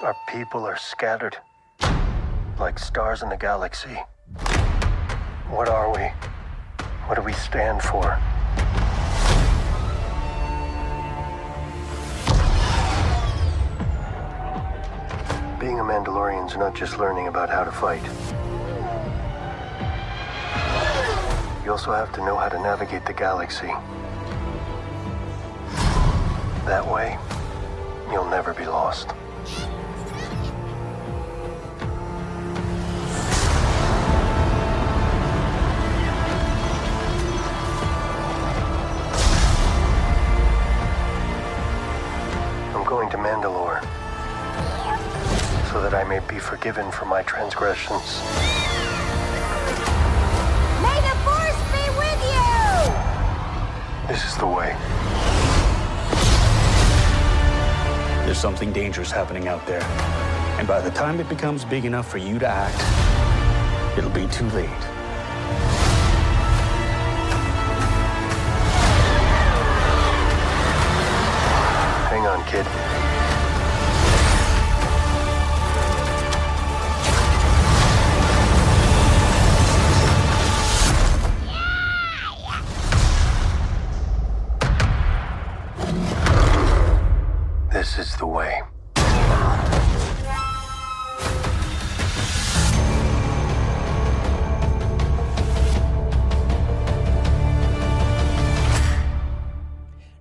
Our people are scattered like stars in the galaxy. What are we? What do we stand for? Being a Mandalorian's not just learning about how to fight. You also have to know how to navigate the galaxy. That way, you'll never be lost. May be forgiven for my transgressions. May the Force be with you! This is the way. There's something dangerous happening out there. And by the time it becomes big enough for you to act, it'll be too late.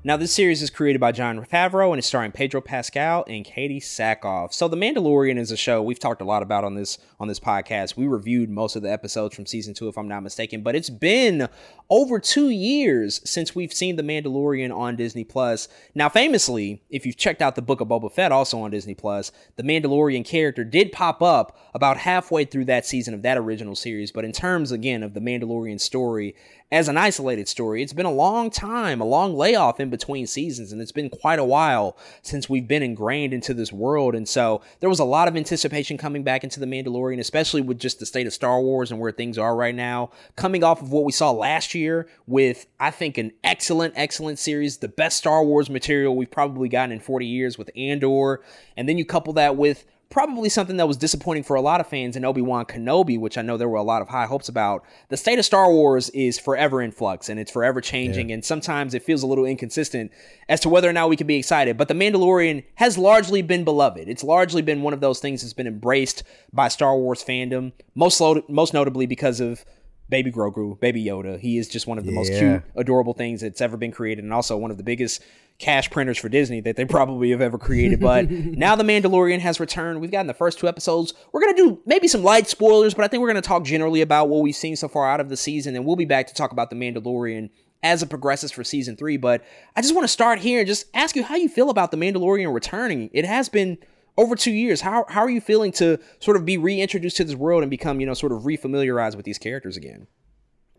Now, this series is created by Jon Favreau and is starring Pedro Pascal and Katee Sackhoff. So, The Mandalorian is a show we've talked a lot about on this on this podcast. We reviewed most of the episodes from season two, if I'm not mistaken. But it's been over two years since we've seen The Mandalorian on Disney Plus. Now, famously, if you've checked out the Book of Boba Fett, also on Disney Plus, the Mandalorian character did pop up about halfway through that season of that original series. But in terms again of the Mandalorian story as an isolated story, it's been a long time, a long layoff in between seasons, and it's been quite a while since we've been ingrained into this world. And so there was a lot of anticipation coming back into The Mandalorian, especially with just the state of Star Wars and where things are right now. Coming off of what we saw last year with, I think, an excellent, excellent series, the best Star Wars material we've probably gotten in 40 years with Andor. And then you couple that with probably something that was disappointing for a lot of fans in Obi-Wan Kenobi, which I know there were a lot of high hopes about. The state of Star Wars is forever in flux and it's forever changing, and sometimes it feels a little inconsistent as to whether or not we can be excited. But The Mandalorian has largely been beloved. It's largely been one of those things that's been embraced by Star Wars fandom, most lo- most notably because of Baby Grogu, Baby Yoda. He is just one of the most cute, adorable things that's ever been created, and also one of the biggest cash printers for Disney that they probably have ever created. But now the Mandalorian has returned. We've gotten the first two episodes. We're gonna do maybe some light spoilers, but I think we're gonna talk generally about what we've seen so far out of the season, and we'll be back to talk about the Mandalorian as it progresses for season three. But I just want to start here and just ask you how you feel about the Mandalorian returning. It has been over two years. How how are you feeling to sort of be reintroduced to this world and become, you know, sort of refamiliarized with these characters again?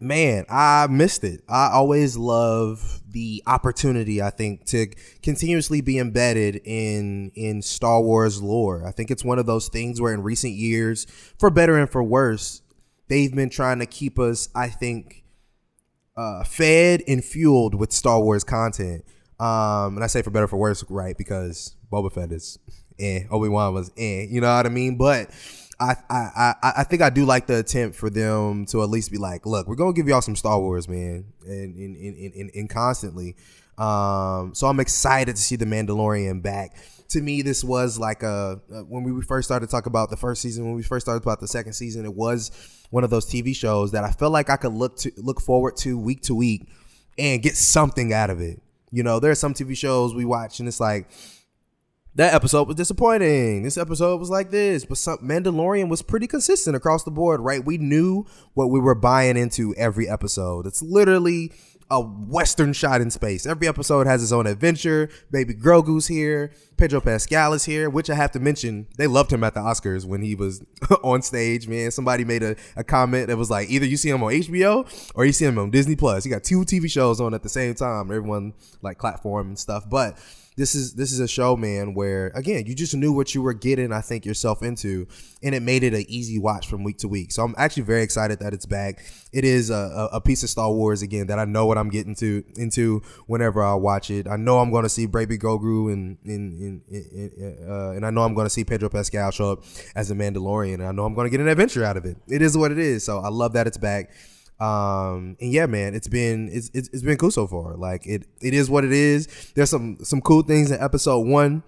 Man, I missed it. I always love the opportunity, I think, to continuously be embedded in in Star Wars lore. I think it's one of those things where in recent years, for better and for worse, they've been trying to keep us, I think, uh, fed and fueled with Star Wars content. Um, and I say for better or for worse, right? Because Boba Fett is, eh, Obi Wan was, eh, you know what I mean? But I, I, I, I think I do like the attempt for them to at least be like, look, we're gonna give y'all some Star Wars, man, and and and, and, and constantly. Um, so I'm excited to see the Mandalorian back. To me, this was like a when we first started to talk about the first season, when we first started about the second season, it was one of those TV shows that I felt like I could look to look forward to week to week and get something out of it. You know, there are some TV shows we watch and it's like that episode was disappointing. This episode was like this, but some Mandalorian was pretty consistent across the board, right? We knew what we were buying into every episode. It's literally a western shot in space. Every episode has its own adventure. Baby Grogu's here. Pedro Pascal is here, which I have to mention, they loved him at the Oscars when he was on stage, man. Somebody made a, a comment that was like, either you see him on HBO or you see him on Disney Plus. He got two TV shows on at the same time. Everyone like him and stuff. But this is this is a show, man, where again you just knew what you were getting. I think yourself into, and it made it an easy watch from week to week. So I'm actually very excited that it's back. It is a, a piece of Star Wars again that I know what I'm getting to into whenever I watch it. I know I'm going to see Baby Grogu and in, in, uh, and I know I'm going to see Pedro Pascal show up as a Mandalorian. And I know I'm going to get an adventure out of it. It is what it is. So I love that it's back. Um, and yeah, man, it's been it's, it's it's been cool so far. Like it it is what it is. There's some some cool things in episode one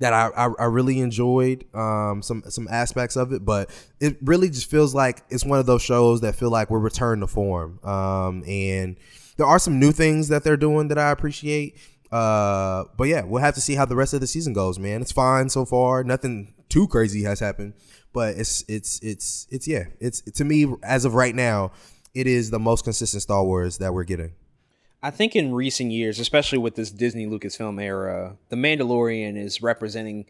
that I, I, I, really enjoyed um, some some aspects of it, but it really just feels like it's one of those shows that feel like we're returned to form. Um, and there are some new things that they're doing that I appreciate. Uh, but yeah, we'll have to see how the rest of the season goes, man. It's fine so far. Nothing too crazy has happened, but it's it's it's it's yeah. It's to me as of right now, it is the most consistent Star Wars that we're getting. I think in recent years, especially with this Disney Lucasfilm era, The Mandalorian is representing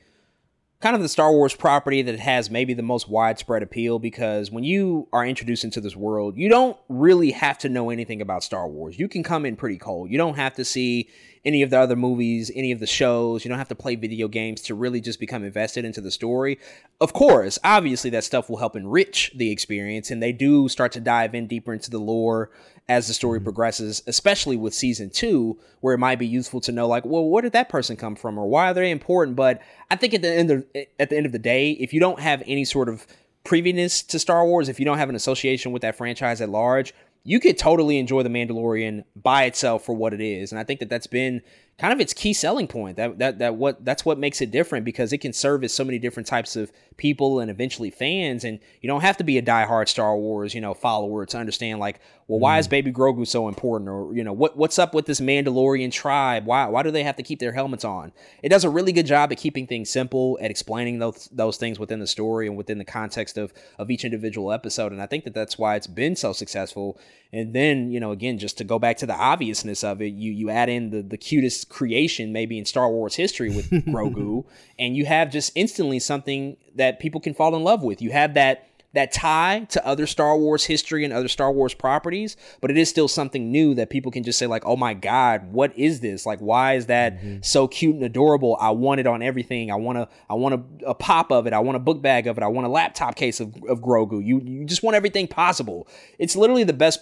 kind of the Star Wars property that has maybe the most widespread appeal because when you are introduced into this world, you don't really have to know anything about Star Wars. You can come in pretty cold. You don't have to see any of the other movies, any of the shows. You don't have to play video games to really just become invested into the story. Of course, obviously, that stuff will help enrich the experience, and they do start to dive in deeper into the lore as the story mm-hmm. progresses, especially with season two, where it might be useful to know, like, well, where did that person come from, or why are they important? But I think at the end of at the end of the day, if you don't have any sort of previous to Star Wars, if you don't have an association with that franchise at large, you could totally enjoy the Mandalorian by itself for what it is. And I think that that's been kind of its key selling point. That that that what that's what makes it different because it can service so many different types of people and eventually fans. And you don't have to be a diehard Star Wars, you know, follower to understand like, well, why mm. is Baby Grogu so important? Or, you know, what what's up with this Mandalorian tribe? Why why do they have to keep their helmets on? It does a really good job at keeping things simple, at explaining those those things within the story and within the context of of each individual episode. And I think that that's why it's been so successful. And then, you know, again, just to go back to the obviousness of it, you you add in the the cutest creation maybe in Star Wars history with Grogu, and you have just instantly something that people can fall in love with. You have that that tie to other Star Wars history and other Star Wars properties, but it is still something new that people can just say like, "Oh my god, what is this? Like why is that mm-hmm. so cute and adorable? I want it on everything. I want to I want a, a, pop of it. I want a book bag of it. I want a laptop case of, of Grogu. You you just want everything possible. It's literally the best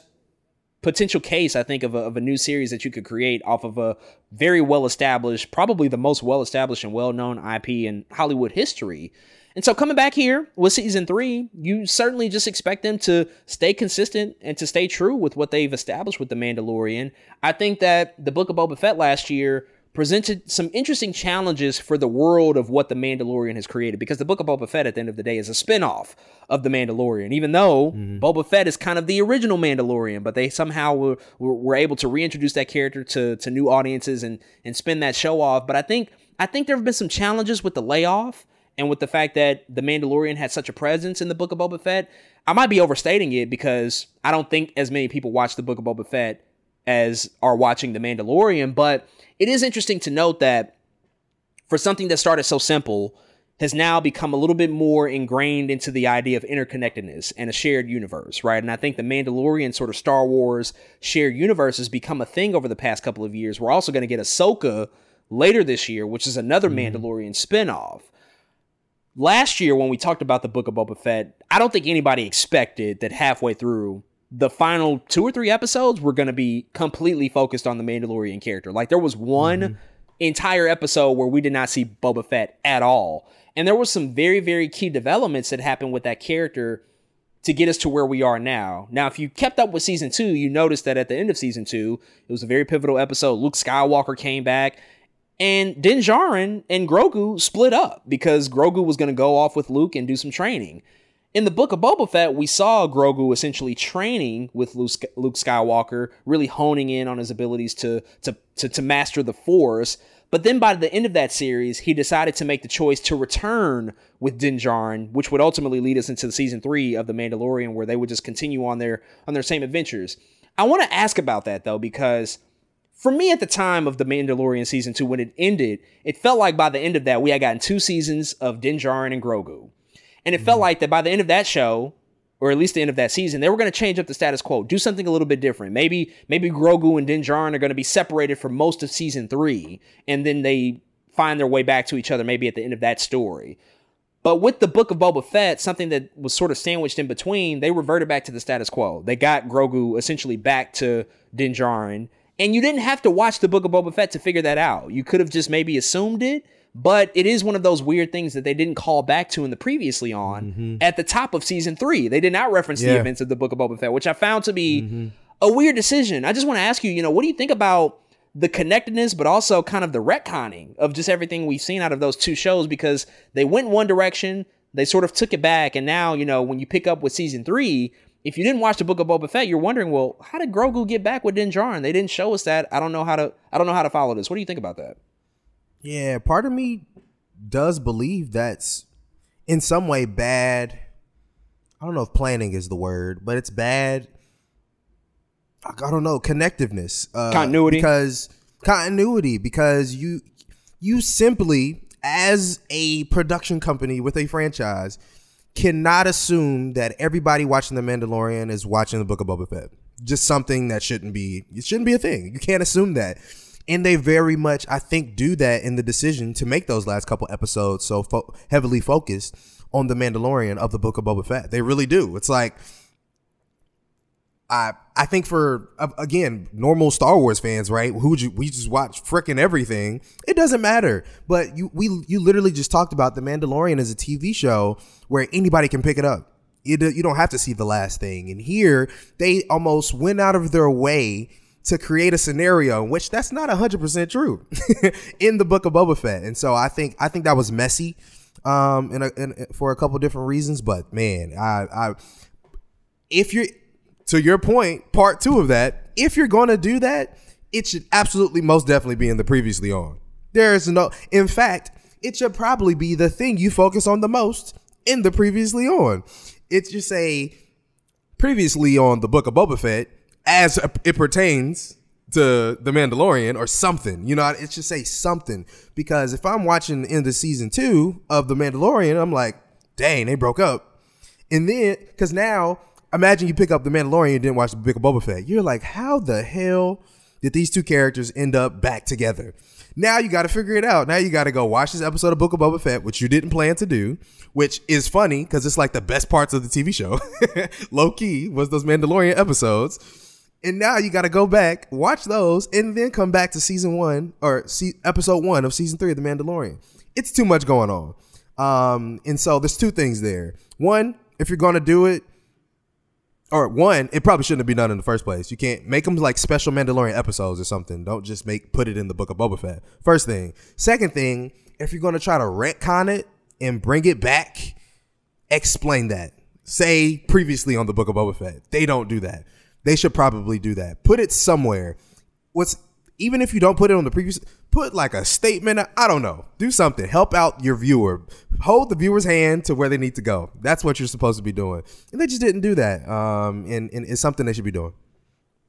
potential case, I think, of a, of a new series that you could create off of a very well established, probably the most well established and well known IP in Hollywood history. And so coming back here with season three, you certainly just expect them to stay consistent and to stay true with what they've established with The Mandalorian. I think that the Book of Boba Fett last year presented some interesting challenges for the world of what The Mandalorian has created because the Book of Boba Fett at the end of the day is a spin-off of The Mandalorian, even though mm-hmm. Boba Fett is kind of the original Mandalorian, but they somehow were, were, were able to reintroduce that character to, to new audiences and, and spin that show off. But I think I think there have been some challenges with the layoff and with the fact that The Mandalorian had such a presence in the Book of Boba Fett. I might be overstating it because I don't think as many people watch the Book of Boba Fett as are watching The Mandalorian, but it is interesting to note that for something that started so simple, has now become a little bit more ingrained into the idea of interconnectedness and a shared universe, right? And I think the Mandalorian sort of Star Wars shared universe has become a thing over the past couple of years. We're also going to get Ahsoka later this year, which is another mm-hmm. Mandalorian spinoff. Last year, when we talked about the Book of Boba Fett, I don't think anybody expected that halfway through the final two or three episodes were going to be completely focused on the Mandalorian character. Like there was one mm-hmm. entire episode where we did not see Boba Fett at all. And there was some very, very key developments that happened with that character to get us to where we are now. Now, if you kept up with season two, you noticed that at the end of season two, it was a very pivotal episode. Luke Skywalker came back, and Din Djarin and Grogu split up because Grogu was going to go off with Luke and do some training in the book of Boba Fett, we saw Grogu essentially training with Luke, Luke Skywalker, really honing in on his abilities to, to, to, to master the Force. But then by the end of that series, he decided to make the choice to return with Din Djarin, which would ultimately lead us into the season three of The Mandalorian, where they would just continue on their on their same adventures. I want to ask about that though, because for me at the time of The Mandalorian season two, when it ended, it felt like by the end of that, we had gotten two seasons of Din Djarin and Grogu. And it felt mm-hmm. like that by the end of that show, or at least the end of that season, they were going to change up the status quo, do something a little bit different. Maybe maybe Grogu and Din Djarin are going to be separated for most of season three, and then they find their way back to each other maybe at the end of that story. But with the Book of Boba Fett, something that was sort of sandwiched in between, they reverted back to the status quo. They got Grogu essentially back to Din Djarin, and you didn't have to watch the Book of Boba Fett to figure that out. You could have just maybe assumed it, but it is one of those weird things that they didn't call back to in the previously on mm-hmm. at the top of season three. They did not reference yeah. the events of the Book of Boba Fett, which I found to be mm-hmm. a weird decision. I just want to ask you, you know, what do you think about the connectedness, but also kind of the retconning of just everything we've seen out of those two shows because they went one direction, they sort of took it back, and now, you know, when you pick up with season three, if you didn't watch the Book of Boba Fett, you're wondering, well, how did Grogu get back with Din Djarin? They didn't show us that. I don't know how to. I don't know how to follow this. What do you think about that? Yeah, part of me does believe that's in some way bad. I don't know if planning is the word, but it's bad I don't know connectiveness, uh, continuity, because continuity because you you simply as a production company with a franchise cannot assume that everybody watching The Mandalorian is watching the Book of Boba Fett. Just something that shouldn't be it shouldn't be a thing. You can't assume that. And they very much, I think, do that in the decision to make those last couple episodes so fo- heavily focused on the Mandalorian of the Book of Boba Fett. They really do. It's like I I think for again normal Star Wars fans, right? Who you we just watch freaking everything. It doesn't matter. But you we you literally just talked about the Mandalorian as a TV show where anybody can pick it up. You you don't have to see the last thing. And here they almost went out of their way to create a scenario in which that's not 100% true in the book of Boba Fett. And so I think I think that was messy um in, a, in for a couple different reasons, but man, I I if you're to your point, part two of that, if you're going to do that, it should absolutely most definitely be in the previously on. There is no, in fact, it should probably be the thing you focus on the most in the previously on. It's just a previously on the book of Boba Fett as it pertains to the Mandalorian or something. You know, it's just say something because if I'm watching the end of season two of the Mandalorian, I'm like, dang, they broke up, and then because now imagine you pick up the Mandalorian and didn't watch the Book of Boba Fett. You're like, how the hell did these two characters end up back together? Now you got to figure it out. Now you got to go watch this episode of Book of Boba Fett, which you didn't plan to do, which is funny because it's like the best parts of the TV show. Low key was those Mandalorian episodes. And now you got to go back, watch those, and then come back to season one or see episode one of season three of The Mandalorian. It's too much going on. Um, and so there's two things there. One, if you're going to do it, or one, it probably shouldn't have been done in the first place. You can't make them like special Mandalorian episodes or something. Don't just make put it in the book of Boba Fett. First thing. Second thing, if you're gonna try to retcon it and bring it back, explain that. Say previously on the book of Boba Fett. They don't do that. They should probably do that. Put it somewhere. What's even if you don't put it on the previous put like a statement i don't know. Do something. Help out your viewer. Hold the viewer's hand to where they need to go. That's what you're supposed to be doing. And they just didn't do that um and, and it's something they should be doing.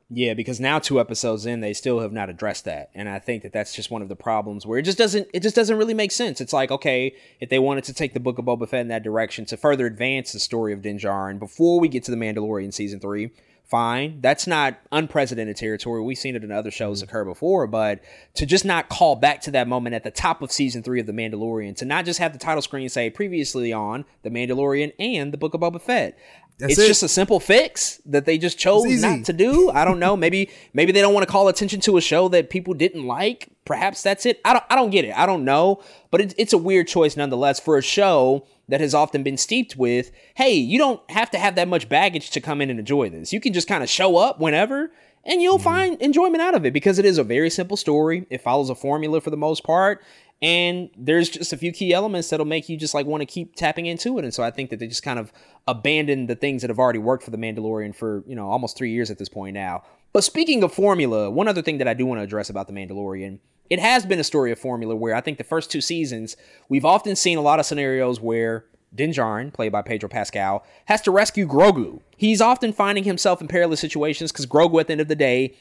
Yeah, because now two episodes in, they still have not addressed that, and I think that that's just one of the problems where it just doesn't it just doesn't really make sense. It's like okay, if they wanted to take the Book of Boba Fett in that direction to further advance the story of Din Djarin before we get to the Mandalorian season three, fine. That's not unprecedented territory. We've seen it in other shows mm-hmm. occur before, but to just not call back to that moment at the top of season three of The Mandalorian, to not just have the title screen say previously on The Mandalorian and The Book of Boba Fett. That's it's it. just a simple fix that they just chose not to do. I don't know. Maybe maybe they don't want to call attention to a show that people didn't like. Perhaps that's it. I don't I don't get it. I don't know. But it, it's a weird choice nonetheless for a show that has often been steeped with, hey, you don't have to have that much baggage to come in and enjoy this. You can just kind of show up whenever and you'll mm-hmm. find enjoyment out of it because it is a very simple story. It follows a formula for the most part. And there's just a few key elements that'll make you just like want to keep tapping into it. And so I think that they just kind of abandoned the things that have already worked for the Mandalorian for, you know, almost three years at this point now. But speaking of formula, one other thing that I do want to address about the Mandalorian it has been a story of formula where I think the first two seasons, we've often seen a lot of scenarios where Din Djarin, played by Pedro Pascal, has to rescue Grogu. He's often finding himself in perilous situations because Grogu, at the end of the day,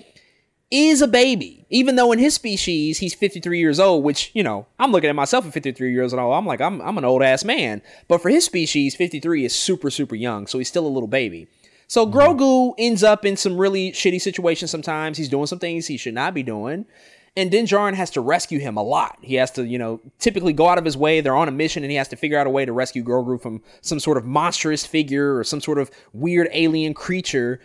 is a baby. Even though in his species he's 53 years old, which, you know, I'm looking at myself at 53 years old. I'm like, I'm, I'm an old ass man. But for his species, 53 is super, super young. So he's still a little baby. So mm-hmm. Grogu ends up in some really shitty situations sometimes. He's doing some things he should not be doing. And Din Djarin has to rescue him a lot. He has to, you know, typically go out of his way. They're on a mission, and he has to figure out a way to rescue Grogu from some sort of monstrous figure or some sort of weird alien creature.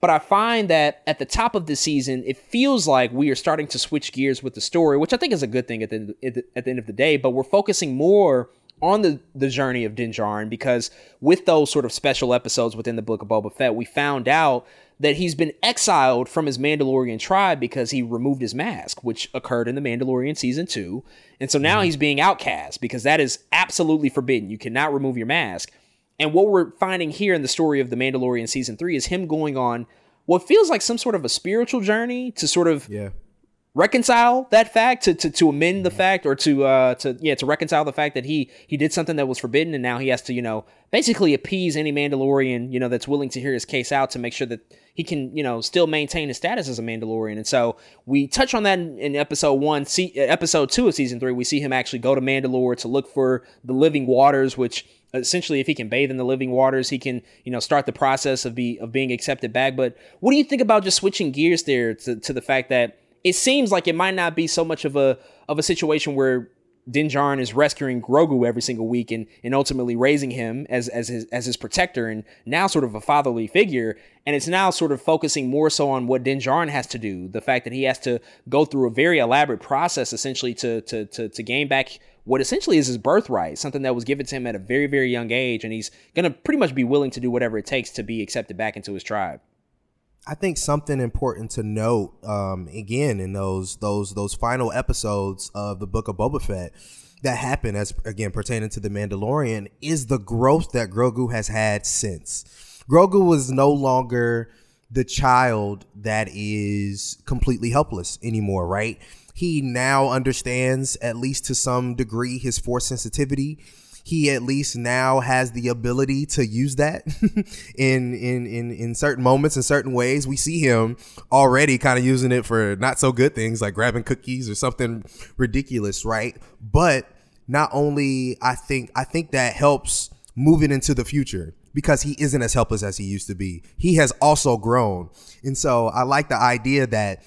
But I find that at the top of the season, it feels like we are starting to switch gears with the story, which I think is a good thing at the at the end of the day. But we're focusing more on the the journey of Din Djarin because with those sort of special episodes within the Book of Boba Fett, we found out that he's been exiled from his Mandalorian tribe because he removed his mask, which occurred in the Mandalorian season two. And so now mm-hmm. he's being outcast because that is absolutely forbidden. You cannot remove your mask. And what we're finding here in the story of the Mandalorian season three is him going on what feels like some sort of a spiritual journey to sort of yeah reconcile that fact to, to, to amend the fact or to uh to yeah to reconcile the fact that he he did something that was forbidden and now he has to you know basically appease any mandalorian you know that's willing to hear his case out to make sure that he can you know still maintain his status as a mandalorian. And so we touch on that in, in episode one see uh, episode two of season three. We see him actually go to mandalore to look for the living waters which essentially if he can bathe in the living waters he can you know start the process of be of being accepted back. But what do you think about just switching gears there to, to the fact that it seems like it might not be so much of a of a situation where Din Djarin is rescuing Grogu every single week and, and ultimately raising him as as his as his protector and now sort of a fatherly figure. And it's now sort of focusing more so on what Din Djarin has to do. The fact that he has to go through a very elaborate process essentially to to to, to gain back what essentially is his birthright, something that was given to him at a very, very young age, and he's gonna pretty much be willing to do whatever it takes to be accepted back into his tribe. I think something important to note um, again in those those those final episodes of the Book of Boba Fett that happen as again pertaining to the Mandalorian is the growth that Grogu has had since. Grogu was no longer the child that is completely helpless anymore, right? He now understands at least to some degree his force sensitivity he at least now has the ability to use that in in in in certain moments in certain ways. We see him already kind of using it for not so good things like grabbing cookies or something ridiculous, right? But not only I think I think that helps moving into the future because he isn't as helpless as he used to be. He has also grown. And so I like the idea that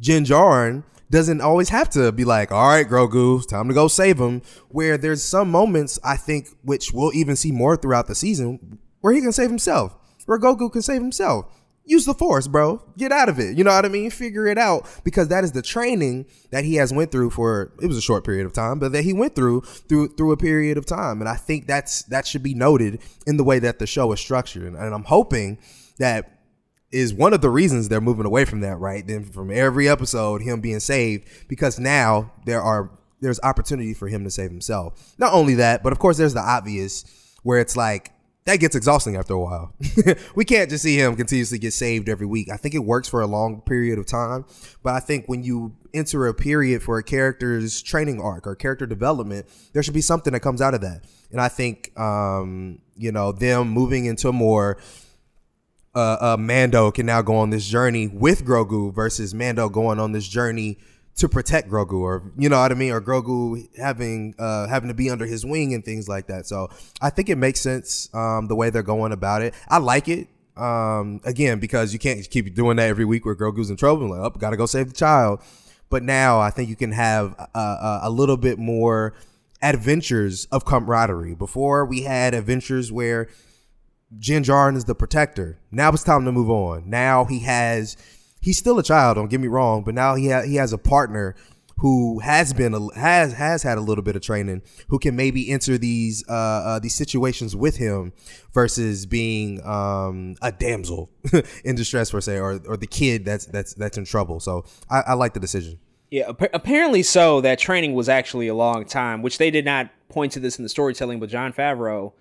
Din Djarin doesn't always have to be like, all right, Grogu, time to go save him. Where there's some moments, I think, which we'll even see more throughout the season, where he can save himself, where Goku can save himself. Use the force, bro. Get out of it. You know what I mean? Figure it out because that is the training that he has went through for it was a short period of time, but that he went through through through a period of time. And I think that's that should be noted in the way that the show is structured. And, and I'm hoping that is one of the reasons they're moving away from that, right? Then from every episode, him being saved because now there are there's opportunity for him to save himself. Not only that, but of course there's the obvious where it's like that gets exhausting after a while. we can't just see him continuously get saved every week. I think it works for a long period of time, but I think when you enter a period for a character's training arc or character development, there should be something that comes out of that. And I think, um, you know, them moving into more uh, uh, Mando can now go on this journey with Grogu versus Mando going on this journey to protect Grogu, or you know what I mean, or Grogu having uh, having to be under his wing and things like that. So I think it makes sense um, the way they're going about it. I like it. Um, again, because you can't keep doing that every week where Grogu's in trouble. Like, oh, gotta go save the child. But now I think you can have a, a, a little bit more adventures of camaraderie. Before we had adventures where Din Djarin is the protector. Now it's time to move on. Now he has he's still a child, don't get me wrong, but now he ha- he has a partner who has been a, has has had a little bit of training who can maybe enter these uh, uh these situations with him versus being um a damsel in distress per se or or the kid that's that's that's in trouble. So I, I like the decision. Yeah, apparently so. That training was actually a long time, which they did not point to this in the storytelling, but Jon Favreau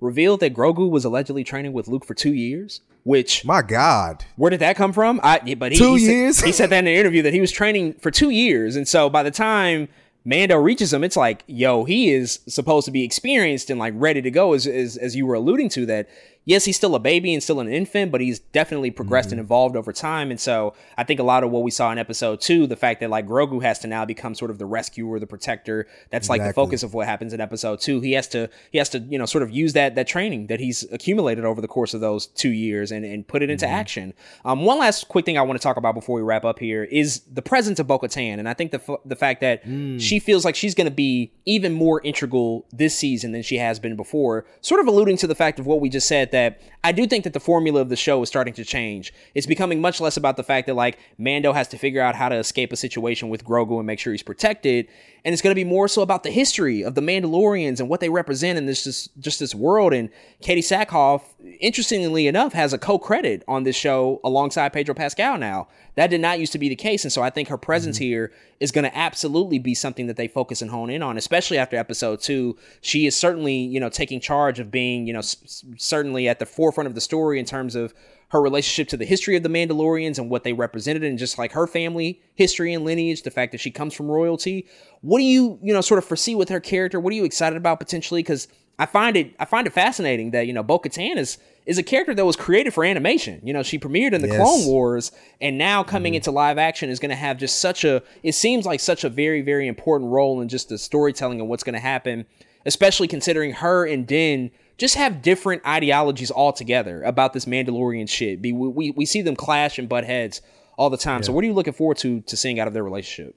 revealed that Grogu was allegedly training with Luke for two years. Which my God, where did that come from? I but he, two he years. Said, he said that in an interview that he was training for two years, and so by the time Mando reaches him, it's like, yo, he is supposed to be experienced and like ready to go, as as, as you were alluding to that yes, he's still a baby and still an infant, but he's definitely progressed Mm-hmm. and evolved over time. And so I think a lot of what we saw in episode two, the fact that like Grogu has to now become sort of the rescuer, the protector, that's like the focus of what happens in episode two. He has to he has to, you know, sort of use that that training that he's accumulated over the course of those two years and, and put it into action. Um, one last quick thing I want to talk about before we wrap up here is the presence of Bo-Katan. And I think the, f- the fact that she feels like she's going to be even more integral this season than she has been before, sort of alluding to the fact of what we just said that I do think that the formula of the show is starting to change. It's becoming much less about the fact that like Mando has to figure out how to escape a situation with Grogu and make sure he's protected, and it's going to be more so about the history of the Mandalorians and what they represent in this just just this world. And Katee Sackhoff, interestingly enough, has a co-credit on this show alongside Pedro Pascal now. That did not used to be the case, and so I think her presence mm-hmm. here is going to absolutely be something that they focus and hone in on, especially after episode two. She is certainly, you know, taking charge of being, you know, s- certainly at the forefront of the story in terms of her relationship to the history of the Mandalorians and what they represented, and just like her family history and lineage, the fact that she comes from royalty. What do you, you know, sort of foresee with her character? What are you excited about potentially? Because I find it, I find it fascinating that you know Bo-Katan is is a character that was created for animation. You know, she premiered in the Yes. Clone Wars, and now coming mm-hmm. into live action is going to have just such a. It seems like such a very, very important role in just the storytelling and what's going to happen, especially considering her and Din just have different ideologies altogether about this Mandalorian shit. Be- We we, we see them clash and butt heads all the time. So, what are you looking forward to to seeing out of their relationship?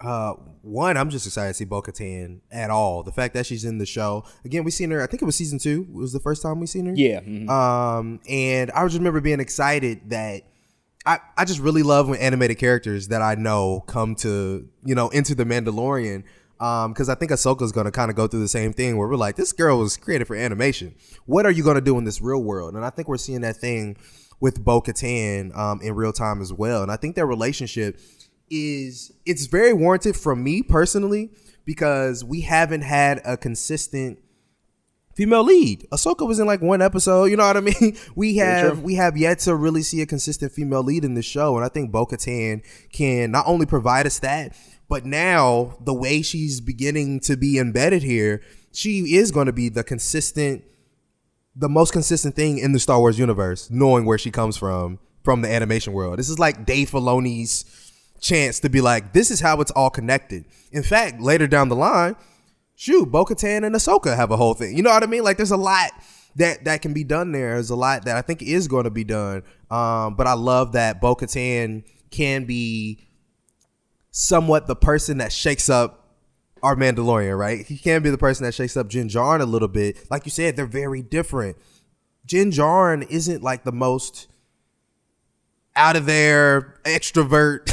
Uh, one, I'm just excited to see Bo Katan at all. The fact that she's in the show again, we seen her. I think it was season two. It Was the first time we seen her. Yeah, mhm. Um, and I just remember being excited that I, I just really love when animated characters that I know come to you know into the Mandalorian. Um, because I think Ahsoka's gonna kind of go through the same thing where we're like, this girl was created for animation. What are you gonna do in this real world? And I think we're seeing that thing with Bo Katan um, in real time as well. And I think their relationship is it's very warranted from me personally because we haven't had a consistent female lead. Ahsoka was in like one episode. You know what I mean? We have we have yet to really see a consistent female lead in the show, and I think Bo Katan can not only provide us that, but now the way she's beginning to be embedded here, she is going to be the consistent, the most consistent thing in the Star Wars universe, knowing where she comes from from the animation world. This is like Dave Filoni's chance to be like, this is how it's all connected. In fact, later down the line, shoot, Bo Katan and Ahsoka have a whole thing. You know what I mean? Like there's a lot that that can be done there. There's a lot that I think is going to be done. Um, but I love that Bo Katan can be somewhat the person that shakes up our Mandalorian, right? He can be the person that shakes up Jin Jarn a little bit. Like you said, they're very different. Jin Jarn isn't like the most out of there extrovert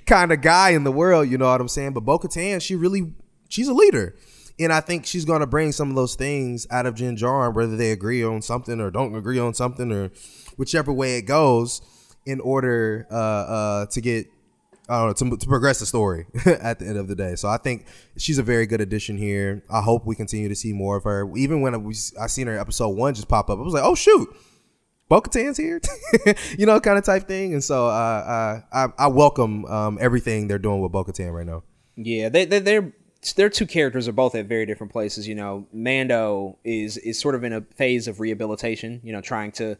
kind of guy in the world, you know what I'm saying? But Bo Katan, she really she's a leader. And I think she's gonna bring some of those things out of Jin Jarn, whether they agree on something or don't agree on something or whichever way it goes, in order uh uh to get I don't know to, to progress the story at the end of the day. So I think she's a very good addition here. I hope we continue to see more of her. Even when we, I seen her episode one just pop up, I was like, oh shoot, Bo here, you know, kind of type thing. And so uh, I, I I welcome um, everything they're doing with Bo right now. Yeah, they, they, they're their two characters are both at very different places. You know, Mando is is sort of in a phase of rehabilitation. You know, trying to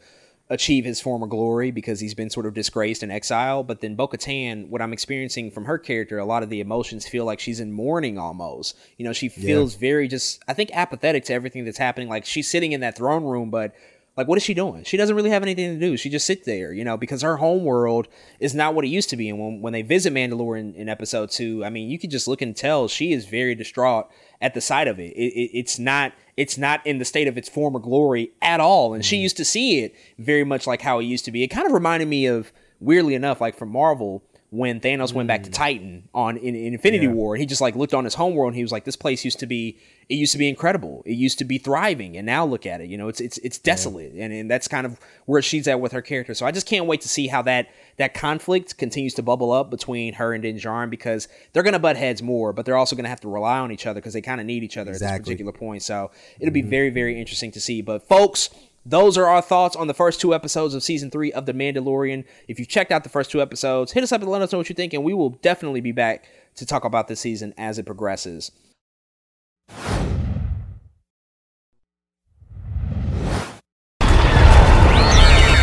achieve his former glory because he's been sort of disgraced and exiled. But then Bo-Katan, what I'm experiencing from her character, a lot of the emotions feel like she's in mourning almost. You know, she feels very just, I think, apathetic to everything that's happening. Like she's sitting in that throne room, but like what is she doing she doesn't really have anything to do she just sits there you know because her home world is not what it used to be and when, when they visit mandalore in, in episode two i mean you could just look and tell she is very distraught at the sight of it. It, it it's not it's not in the state of its former glory at all. And she mm. used to see it very much like how it used to be. It kind of reminded me of weirdly enough like from marvel when Thanos went back to mm. Titan on in, in Infinity War, and he just like looked on his homeworld and he was like, "This place used to be, it used to be incredible. It used to be thriving, and now look at it. You know, it's it's it's desolate, and and that's kind of where she's at with her character. So I just can't wait to see how that that conflict continues to bubble up between her and Din Djarin because they're gonna butt heads more, but they're also gonna have to rely on each other because they kind of need each other at this particular point. So it'll be mm-hmm. very very interesting to see. But folks. Those are our thoughts on the first two episodes of season three of The Mandalorian. If you've checked out the first two episodes, hit us up and let us know what you think, and we will definitely be back to talk about this season as it progresses.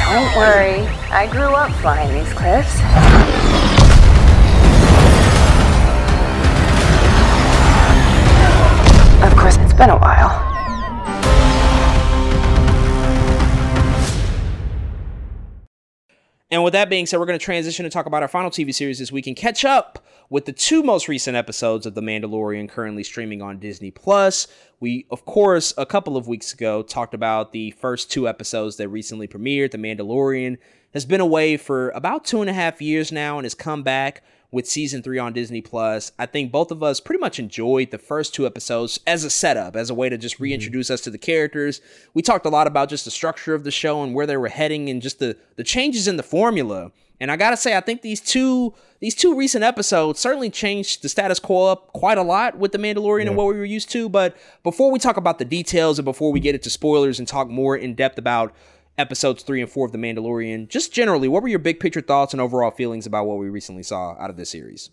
Don't worry, I grew up flying these cliffs. Of course, it's been a while. And with that being said, we're going to transition and talk about our final TV series this week and catch up with the two most recent episodes of The Mandalorian currently streaming on Disney Plus. We, of course, a couple of weeks ago talked about the first two episodes that recently premiered. The Mandalorian has been away for about two and a half years now and has come back with season three on Disney Plus. I think both of us pretty much enjoyed the first two episodes as a setup, as a way to just mm-hmm. reintroduce mm-hmm. us to the characters. We talked a lot about just the structure of the show and where they were heading and just the the changes in the formula. And I gotta say, I think these two these two recent episodes certainly changed the status quo up quite a lot with the Mandalorian yeah. and what we were used to. But before we talk about the details and before we get into spoilers and talk more in depth about episodes three and four of The Mandalorian. Just generally, what were your big picture thoughts and overall feelings about what we recently saw out of this series?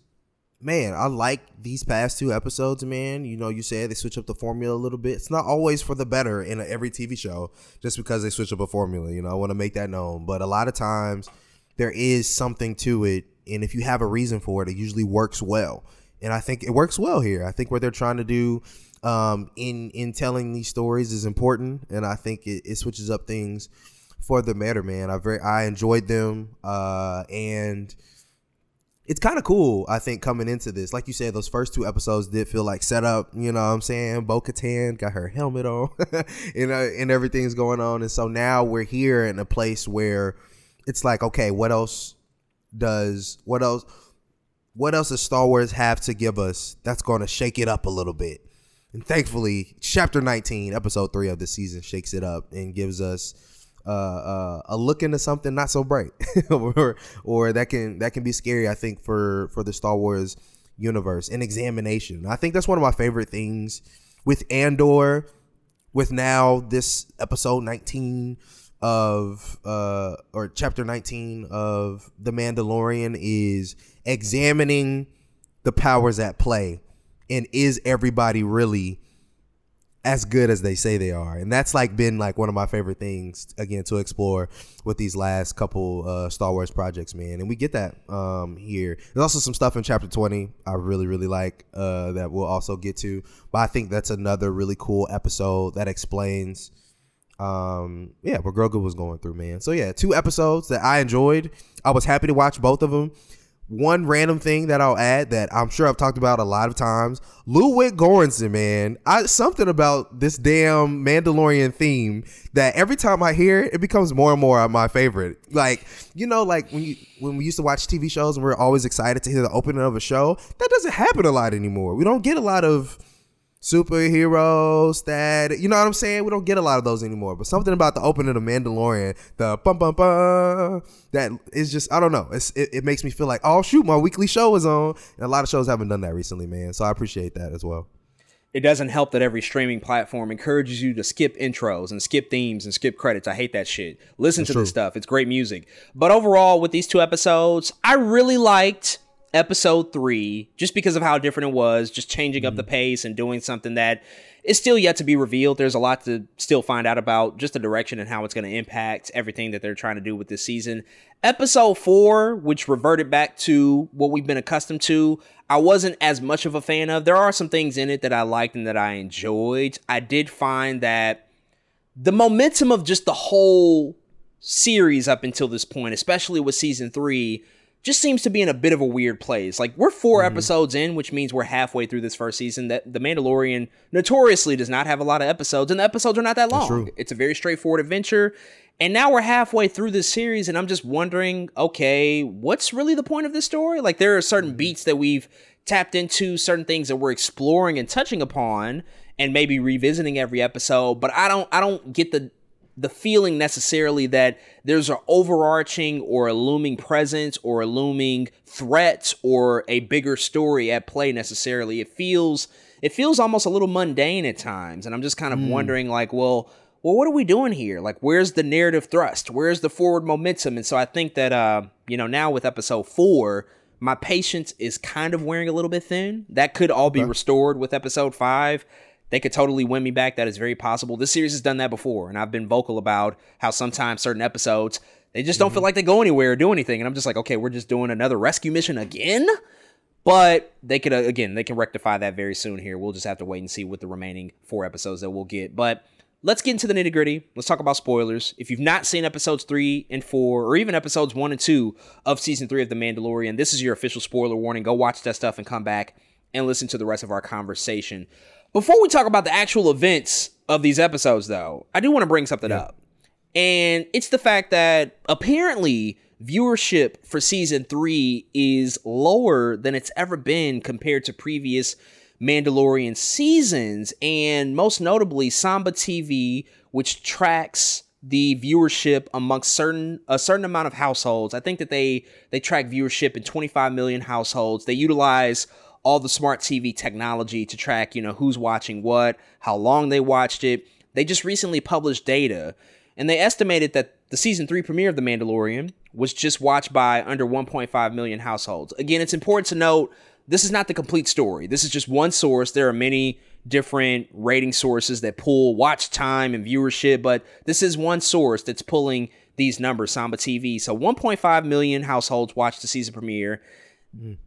Man, I like these past two episodes, man. You know, you said they switch up the formula a little bit. It's not always for the better in every TV show just because they switch up a formula. You know, I want to make that known. But a lot of times there is something to it. And if you have a reason for it, it usually works well. And I think it works well here. I think what they're trying to do um, in in telling these stories is important, and I think it, it switches up things for the matter, man. I very I enjoyed them, uh, and it's kind of cool. I think coming into this, like you said, those first two episodes did feel like setup. You know, what I'm saying Bo Katan got her helmet on, and uh, and everything's going on, and so now we're here in a place where it's like, okay, what else does what else? What else does Star Wars have to give us that's going to shake it up a little bit? And thankfully, chapter 19, episode 3 of the season shakes it up and gives us uh, uh, a look into something not so bright, or or that can that can be scary. I think for for the Star Wars universe, an examination. I think that's one of my favorite things with Andor, with now this episode nineteen of uh or chapter 19 of the mandalorian is examining the powers at play and is everybody really as good as they say they are. And that's like been like one of my favorite things again to explore with these last couple uh star wars projects man. And we get that um here. There's also some stuff in chapter 20 i really really like uh that we'll also get to. But i think that's another really cool episode that explains um yeah what grogu was going through man. So yeah two episodes that i enjoyed. I was happy to watch both of them one random thing that I'll add that I'm sure I've talked about a lot of times. Ludwig Göransson, man, I something about this damn Mandalorian theme that every time I hear it, it becomes more and more my favorite. Like you know, like when you when we used to watch TV shows and we are always excited to hear the opening of a show, that doesn't happen a lot anymore. We don't get a lot of superheroes that you know what I'm saying. We don't get a lot of those anymore. But something about the opening of Mandalorian, the bum bum bum, that is just I don't know. It's, it, it makes me feel like oh shoot, my weekly show is on, and a lot of shows haven't done that recently, man. So I appreciate that as well. It doesn't help that every streaming platform encourages you to skip intros and skip themes and skip credits. I hate that shit. Listen That's to true. this stuff. It's great music. But overall, with these two episodes, I really liked episode three, just because of how different it was, just changing mm-hmm. up the mm-hmm. pace and doing something that is still yet to be revealed. There's a lot to still find out about just the direction and how it's going to impact everything that they're trying to do with this season. Episode four, which reverted back to what we've been accustomed to, I wasn't as much of a fan of. There are some things in it that I liked and that I enjoyed. I did find that the momentum of just the whole series up until this point, especially with season three, just seems to be in a bit of a weird place. Like we're 4 mm-hmm. episodes in, which means we're halfway through this first season. That The Mandalorian notoriously does not have a lot of episodes, and the episodes are not that long. It's a very straightforward adventure. And now we're halfway through this series, and I'm just wondering, okay, what's really the point of this story? Like there are certain mm-hmm. beats that we've tapped into, certain things that we're exploring and touching upon, and maybe revisiting every episode. But I don't, I don't get the the feeling necessarily that there's an overarching or a looming presence or a looming threat or a bigger story at play necessarily. It feels it feels almost a little mundane at times, and I'm just kind of mm. wondering like, well, well, what are we doing here? Like, where's the narrative thrust? Where's the forward momentum? And so I think that uh, you know, now with episode four, my patience is kind of wearing a little bit thin. That could all be restored with episode five they could totally win me back. That is very possible. This series has done that before, and I've been vocal about how sometimes certain episodes they just don't feel like they go anywhere or do anything, and I'm just like, okay, we're just doing another rescue mission again. But they could uh, again, they can rectify that very soon. Here, we'll just have to wait and see with the remaining four episodes that we'll get. But let's get into the nitty gritty. Let's talk about spoilers. If you've not seen episodes three and four, or even episodes one and two of season three of The Mandalorian, this is your official spoiler warning. Go watch that stuff and come back and listen to the rest of our conversation. Before we talk about the actual events of these episodes, though, I do want to bring something up. And it's the fact that apparently viewership for season three is lower than it's ever been compared to previous Mandalorian seasons. And most notably, Samba TV, which tracks the viewership amongst certain a certain amount of households. I think that they they track viewership in 25 million households. They utilize all the smart TV technology to track, you know, who's watching what, how long they watched it. They just recently published data and they estimated that the season 3 premiere of The Mandalorian was just watched by under 1.5 million households. Again, it's important to note this is not the complete story. This is just one source. There are many different rating sources that pull watch time and viewership, but this is one source that's pulling these numbers, Samba TV. So 1.5 million households watched the season premiere.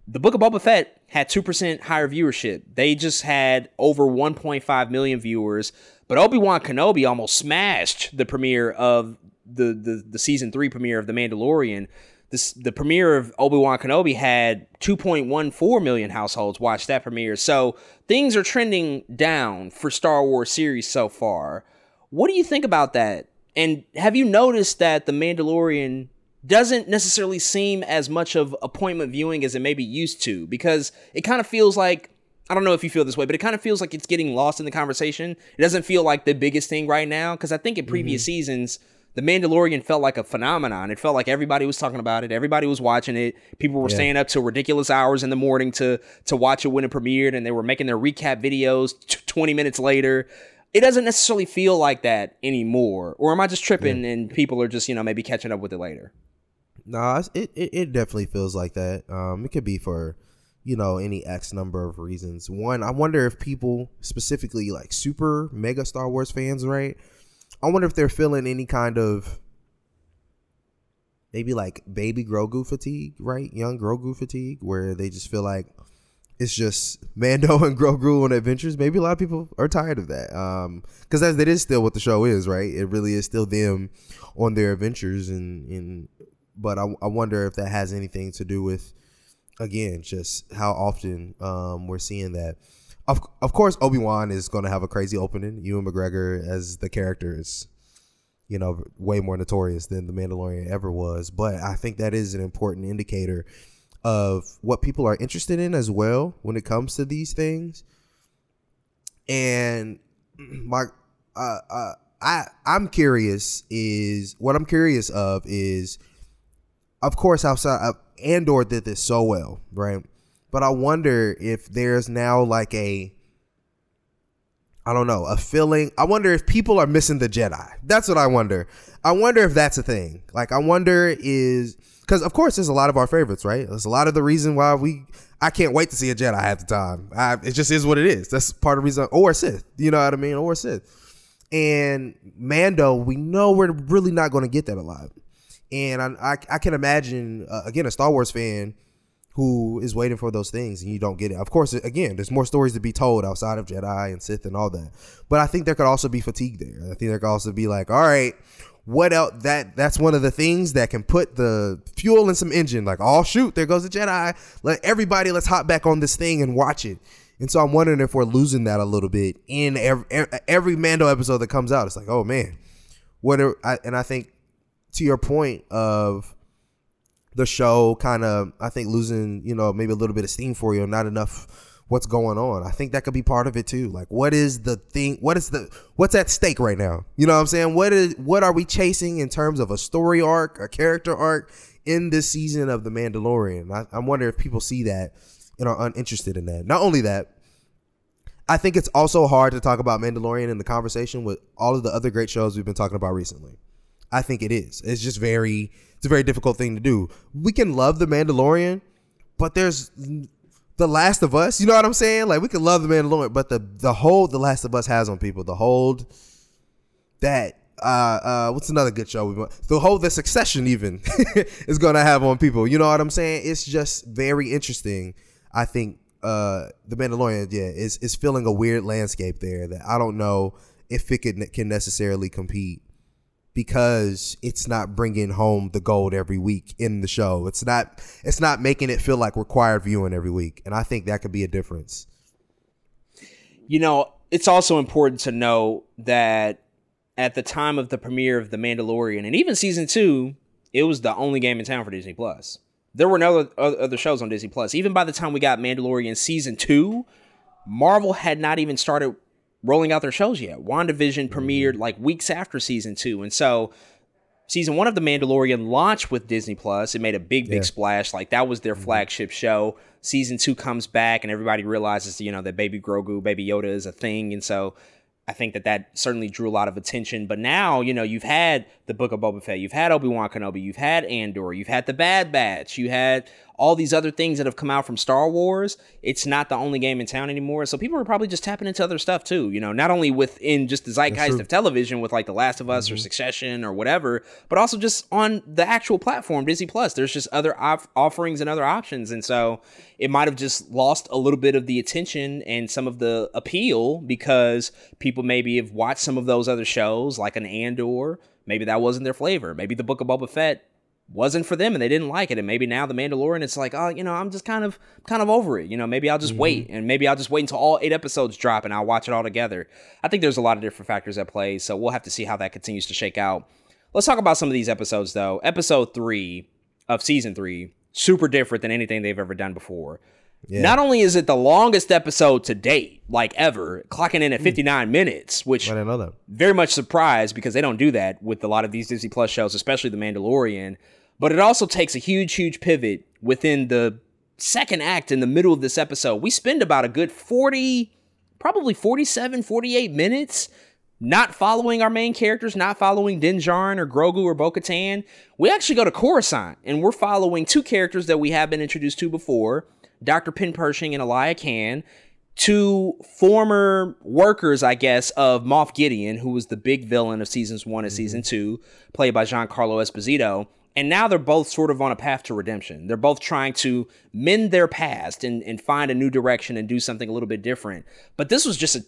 The Book of Boba Fett had 2% higher viewership. They just had over 1.5 million viewers, but Obi-Wan Kenobi almost smashed the premiere of the the, the season 3 premiere of The Mandalorian. This, the premiere of Obi-Wan Kenobi had 2.14 million households watch that premiere. So things are trending down for Star Wars series so far. What do you think about that? And have you noticed that The Mandalorian doesn't necessarily seem as much of appointment viewing as it maybe used to? Because it kind of feels like I don't know if you feel this way, but it kind of feels like it's getting lost in the conversation. It doesn't feel like the biggest thing right now because I think in previous mm-hmm. seasons the Mandalorian felt like a phenomenon. It felt like everybody was talking about it. Everybody was watching it. People were staying up till ridiculous hours in the morning to to watch it when it premiered, and they were making their recap videos t- 20 minutes later. It doesn't necessarily feel like that anymore. Or am I just tripping and people are just, you know, maybe catching up with it later? Nah, it, it it definitely feels like that. Um, it could be for you know any X number of reasons. One, I wonder if people specifically like super mega Star Wars fans, right? I wonder if they're feeling any kind of maybe like baby Grogu fatigue, right? Young Grogu fatigue, where they just feel like it's just Mando and Grogu on adventures. Maybe a lot of people are tired of that. Um, because that, is still what the show is, right? It really is still them on their adventures, and and but I, I wonder if that has anything to do with again just how often um we're seeing that. Of of course, Obi Wan is going to have a crazy opening. Ewan McGregor as the character is you know, way more notorious than the Mandalorian ever was. But I think that is an important indicator of what people are interested in as well when it comes to these things. And my, uh, uh, I, I'm curious is what I'm curious of is, of course, outside of Andor did this so well, right? But I wonder if there's now like a I don't know, a feeling. I wonder if people are missing the Jedi. That's what I wonder. I wonder if that's a thing. Like, I wonder is because of course there's a lot of our favorites, right? There's a lot of the reason why we. I can't wait to see a Jedi half the time. I, it just is what it is. That's part of the reason. Or Sith, you know what I mean? Or Sith. And Mando, we know we're really not going to get that a lot. And I, I, I can imagine uh, again a Star Wars fan who is waiting for those things and you don't get it. Of course, again, there's more stories to be told outside of Jedi and Sith and all that. But I think there could also be fatigue there. I think there could also be like, all right, what else? That that's one of the things that can put the fuel in some engine. Like, oh shoot, there goes the Jedi. Let everybody let's hop back on this thing and watch it. And so I'm wondering if we're losing that a little bit in every every Mando episode that comes out. It's like, oh man, what? Are, I, and I think to your point of the show kind of I think losing, you know, maybe a little bit of steam for you, not enough what's going on. I think that could be part of it too. Like what is the thing what is the what's at stake right now? You know what I'm saying? What is what are we chasing in terms of a story arc, a character arc in this season of The Mandalorian? I, I wonder if people see that and are uninterested in that. Not only that, I think it's also hard to talk about Mandalorian in the conversation with all of the other great shows we've been talking about recently. I think it is. It's just very it's a very difficult thing to do. We can love the Mandalorian, but there's The Last of Us. You know what I'm saying? Like we can love the Mandalorian, but the the hold The Last of Us has on people, the hold that uh uh what's another good show we want the whole the succession even is gonna have on people you know what i'm saying it's just very interesting i think uh the mandalorian yeah is is filling a weird landscape there that i don't know if it can can necessarily compete because it's not bringing home the gold every week in the show it's not it's not making it feel like required viewing every week and i think that could be a difference you know it's also important to know that at the time of the premiere of The Mandalorian and even season two, it was the only game in town for Disney Plus. There were no other, shows on Disney Plus. Even by the time we got Mandalorian season two, Marvel had not even started rolling out their shows yet. WandaVision premiered like weeks after season two. And so season one of The Mandalorian launched with Disney Plus. It made a big, big yeah. splash. Like that was their mm-hmm. flagship show. Season two comes back and everybody realizes, you know, that Baby Grogu, Baby Yoda is a thing. And so I think that that certainly drew a lot of attention. But now, you know, you've had the Book of Boba Fett, you've had Obi Wan Kenobi, you've had Andor, you've had the Bad Batch, you had all these other things that have come out from Star Wars, it's not the only game in town anymore. So people are probably just tapping into other stuff too, you know, not only within just the zeitgeist of television with like The Last of Us mm-hmm. or Succession or whatever, but also just on the actual platform, Disney Plus. There's just other off- offerings and other options. And so it might have just lost a little bit of the attention and some of the appeal because people maybe have watched some of those other shows like an Andor. Maybe that wasn't their flavor. Maybe the Book of Boba Fett wasn't for them and they didn't like it and maybe now the mandalorian it's like oh you know i'm just kind of kind of over it you know maybe i'll just mm-hmm. wait and maybe i'll just wait until all eight episodes drop and i'll watch it all together i think there's a lot of different factors at play so we'll have to see how that continues to shake out let's talk about some of these episodes though episode three of season three super different than anything they've ever done before yeah. Not only is it the longest episode to date, like ever, clocking in at hmm. 59 mm. minutes, which i don't know very much surprised because they don't do that with a lot of these Disney Plus shows, especially The Mandalorian. But it also takes a huge, huge pivot within the second act in the middle of this episode. We spend about a good 40, probably 47, 48 minutes not following our main characters, not following Din Djarin or Grogu or Bo Katan. We actually go to Coruscant and we're following two characters that we have been introduced to before Dr. Penn Pershing and Elia Kane two former workers, I guess, of Moff Gideon, who was the big villain of seasons one and mm-hmm. season two, played by Giancarlo Esposito. And now they're both sort of on a path to redemption. They're both trying to mend their past and, and find a new direction and do something a little bit different. But this was just a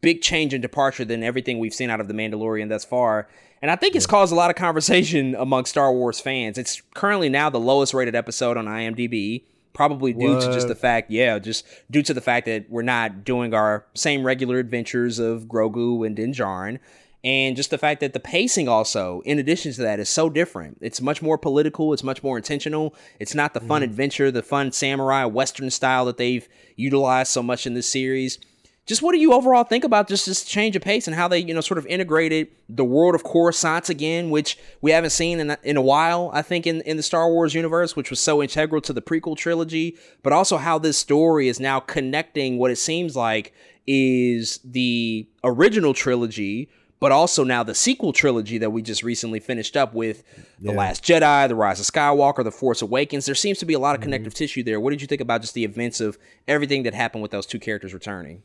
big change and departure than everything we've seen out of The Mandalorian thus far. And I think it's caused a lot of conversation among Star Wars fans. It's currently now the lowest rated episode on IMDb probably due what? to just the fact, yeah, just due to the fact that we're not doing our same regular adventures of Grogu and Din Djarin and just the fact that the pacing also in addition to that is so different. It's much more political. It's much more intentional. It's not the fun mm. adventure the fun samurai western style that they've utilized so much in this series. Just what do you overall think about just this change of pace and how they you know sort of integrated the world of coruscant again which we haven't seen in, in a while i think in, in the star wars universe which was so integral to the prequel trilogy but also how this story is now connecting what it seems like is the original trilogy but also now the sequel trilogy that we just recently finished up with yeah. The Last Jedi, The Rise of Skywalker, The Force Awakens. There seems to be a lot of connective mm-hmm. tissue there. What did you think about just the events of everything that happened with those two characters returning?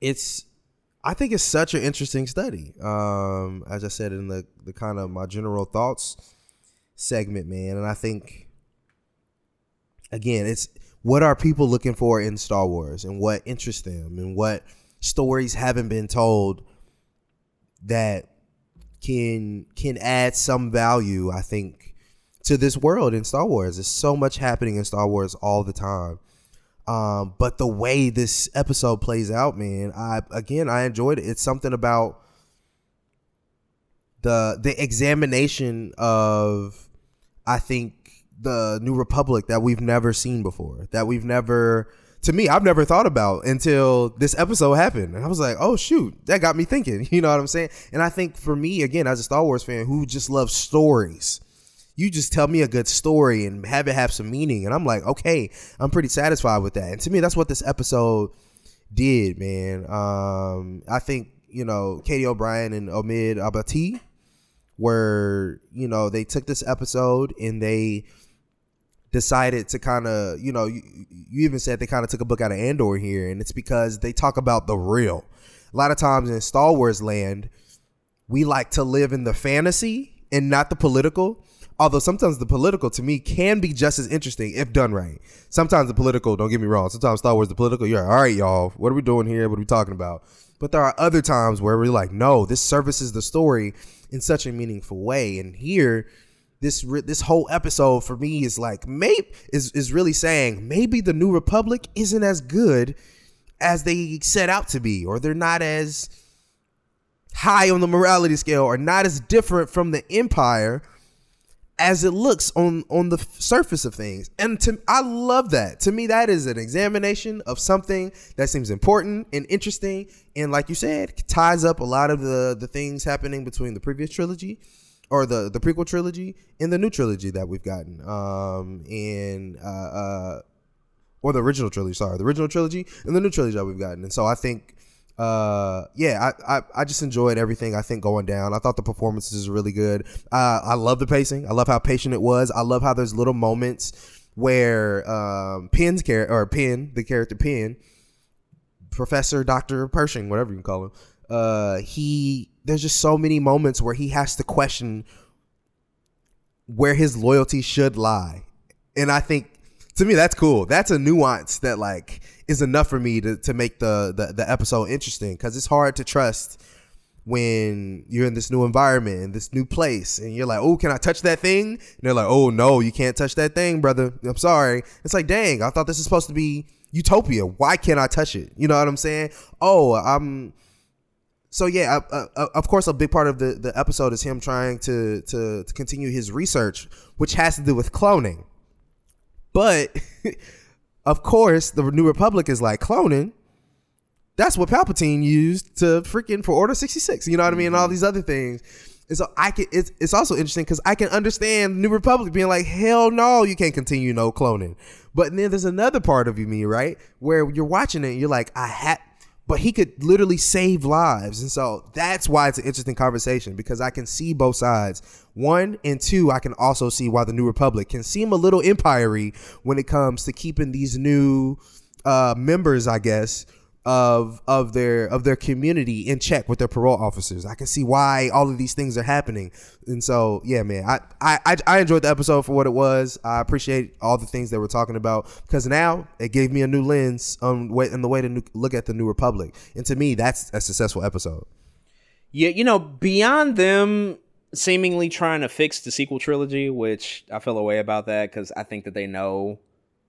It's I think it's such an interesting study. Um, as I said in the the kind of my general thoughts segment, man, and I think again, it's what are people looking for in Star Wars and what interests them and what stories haven't been told that can can add some value, I think, to this world in Star Wars. There's so much happening in Star Wars all the time. Um, but the way this episode plays out, man, I again I enjoyed it. It's something about the the examination of I think the New Republic that we've never seen before, that we've never to me, I've never thought about until this episode happened. And I was like, oh, shoot, that got me thinking. You know what I'm saying? And I think for me, again, as a Star Wars fan who just loves stories, you just tell me a good story and have it have some meaning. And I'm like, okay, I'm pretty satisfied with that. And to me, that's what this episode did, man. Um, I think, you know, Katy O'Brian and Omid Abtahi were, you know, they took this episode and they decided to kind of, you know, you, you even said they kind of took a book out of Andor here, and it's because they talk about the real. A lot of times in Star Wars land, we like to live in the fantasy and not the political. Although sometimes the political to me can be just as interesting if done right. Sometimes the political, don't get me wrong, sometimes Star Wars, the political, you're like, all right, y'all, what are we doing here? What are we talking about? But there are other times where we're like, no, this services the story in such a meaningful way. And here, this this whole episode for me is like maybe is is really saying maybe the New Republic isn't as good as they set out to be, or they're not as high on the morality scale, or not as different from the Empire as it looks on on the surface of things. And to I love that. To me that is an examination of something that seems important and interesting and like you said ties up a lot of the the things happening between the previous trilogy or the the prequel trilogy and the new trilogy that we've gotten. Um and uh uh or the original trilogy, sorry, the original trilogy and the new trilogy that we've gotten. And so I think uh yeah I, I i just enjoyed everything i think going down i thought the performances were really good uh i love the pacing i love how patient it was i love how there's little moments where um character or Penn the character Penn professor dr pershing whatever you call him uh he there's just so many moments where he has to question where his loyalty should lie. And i think to me that's cool. That's a nuance that like is enough for me to, to make the, the, the episode interesting because it's hard to trust when you're in this new environment in this new place and you're like oh can i touch that thing? And they're like oh no you can't touch that thing brother. I'm sorry. It's like dang i thought this is supposed to be utopia. Why can't i touch it? You know what i'm saying? Oh i'm so yeah uh, uh, of course a big part of the, the episode is him trying to, to to continue his research which has to do with cloning but of course, the New Republic is like cloning. That's what Palpatine used to freaking for Order 66. You know what I mean? And all these other things. And so I can it's it's also interesting because I can understand New Republic being like, hell no, you can't continue no cloning. But then there's another part of you, me, right? Where you're watching it and you're like, I had but he could literally save lives. And so that's why it's an interesting conversation because I can see both sides. One and two, I can also see why the New Republic can seem a little empire when it comes to keeping these new uh, members, I guess, of of their of their community in check with their parole officers. I can see why all of these things are happening. And so, yeah, man, I I I enjoyed the episode for what it was. I appreciate all the things that we're talking about because now it gave me a new lens on way in the way to look at the New Republic. And to me, that's a successful episode. Yeah, you know, beyond them seemingly trying to fix the sequel trilogy, which I feel a way about that because I think that they know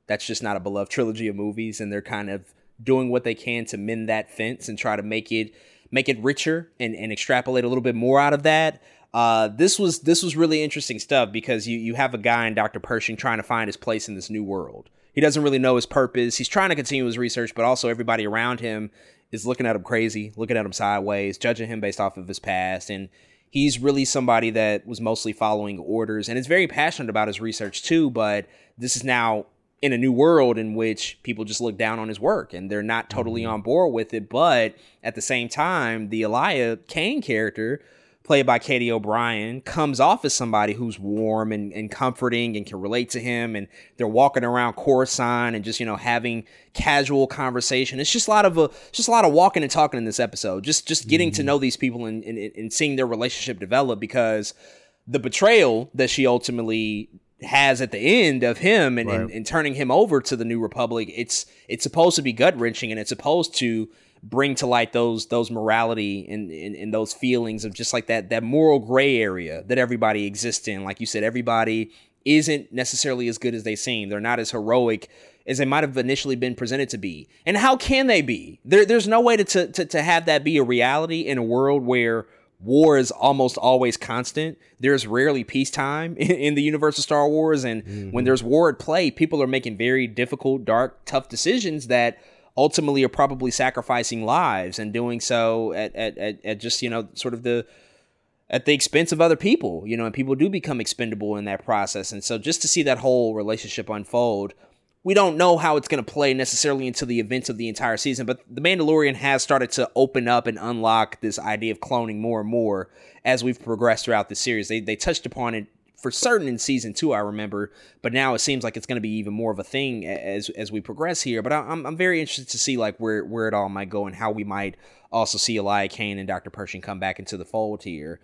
that's just not a beloved trilogy of movies, and they're kind of doing what they can to mend that fence and try to make it make it richer and, and extrapolate a little bit more out of that. Uh, this was this was really interesting stuff because you you have a guy in Dr. Pershing trying to find his place in this new world. He doesn't really know his purpose. He's trying to continue his research, but also everybody around him is looking at him crazy, looking at him sideways, judging him based off of his past. And he's really somebody that was mostly following orders and is very passionate about his research too. But this is now in a new world in which people just look down on his work and they're not totally mm-hmm. on board with it. But at the same time, the Elia Kane character, played by Katy O'Brian, comes off as somebody who's warm and, and comforting and can relate to him. And they're walking around Coruscant and just, you know, having casual conversation. It's just a lot of a, just a lot of walking and talking in this episode. Just just getting mm-hmm. to know these people and, and, and seeing their relationship develop because the betrayal that she ultimately has at the end of him and, right. and, and, turning him over to the new republic it's it's supposed to be gut wrenching and it's supposed to bring to light those those morality and, and, and those feelings of just like that that moral gray area that everybody exists in. Like you said everybody isn't necessarily as good as they seem. They're not as heroic as they might have initially been presented to be. And how can they be? There, there's no way to, to to have that be a reality in a world where war is almost always constant. There's rarely peacetime in, in the universe of Star Wars, and mm-hmm. when there's war at play, people are making very difficult, dark, tough decisions that ultimately are probably sacrificing lives and doing so at, at, at, at just you know sort of the at the expense of other people, you know, and people do become expendable in that process. And so just to see that whole relationship unfold we don't know how it's going to play necessarily into the events of the entire season, but The Mandalorian has started to open up and unlock this idea of cloning more and more as we've progressed throughout the series. They, they touched upon it for certain in season two, I remember, but now it seems like it's going to be even more of a thing as as we progress here. But I'm I'm very interested to see like where where it all might go and how we might also see Elia Kane and Dr. Pershing come back into the fold here.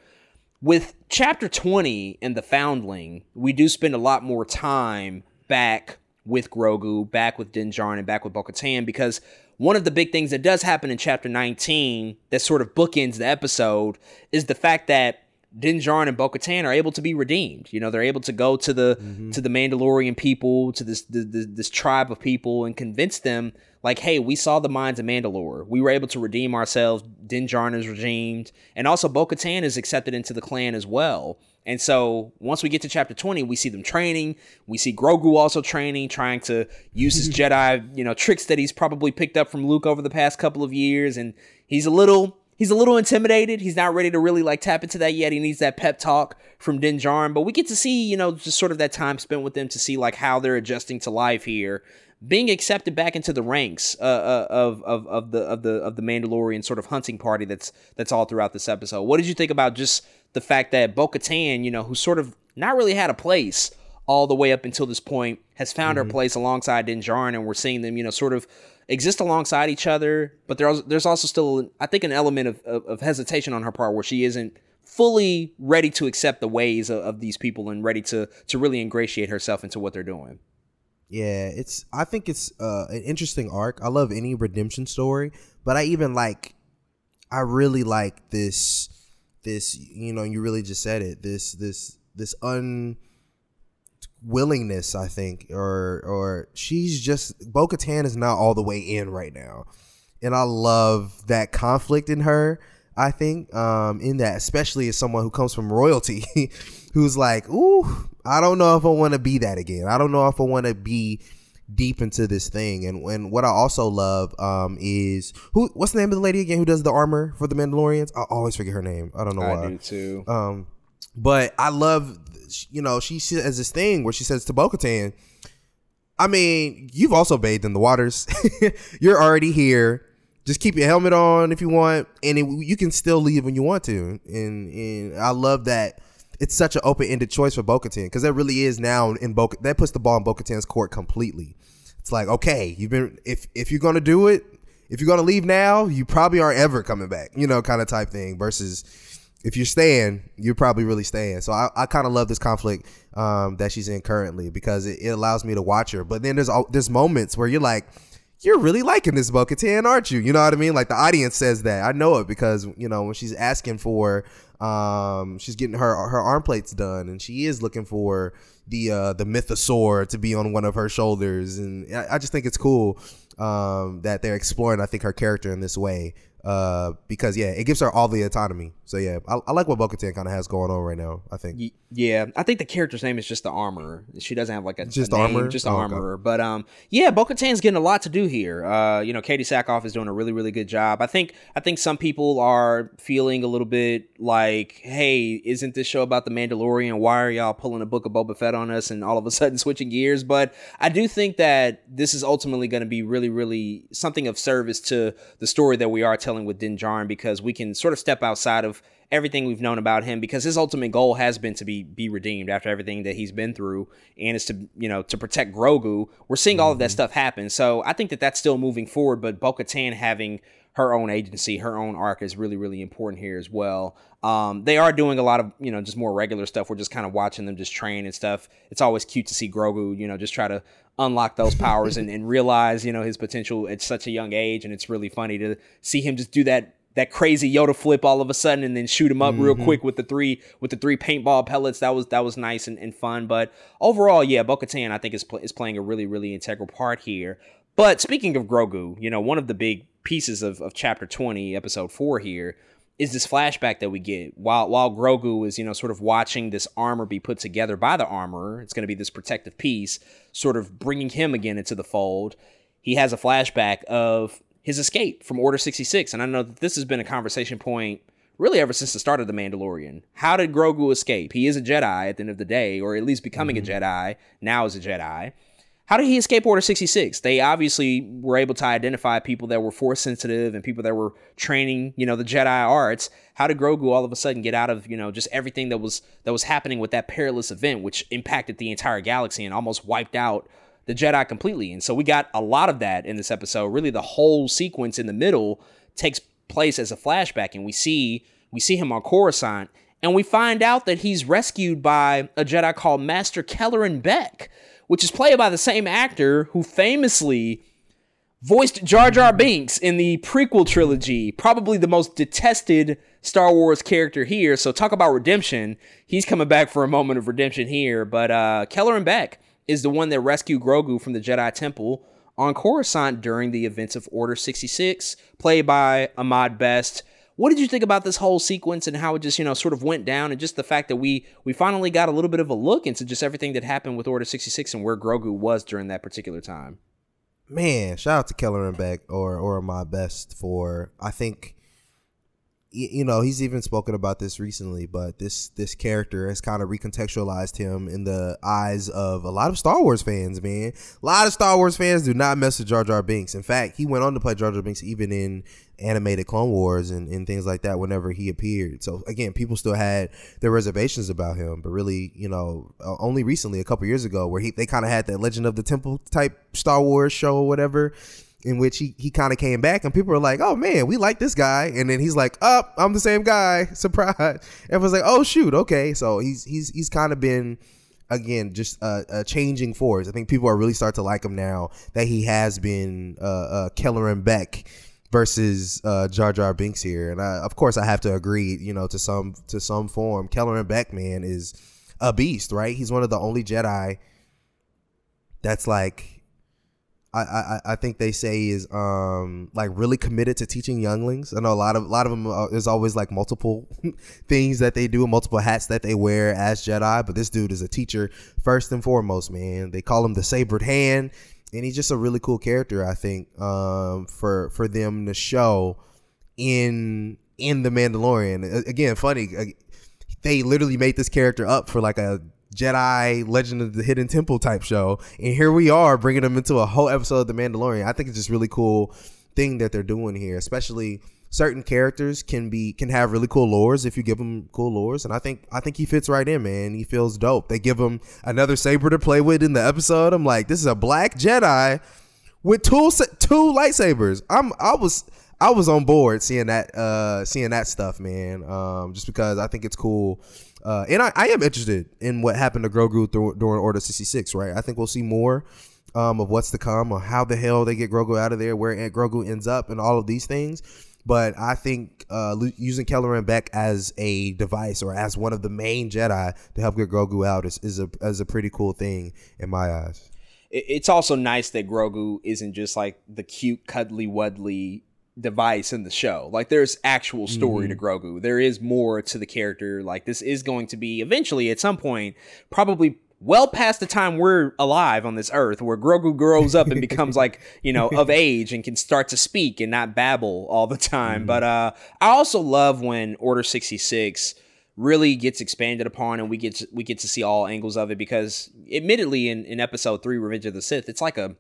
With chapter 20 and the Foundling, we do spend a lot more time back with Grogu, back with Din Djarin, and back with Bo-Katan because one of the big things that does happen in chapter 19 that sort of bookends the episode is the fact that Din Djarin and Bo-Katan are able to be redeemed. You know, they're able to go to the mm-hmm. to the Mandalorian people, to this the, the, this tribe of people, and convince them, like, hey, we saw the Mines of Mandalore. We were able to redeem ourselves. Din Djarin is redeemed, and also Bo-Katan is accepted into the clan as well. And so once we get to chapter 20, we see them training. We see Grogu also training, trying to use his Jedi, you know, tricks that he's probably picked up from Luke over the past couple of years. And he's a little he's a little intimidated. He's not ready to really like tap into that yet. He needs that pep talk from Din Djarin. But we get to see, you know, just sort of that time spent with them to see like how they're adjusting to life here, being accepted back into the ranks uh, uh, of, of of the of the of the Mandalorian sort of hunting party that's that's all throughout this episode. What did you think about just the fact that Bo-Katan, you know, who sort of not really had a place all the way up until this point, has found mm-hmm. her place alongside Din Djarin, and we're seeing them, you know, sort of exist alongside each other, but there's there's also still I think an element of, of, of, hesitation on her part where she isn't fully ready to accept the ways of, of, these people and ready to to really ingratiate herself into what they're doing. Yeah, it's I think it's uh, an interesting arc. I love any redemption story, but I even like I really like this this you know you really just said it this this this unwillingness I think, or or she's just Bo Katan is not all the way in right now. And I love that conflict in her. I think um, in that, especially as someone who comes from royalty, who's like, "Ooh, I don't know if I want to be that again. I don't know if I want to be deep into this thing." And and what I also love um, is who? What's the name of the lady again who does the armor for the Mandalorians? I always forget her name. I don't know why. I do too. Um, but I love you know, she says this thing where she says to Bo Katan, I mean, you've also bathed in the waters. You're already here. Just keep your helmet on if you want, and it, you can still leave when you want to. And and I love that it's such an open ended choice for Bo Katan because that really is now in Bo that puts the ball in Bo Katan's court completely. It's like okay, you've been if if you're gonna do it, if you're gonna leave now, you probably aren't ever coming back. You know, kind of type thing. Versus if you're staying, you're probably really staying. So I, I kind of love this conflict um, that she's in currently because it, it, allows me to watch her. But then there's all, there's moments where you're like, you're really liking this Bo Katan, aren't you? You know what I mean? Like the audience says that. I know it because you know when she's asking for, um, she's getting her her arm plates done, and she is looking for the uh, the mythosaur to be on one of her shoulders, and I, I just think it's cool um, that they're exploring. I think her character in this way uh, because yeah, it gives her all the autonomy. So yeah, I, I like what Bo-Katan kind of has going on right now. I think. Yeah, I think the character's name is just the armor. She doesn't have like a just a name, armor, just the oh. Okay. But um, yeah, Bo-Katan's getting a lot to do here. Uh, you know, Katee Sackhoff is doing a really really good job. I think I think some people are feeling a little bit like, hey, isn't this show about the Mandalorian? Why are y'all pulling a book of Boba Fett on us and all of a sudden switching gears? But I do think that this is ultimately going to be really really something of service to the story that we are telling with Din Djarin because we can sort of step outside of everything we've known about him because his ultimate goal has been to be be redeemed after everything that he's been through and is to you know to protect Grogu. We're seeing all of that mm-hmm. stuff happen, so I think that that's still moving forward. But Bo-Katan having her own agency, her own arc is really really important here as well. Um, they are doing a lot of you know just more regular stuff. We're just kind of watching them just train and stuff. It's always cute to see Grogu you know just try to unlock those powers and, and realize you know his potential at such a young age and it's really funny to see him just do that that crazy Yoda flip all of a sudden and then shoot him up mm-hmm. real quick with the three with the three paintball pellets that was that was nice and, and fun but overall yeah Bo-Katan I think is, is playing a really really integral part here but speaking of Grogu you know one of the big pieces of, of chapter 20 episode 4 here is this flashback that we get while while Grogu is you know sort of watching this armor be put together by the armorer. It's going to be this protective piece, sort of bringing him again into the fold. He has a flashback of his escape from Order 66, and I know that this has been a conversation point really ever since the start of the Mandalorian. How did Grogu escape? He is a Jedi at the end of the day, or at least becoming mm-hmm. a Jedi now is a Jedi. How did he escape Order 66? They obviously were able to identify people that were force sensitive and people that were training, you know, the Jedi arts. How did Grogu all of a sudden get out of, you know, just everything that was that was happening with that perilous event, which impacted the entire galaxy and almost wiped out the Jedi completely? And so we got a lot of that in this episode. Really, the whole sequence in the middle takes place as a flashback, and we see we see him on Coruscant, and we find out that he's rescued by a Jedi called Master Kelleran Beck which is played by the same actor who famously voiced Jar Jar Binks in the prequel trilogy, probably the most detested Star Wars character here. So talk about redemption. He's coming back for a moment of redemption here, but uh Kelleran Beck is the one that rescued Grogu from the Jedi Temple on Coruscant during the events of Order 66, played by Ahmed Best. What did you think about this whole sequence and how it just, you know, sort of went down and just the fact that we we finally got a little bit of a look into just everything that happened with Order 66 and where Grogu was during that particular time? Man, shout out to Kelleran Beck or or Ahmed Best for I think you know he's even spoken about this recently but this this character has kind of recontextualized him in the eyes of a lot of star wars fans man. A lot of star wars fans do not mess with jar jar binks. In fact he went on to play jar jar binks even in animated clone wars and, and things like that whenever he appeared. So again people still had their reservations about him but really you know only recently a couple years ago where he they kind of had that legend of the temple type star wars show or whatever in which he, he kind of came back and people were like, oh man, we like this guy. And then he's like, up, oh, I'm the same guy. Surprise. Everyone's like, oh shoot, okay. So he's he's he's kind of been again just a, a, changing force. I think people are really start to like him now that he has been uh, uh Kelleran Beck versus uh, Jar Jar Binks here. And I, of course I have to agree, you know, to some to some form. Kelleran Beck, man, is a beast, right? He's one of the only Jedi that's like I, I, I think they say is um like really committed to teaching younglings. I know a lot of a lot of them uh, there's always like multiple things that they do, multiple hats that they wear as Jedi. But this dude is a teacher first and foremost, man. They call him the Sabered Hand, and he's just a really cool character. I think um for for them to show in in the Mandalorian. Again, funny. Uh, they literally made this character up for like a Jedi Legend of the Hidden Temple type show, and here we are bringing them into a whole episode of The Mandalorian. I think it's just really cool thing that they're doing here, especially certain characters can be can have really cool lores if you give them cool lores. And i think i think he fits right in man. He feels dope. They give him another saber to play with in the episode. I'm like this is a black jedi with two two lightsabers. I'm i was i was on board seeing that uh seeing that stuff man. Um just because i think it's cool uh, and I, I am interested in what happened to Grogu during Order 66, right? I think we'll see more um, of what's to come, or how the hell they get Grogu out of there, where Aunt Grogu ends up, and all of these things. But I think uh, using Kelleran Beck as a device or as one of the main Jedi to help get Grogu out is, is a is a pretty cool thing in my eyes. It's also nice that Grogu isn't just like the cute, cuddly, wuddly device in the show. Like there's actual story mm-hmm. to Grogu. There is more to the character. Like this is going to be eventually at some point, probably well past the time we're alive on this earth where Grogu grows up and becomes like, you know, of age and can start to speak and not babble all the time. Mm-hmm. But uh I also love when Order 66 really gets expanded upon and we get to, we get to see all angles of it because admittedly in, in episode 3 Revenge of the Sith it's like a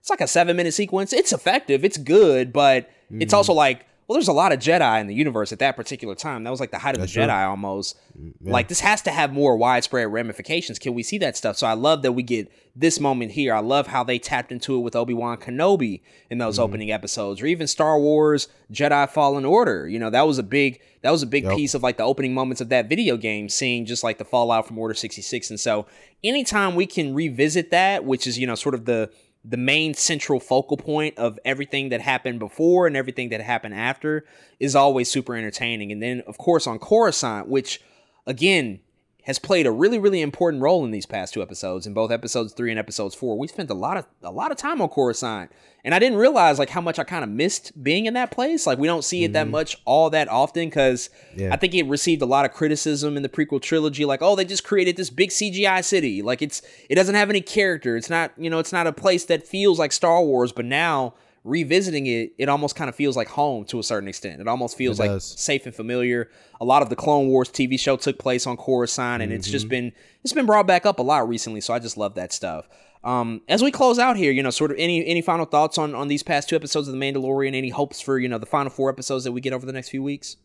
it's like a 7 minute sequence. It's effective, it's good, but Mm-hmm. It's also like, well, there's a lot of Jedi in the universe at that particular time. That was like the height of That's the Jedi almost. Yeah. Like this has to have more widespread ramifications. Can we see that stuff? So I love that we get this moment here. I love how they tapped into it with Obi Wan Kenobi in those mm-hmm. opening episodes, or even Star Wars Jedi Fallen Order. You know, that was a big that was a big yep. piece of like the opening moments of that video game, seeing just like the fallout from Order sixty six. And so anytime we can revisit that, which is you know sort of the the main central focal point of everything that happened before and everything that happened after is always super entertaining. And then, of course, on Coruscant, which again has played a really, really important role in these past two episodes, in both episodes three and episodes four. We spent a lot of a lot of time on Coruscant, and I didn't realize like how much I kind of missed being in that place. Like we don't see it mm-hmm. that much all that often because yeah. I think it received a lot of criticism in the prequel trilogy. Like, oh, they just created this big CGI city. Like it's it doesn't have any character. It's not you know it's not a place that feels like Star Wars. But now revisiting it, it almost kind of feels like home to a certain extent. It almost feels It like safe and familiar. A lot of the Clone Wars TV show took place on Coruscant, and it's Mm-hmm. just been it's been brought back up a lot recently. So I just love that stuff. Um, as we close out here, you know, sort of any any final thoughts on on these past two episodes of The Mandalorian? Any hopes for you know the final four episodes that we get over the next few weeks?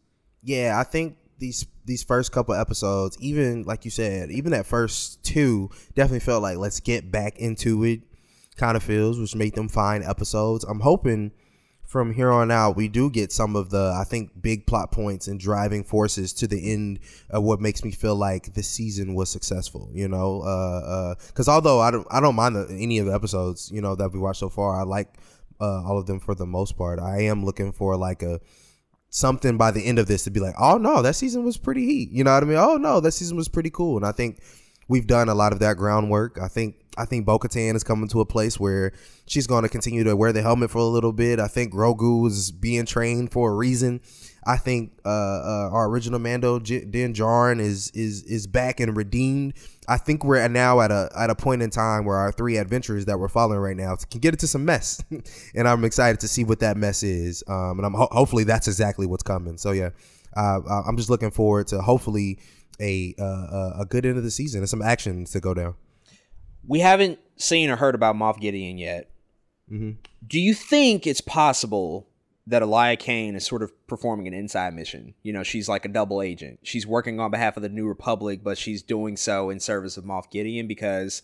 Yeah, I think these these first couple episodes, even like you said, even that first two, definitely felt like let's get back into it. Kind of feels, which make them fine episodes. I'm hoping from here on out we do get some of the I think big plot points and driving forces to the end of what makes me feel like the season was successful. You know, because although I don't I don't mind the, any of the episodes you know that we watched so far, I like uh, all of them for the most part. I am looking for like a something by the end of this to be like, oh no, that season was pretty heat. You know what I mean? Oh no, that season was pretty cool. And I think we've done a lot of that groundwork. I think I think Bo Katan is coming to a place where she's going to continue to wear the helmet for a little bit. I think Grogu is being trained for a reason. I think uh, uh, our original Mando J- Din Djarin is is is back and redeemed. I think we're now at a at a point in time where our three adventurers that we're following right now can get into some mess, and I'm excited to see what that mess is. Um, and I'm ho- hopefully that's exactly what's coming. So yeah, uh, I'm just looking forward to hopefully a uh, a- a good end of the season and some action to go down. we haven't seen or heard about Moff Gideon yet. Do you think it's possible that Elia Kane is sort of performing an inside mission? You know, she's like a double agent. She's working on behalf of the New Republic, but she's doing so in service of Moff Gideon because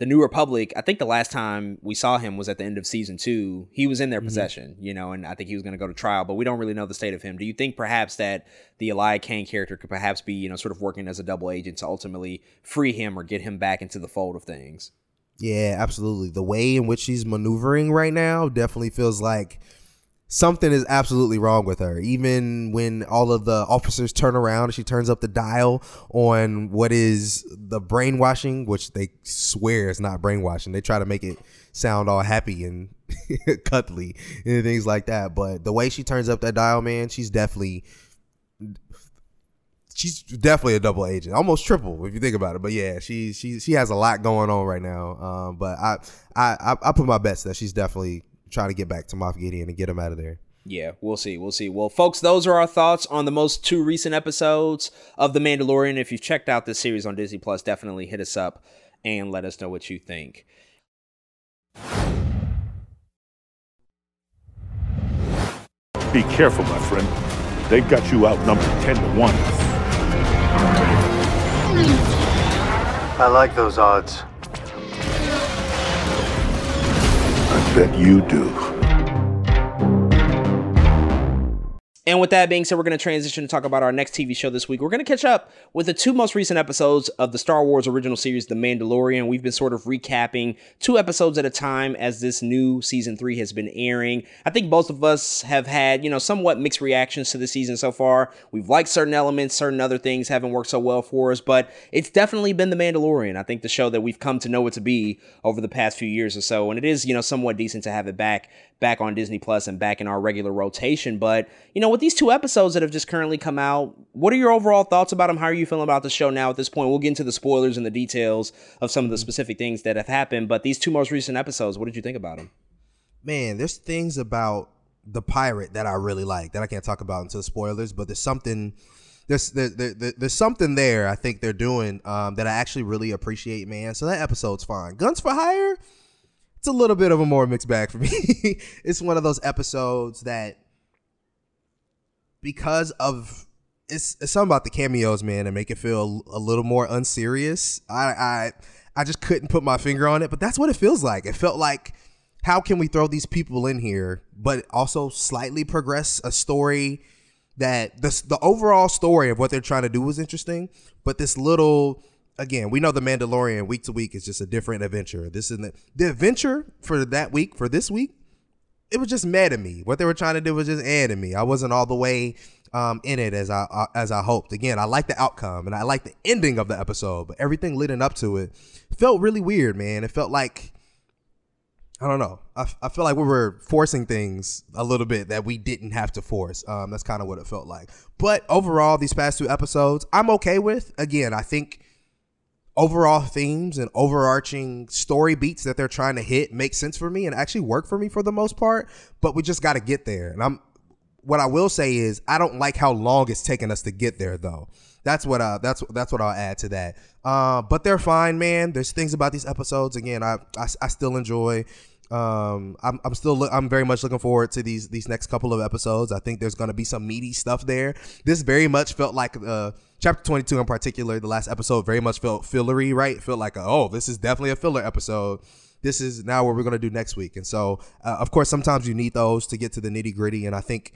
the New Republic, I think the last time we saw him was at the end of season two. He was in their mm-hmm. possession, you know, and I think he was going to go to trial, but we don't really know the state of him. Do you think perhaps that the Elia Kane character could perhaps be, you know, sort of working as a double agent to ultimately free him or get him back into the fold of things? Yeah, absolutely. The way in which he's maneuvering right now definitely feels like something is absolutely wrong with her. Even when all of the officers turn around and she turns up the dial on what is the brainwashing, which they swear is not brainwashing. They try to make it sound all happy and cuddly and things like that. But the way she turns up that dial, man, she's definitely she's definitely a double agent, almost triple if you think about it. But yeah, she she she has a lot going on right now. Um, but I I, I put my bets that she's definitely trying to get back to Moff Gideon and get him out of there. Yeah, we'll see. We'll see. Well, folks, those are our thoughts on the most two recent episodes of The Mandalorian. If you've checked out this series on Disney Plus, definitely hit us up and let us know what you think. Be careful, my friend. They've got you outnumbered 10 to 1. I like those odds. Bet you do. And with that being said, we're going to transition to talk about our next TV show this week. We're going to catch up with the two most recent episodes of the Star Wars original series, The Mandalorian. We've been sort of recapping two episodes at a time as this new season three has been airing. I think both of us have had, you know, somewhat mixed reactions to the season so far. We've liked certain elements, certain other things haven't worked so well for us, but it's definitely been The Mandalorian. I think the show that we've come to know it to be over the past few years or so. And it is, you know, somewhat decent to have it back back on Disney Plus and back in our regular rotation. But, you know, with these two episodes that have just currently come out, what are your overall thoughts about them? How are you feeling about the show now at this point? We'll get into the spoilers and the details of some of the specific things that have happened. But these two most recent episodes, what did you think about them? Man, there's things about the pirate that I really like that I can't talk about until spoilers, but there's something there's there, there, there- there's something there I think they're doing um, that I actually really appreciate, man. So that episode's fine. Guns for Hire, it's a little bit of a more mixed bag for me. it's one of those episodes that because of it's, it's something about the cameos, man, and make it feel a little more unserious. I I I just couldn't put my finger on it, but that's what it feels like. It felt like how can we throw these people in here, but also slightly progress a story that the the overall story of what they're trying to do was interesting, but this little again, we know the Mandalorian week to week is just a different adventure. This is the, the adventure for that week for this week it was just mad at me. What they were trying to do was just add to me. I wasn't all the way um, in it as I uh, as I hoped. Again, I like the outcome and I like the ending of the episode, but everything leading up to it felt really weird, man. It felt like I don't know. I, I feel like we were forcing things a little bit that we didn't have to force. Um, that's kind of what it felt like. But overall, these past two episodes, I'm okay with. Again, I think overall themes and overarching story beats that they're trying to hit make sense for me and actually work for me for the most part. But we just got to get there. And I'm what I will say is I don't like how long it's taken us to get there though. That's what uh that's that's what I'll add to that. Uh, but they're fine, man. There's things about these episodes again I I, I still enjoy. Um, I'm, I'm still I'm very much looking forward to these these next couple of episodes. I think there's gonna be some meaty stuff there. This very much felt like uh chapter 22 in particular. The last episode very much felt fillery, right? Felt like a, oh this is definitely a filler episode. This is now what we're gonna do next week. And so uh, of course sometimes you need those to get to the nitty gritty. And I think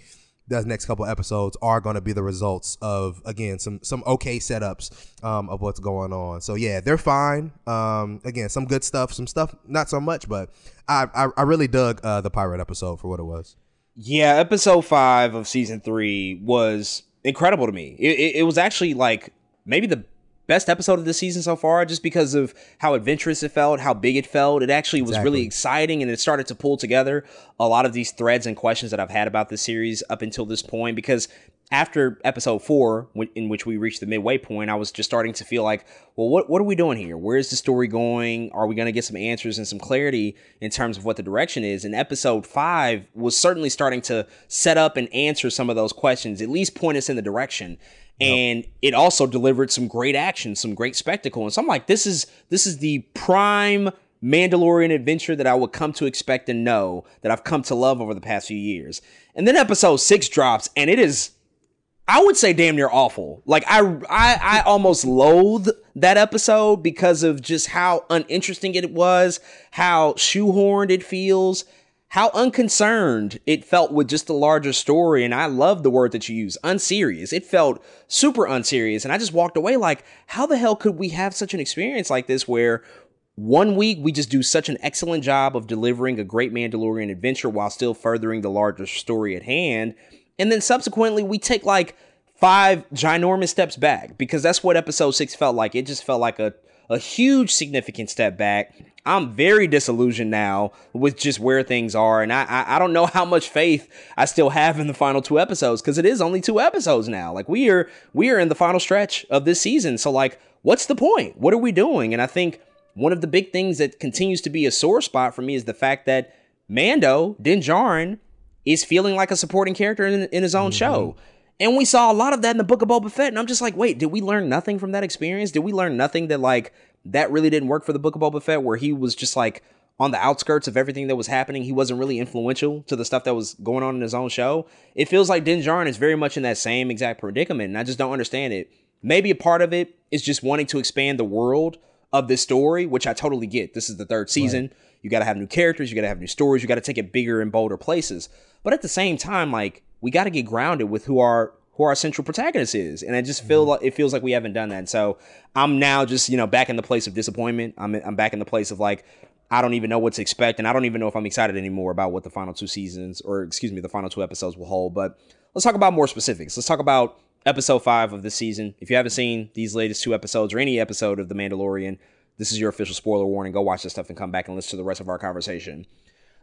the next couple episodes are going to be the results of again some some okay setups um, of what's going on. So yeah, they're fine. Um, again, some good stuff, some stuff not so much, but I I, I really dug uh, the pirate episode for what it was. Yeah, episode five of season three was incredible to me. It, it, it was actually like maybe the best episode of the season so far just because of how adventurous it felt, how big it felt. It actually was Exactly. really exciting and it started to pull together a lot of these threads and questions that I've had about this series up until this point because after episode four, in which we reached the midway point, I was just starting to feel like, well, what, what are we doing here? Where's the story going? Are we going to get some answers and some clarity in terms of what the direction is? And episode five was certainly starting to set up and answer some of those questions, at least point us in the direction and it also delivered some great action, some great spectacle. And so I'm like, this is this is the prime Mandalorian adventure that I would come to expect and know that I've come to love over the past few years. And then episode six drops, and it is I would say damn near awful. Like I I I almost loathe that episode because of just how uninteresting it was, how shoehorned it feels, how unconcerned it felt with just the larger story. And I love the word that you use, unserious. It felt super unserious. And I just walked away like, how the hell could we have such an experience like this where one week we just do such an excellent job of delivering a great Mandalorian adventure while still furthering the larger story at hand. And then subsequently we take like five ginormous steps back because that's what episode six felt like. It just felt like a, a huge significant step back. I'm very disillusioned now with just where things are, and I I, I don't know how much faith I still have in the final two episodes because it is only two episodes now. Like we are we are in the final stretch of this season, so like, what's the point? What are we doing? And I think one of the big things that continues to be a sore spot for me is the fact that Mando Din Djarin is feeling like a supporting character in, in his own mm-hmm. show. And we saw a lot of that in the book of Boba Fett. And I'm just like, wait, did we learn nothing from that experience? Did we learn nothing that like that really didn't work for the book of Boba Fett, where he was just like on the outskirts of everything that was happening? He wasn't really influential to the stuff that was going on in his own show. It feels like Din Djarin is very much in that same exact predicament, and I just don't understand it. Maybe a part of it is just wanting to expand the world of this story, which I totally get. This is the third season. You got to have new characters, you got to have new stories, you got to take it bigger and bolder places. But at the same time, like we got to get grounded with who our who our central protagonist is, and I just feel mm-hmm. like it feels like we haven't done that. And so I'm now just you know back in the place of disappointment. I'm I'm back in the place of like I don't even know what to expect, and I don't even know if I'm excited anymore about what the final two seasons, or excuse me, the final two episodes will hold. But let's talk about more specifics. Let's talk about episode five of this season. If you haven't seen these latest two episodes or any episode of The Mandalorian, this is your official spoiler warning. Go watch this stuff and come back and listen to the rest of our conversation.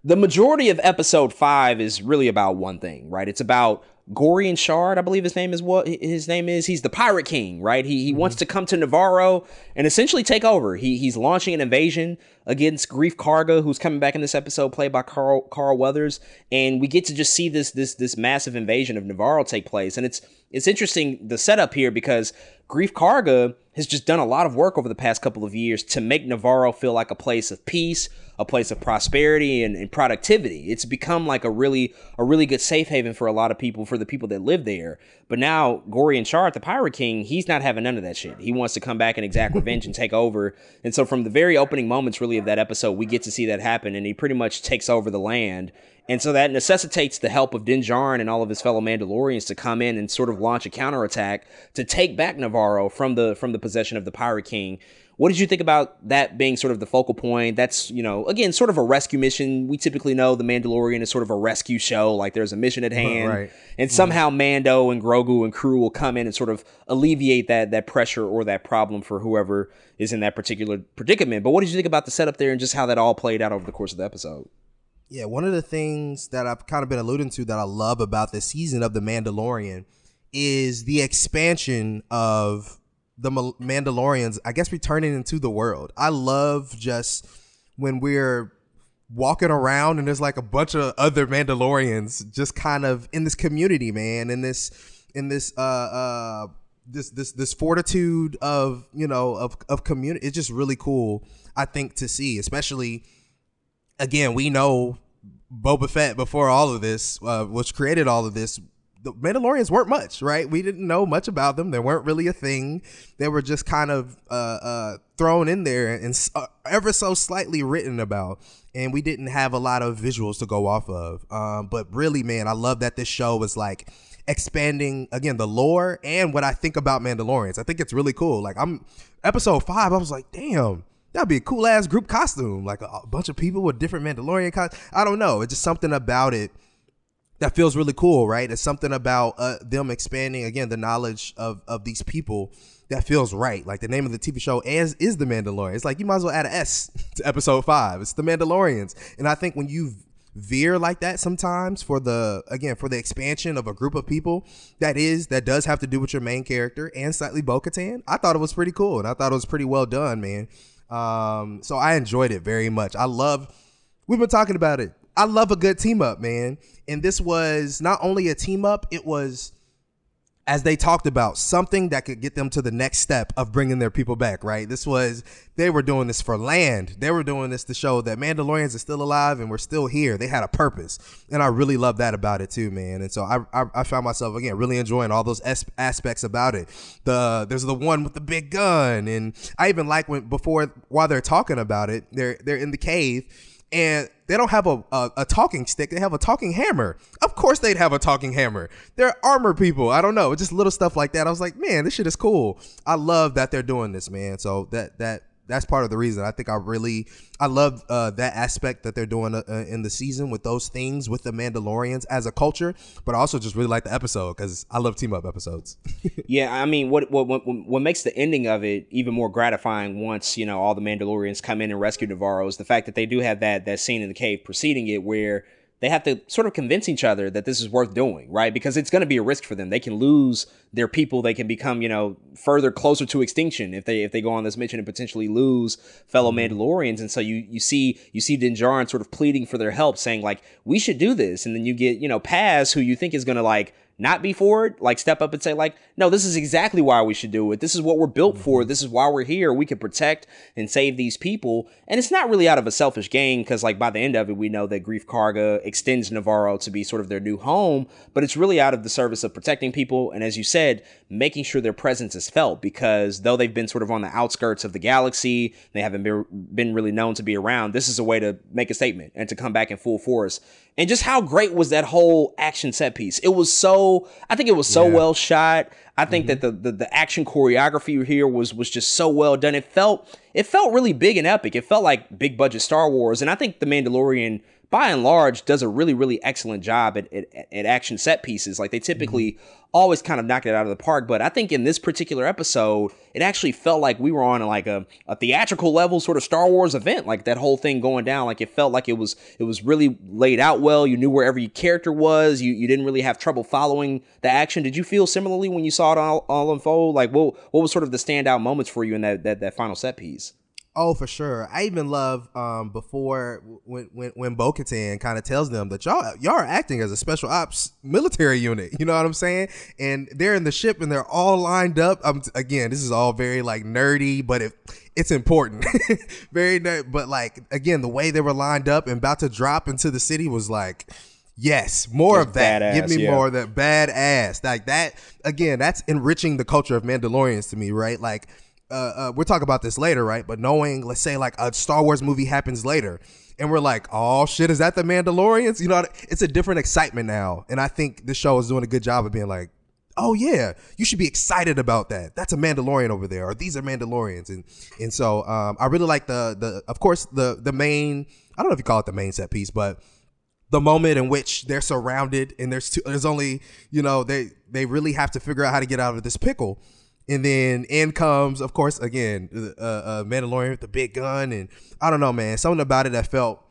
The majority of episode five is really about one thing, right? It's about Gorian Shard, I believe his name is what his name is. He's the Pirate King, right? He he wants mm-hmm. to come to Navarro and essentially take over. He he's launching an invasion against Greef Karga, who's coming back in this episode, played by Carl Carl Weathers, and we get to just see this this this massive invasion of Navarro take place. And it's it's interesting the setup here because Greef Karga has just done a lot of work over the past couple of years to make Navarro feel like a place of peace, a place of prosperity and, and productivity. It's become like a really a really good safe haven for a lot of people, for the people that live there. But now Gorian Shard the Pirate King, he's not having none of that shit. He wants to come back and exact revenge and take over. And so from the very opening moments really of that episode, we get to see that happen and he pretty much takes over the land. And so that necessitates the help of Din Djarin and all of his fellow Mandalorians to come in and sort of launch a counterattack to take back Navarro from the from the possession of the Pirate King. What did you think about that being sort of the focal point? That's, you know, again, sort of a rescue mission. We typically know The Mandalorian is sort of a rescue show, like there's a mission at hand. right. And mm-hmm. somehow Mando and Grogu and crew will come in and sort of alleviate that that pressure or that problem for whoever is in that particular predicament. But what did you think about the setup there and just how that all played out over the course of the episode? Yeah, one of the things that I've kind of been alluding to that I love about this season of The Mandalorian is the expansion of the Mandalorians, I guess, returning into the world. I love just when we're walking around and there's like a bunch of other Mandalorians just kind of in this community, man, in this in this uh uh this this this fortitude of you know of of community. It's just really cool, I think, to see, especially again, we know Boba Fett before all of this, uh, which created all of this. The Mandalorians weren't much, right? We didn't know much about them. They weren't really a thing. They were just kind of uh, uh, thrown in there and uh, ever so slightly written about. And we didn't have a lot of visuals to go off of. Um, but really, man, I love that this show was like expanding again the lore and what I think about Mandalorians. I think it's really cool. Like I'm episode five, I was like, damn, that'd be a cool ass group costume, like a, a bunch of people with different Mandalorian costumes. I don't know. It's just something about it that feels really cool, right? It's something about uh, them expanding again the knowledge of of these people that feels right. Like the name of the TV show is is the Mandalorian. It's like you might as well add an S to episode five. It's the Mandalorians, and I think when you veer like that sometimes for the again for the expansion of a group of people that is that does have to do with your main character and slightly Bo-Katan. I thought it was pretty cool and I thought it was pretty well done, man. Um, so I enjoyed it very much. I love, we've been talking about it. I love a good team up, man. And this was not only a team up, it was as they talked about something that could get them to the next step of bringing their people back right? This was they were doing this for land. They were doing this to show that mandalorians are still alive and we're still here. They had a purpose. And i really love that about it too man. And so i i, I found myself again really enjoying all those aspects about it. The there's the one with the big gun. And i even like when before while they're talking about it they're they're in the cave and they don't have a, a, a, talking stick. They have a talking hammer. Of course, they'd have a talking hammer. They're armor people. I don't know. Just little stuff like that. I was like, man, this shit is cool. I love that they're doing this, man. So that that that's part of the reason. I think I really I love uh, that aspect that they're doing uh, in the season with those things with the Mandalorians as a culture, but I also just really like the episode because I love team up episodes. yeah, I mean, what, what what what makes the ending of it even more gratifying once you know all the Mandalorians come in and rescue Navarro is the fact that they do have that that scene in the cave preceding it where they have to sort of convince each other that this is worth doing, right? Because it's going to be a risk for them. They can lose their people. They can become, you know, further closer to extinction if they if they go on this mission and potentially lose fellow mm-hmm. Mandalorians. And so you you see you see Din Djarin sort of pleading for their help, saying like, "We should do this." And then you get you know Paz, who you think is going to like not be for it, like step up and say, like, no, this is exactly why we should do it. This is what we're built for. Mm-hmm. This is why we're here. We can protect and save these people. And it's not really out of a selfish gain, because like by the end of it, we know that Greef Karga extends Navarro to be sort of their new home, but it's really out of the service of protecting people. And as you said, making sure their presence is felt, because though they've been sort of on the outskirts of the galaxy, they haven't been really known to be around. This is a way to make a statement and to come back in full force and just how great was that whole action set piece? It was so, I think it was so yeah. well shot. I think mm-hmm. that the, the, the action choreography here was was just so well done. It felt it felt really big and epic. It felt like big budget Star Wars, and I think the Mandalorian by and large does a really really excellent job at, at, at action set pieces. Like they typically mm-hmm. always kind of knock it out of the park but i think in this particular episode it actually felt like we were on like a, a theatrical level sort of star wars event. Like that whole thing going down like it felt like it was it was really laid out well. You knew where every character was. You, you didn't really have trouble following the action. Did you feel similarly when you saw it all, all unfold? Like what, what was sort of the standout moments for you in that, that, that final set piece Oh, for sure. I even love um, before when when when Bo-Katan kind of tells them that y'all y'all are acting as a special ops military unit. You know what I'm saying? And they're in the ship and they're all lined up. Um, again, this is all very like nerdy, but it it's important. very ner- but like again, the way they were lined up and about to drop into the city was like. Yes, more of that. Badass, Give me yeah. more of that badass. Like that again, that's enriching the culture of Mandalorians to me, right? Like uh, uh, we'll talk about this later, right? But knowing, let's say, like a Star Wars movie happens later, and we're like, oh shit, is that the Mandalorians? You know, it's a different excitement now, and I think this show is doing a good job of being like, oh yeah, you should be excited about that. That's a Mandalorian over there, or these are Mandalorians, and and so um, I really like the the of course the the main I don't know if you call it the main set piece, but the moment in which they're surrounded and there's two, there's only you know they they really have to figure out how to get out of this pickle and then in comes, of course, again, uh, uh, Mandalorian with the big gun, and I don't know, man, something about it that felt.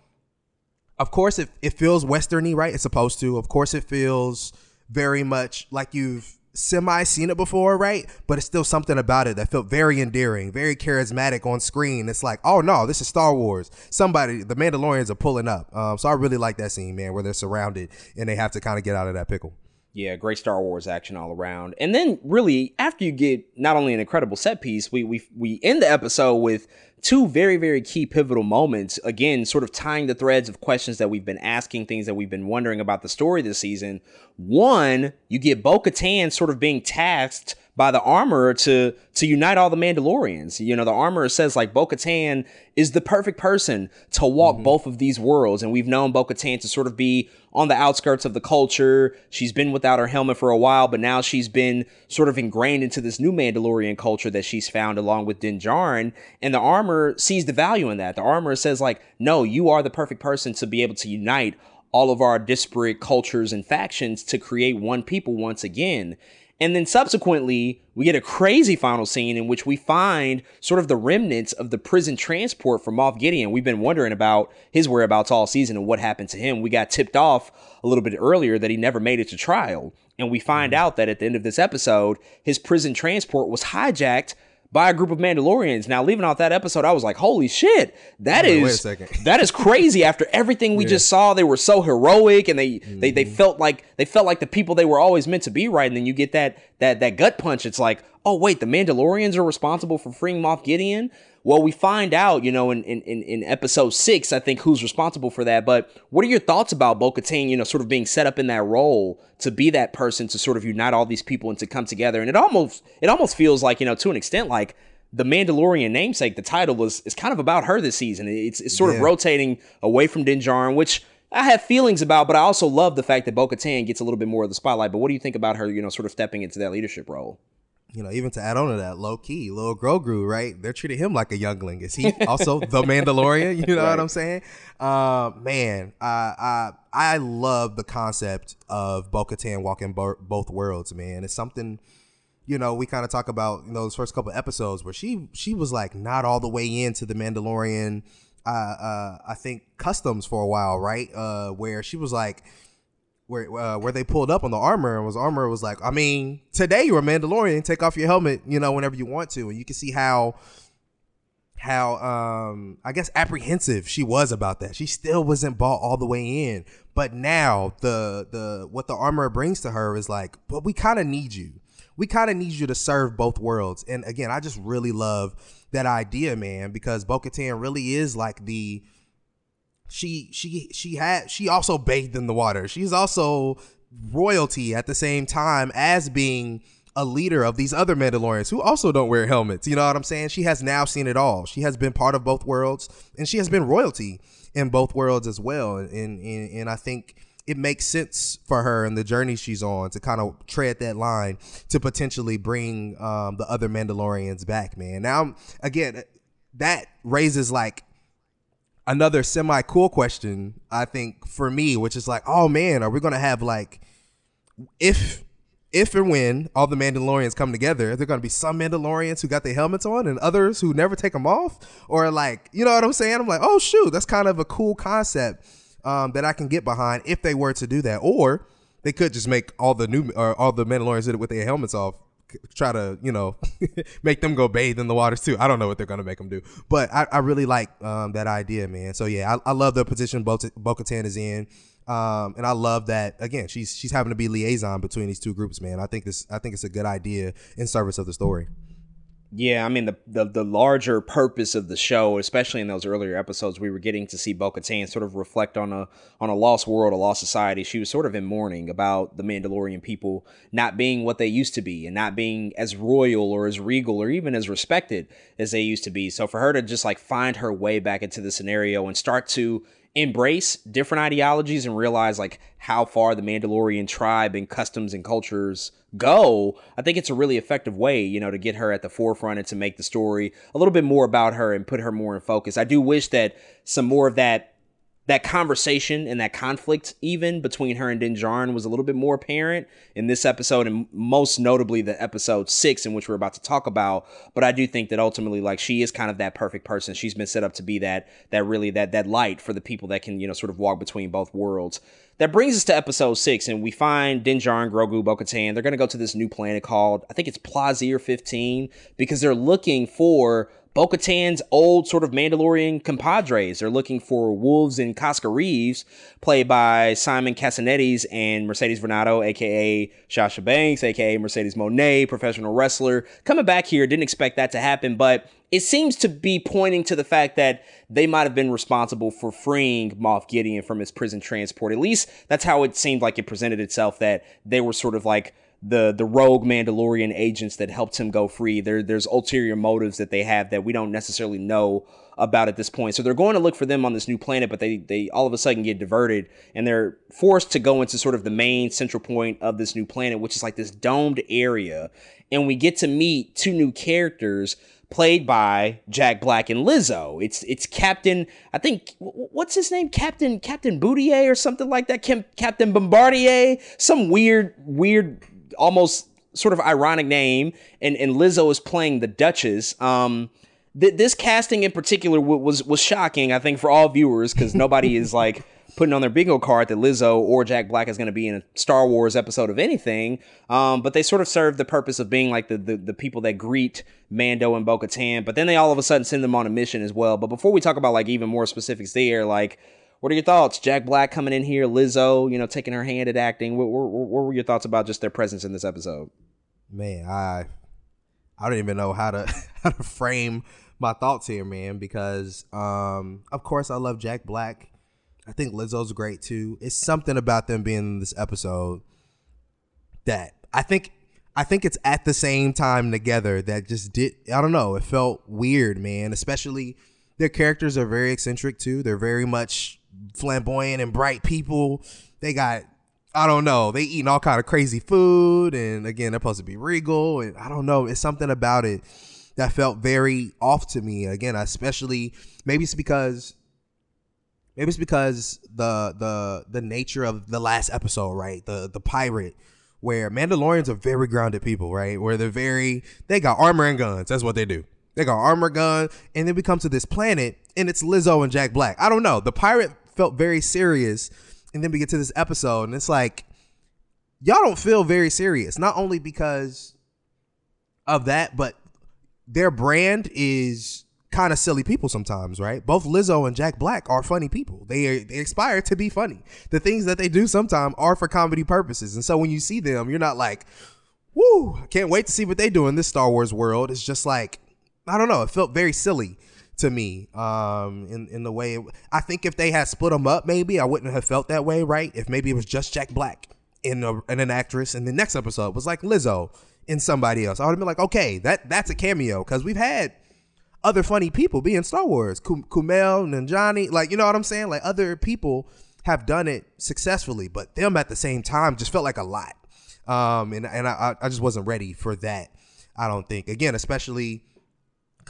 Of course, it it feels westerny, right? It's supposed to. Of course, it feels very much like you've semi seen it before, right? But it's still something about it that felt very endearing, very charismatic on screen. It's like, oh no, this is Star Wars. Somebody, the Mandalorians are pulling up. Um, so I really like that scene, man, where they're surrounded and they have to kind of get out of that pickle. Yeah, great Star Wars action all around. And then really after you get not only an incredible set piece, we we we end the episode with two very very key pivotal moments. Again, sort of tying the threads of questions that we've been asking, things that we've been wondering about the story this season. One, you get Bo-Katan sort of being tasked by the armorer to to unite all the Mandalorians. You know, the armorer says like Bo-Katan is the perfect person to walk mm-hmm. both of these worlds. And we've known Bo-Katan to sort of be on the outskirts of the culture. She's been without her helmet for a while, but now she's been sort of ingrained into this new Mandalorian culture that she's found along with Din Djarin. And the armor sees the value in that. The armor says like, no, you are the perfect person to be able to unite all of our disparate cultures and factions to create one people once again. And then subsequently, we get a crazy final scene in which we find sort of the remnants of the prison transport for Moff Gideon. We've been wondering about his whereabouts all season and what happened to him. We got tipped off a little bit earlier that he never made it to trial. And we find mm-hmm. out that at the end of this episode, his prison transport was hijacked by a group of Mandalorians. Now, leaving out that episode, I was like, "Holy shit, that wait, is wait that is crazy!" After everything we yeah. just saw, they were so heroic, and they mm-hmm. they they mm-hmm. felt like they felt like the people they were always meant to be. Right, and then you get that that that gut punch. It's like, oh wait, the Mandalorians are responsible for freeing Moff Gideon. Well, we find out, you know, in, in, in episode six, I think who's responsible for that. But what are your thoughts about Bo Katan, you know, sort of being set up in that role to be that person to sort of unite all these people and to come together? And it almost it almost feels like, you know, to an extent like the Mandalorian namesake, the title is is kind of about her this season. It's, it's sort yeah. of rotating away from Din Djarin, which I have feelings about, but I also love the fact that Bo Katan gets a little bit more of the spotlight. But what do you think about her, you know, sort of stepping into that leadership role? You know, even to add on to that, low key, little Grogu, right? They're treating him like a youngling. Is he also the Mandalorian? You know right. what I'm saying? Uh, man, I, I I love the concept of Bo-Katan walking bo- both worlds. Man, it's something. You know, we kind of talk about you know those first couple episodes where she she was like not all the way into the Mandalorian. Uh, uh, I think customs for a while, right? Uh, where she was like where uh, where they pulled up on the armor and was armor was like, I mean, today you're a Mandalorian, take off your helmet, you know, whenever you want to, and you can see how how um I guess apprehensive she was about that. She still wasn't bought all the way in, but now the the what the armor brings to her is like, but we kind of need you. We kind of need you to serve both worlds. And again, I just really love that idea, man, because Bo-Katan really is like the she she she had she also bathed in the water. She's also royalty at the same time as being a leader of these other Mandalorians who also don't wear helmets. You know what I'm saying? She has now seen it all. She has been part of both worlds and she has been royalty in both worlds as well. And and, and I think it makes sense for her and the journey she's on to kind of tread that line to potentially bring um, the other Mandalorians back, man. Now, again, that raises like another semi cool question, I think, for me, which is like, oh man, are we gonna have like if if and when all the Mandalorians come together, are there gonna be some Mandalorians who got their helmets on and others who never take them off, or like, you know what I'm saying? I'm like, oh shoot, that's kind of a cool concept um, that I can get behind if they were to do that, or they could just make all the new or all the Mandalorians with their helmets off try to you know make them go bathe in the waters too. I don't know what they're gonna make them do, but I, I really like um, that idea, man. So yeah, I, I love the position Bo- Bo-Katan is in, um, and I love that again. She's she's having to be liaison between these two groups, man. I think this I think it's a good idea in service of the story. Yeah, I mean the, the, the larger purpose of the show, especially in those earlier episodes, we were getting to see Bo-Katan sort of reflect on a on a lost world, a lost society. She was sort of in mourning about the Mandalorian people not being what they used to be and not being as royal or as regal or even as respected as they used to be. So for her to just like find her way back into the scenario and start to embrace different ideologies and realize like how far the Mandalorian tribe and customs and cultures go, I think it's a really effective way, you know, to get her at the forefront and to make the story a little bit more about her and put her more in focus. I do wish that some more of that that conversation and that conflict even between her and Din Djarin was a little bit more apparent in this episode and most notably the episode 6 in which we're about to talk about. But I do think that ultimately like she is kind of that perfect person. She's been set up to be that that really that that light for the people that can you know sort of walk between both worlds. That brings us to episode 6 and we find Din Djarin, Grogu, Bo-Katan. They're going to go to this new planet called I think it's Plazir 15 because they're looking for Bo old sort of Mandalorian compadres. They're looking for Woves and Koska Reeves, played by Simon Kassianides and Mercedes Varnado, aka Sasha Banks, aka Mercedes Monet, professional wrestler. Coming back here, didn't expect that to happen, but it seems to be pointing to the fact that they might have been responsible for freeing Moff Gideon from his prison transport. At least that's how it seemed like it presented itself that they were sort of like the the rogue Mandalorian agents that helped him go free. There there's ulterior motives that they have that we don't necessarily know about at this point. So they're going to look for them on this new planet, but they they all of a sudden get diverted and they're forced to go into sort of the main central point of this new planet, which is like this domed area. And we get to meet two new characters played by Jack Black and Lizzo. It's it's Captain, I think what's his name? Captain Captain Boudier or something like that. Captain Bombardier, some weird weird almost sort of ironic name, and and Lizzo is playing the Duchess. Um, th- this casting in particular w- was was shocking, I think, for all viewers because nobody is like putting on their bingo card that Lizzo or Jack Black is going to be in a Star Wars episode of anything. Um, but they sort of serve the purpose of being like the, the, the people that greet Mando and Bo Katan. But then they all of a sudden send them on a mission as well. But before we talk about like even more specifics there, like what are your thoughts? Jack Black coming in here, Lizzo, you know, taking her hand at acting. What, what, what were your thoughts about just their presence in this episode? Man, I I don't even know how to how to frame my thoughts here, man, because um of course I love Jack Black. I think Lizzo's great too. It's something about them being in this episode that I think I think it's at the same time together that just did I don't know, it felt weird, man, especially their characters are very eccentric too. They're very much flamboyant and bright people. They got I don't know. They eating all kind of crazy food, and again, they're supposed to be regal, and I don't know. It's something about it that felt very off to me. Again, especially maybe it's because maybe it's because the the the nature of the last episode, right? The the pirate, where Mandalorians are very grounded people, right? Where they're very they got armor and guns. That's what they do. They got armor gun, and then we come to this planet, and it's Lizzo and Jack Black. I don't know. The pirate felt very serious. And then we get to this episode, and it's like, y'all don't feel very serious. Not only because of that, but their brand is kind of silly people sometimes, right? Both Lizzo and Jack Black are funny people. They they aspire to be funny. The things that they do sometimes are for comedy purposes. And so when you see them, you're not like, "Woo, I can't wait to see what they do in this Star Wars world." It's just like, I don't know, it felt very silly to me um, in in the way it, I think if they had split them up, maybe I wouldn't have felt that way, right? If maybe it was just Jack Black in, a, in an actress, and the next episode was like Lizzo in somebody else, I would have been like, okay, that that's a cameo because we've had other funny people be in Star Wars, Kumail Nanjiani, like you know what I'm saying, like other people have done it successfully, but them at the same time just felt like a lot, um, and and I I just wasn't ready for that. I don't think again, especially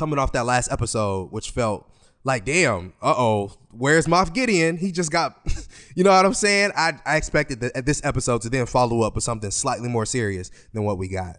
coming off that last episode, which felt like, damn, uh oh, where's Moff Gideon? He just got, you know what I'm saying? I, I expected that this episode to then follow up with something slightly more serious than what we got.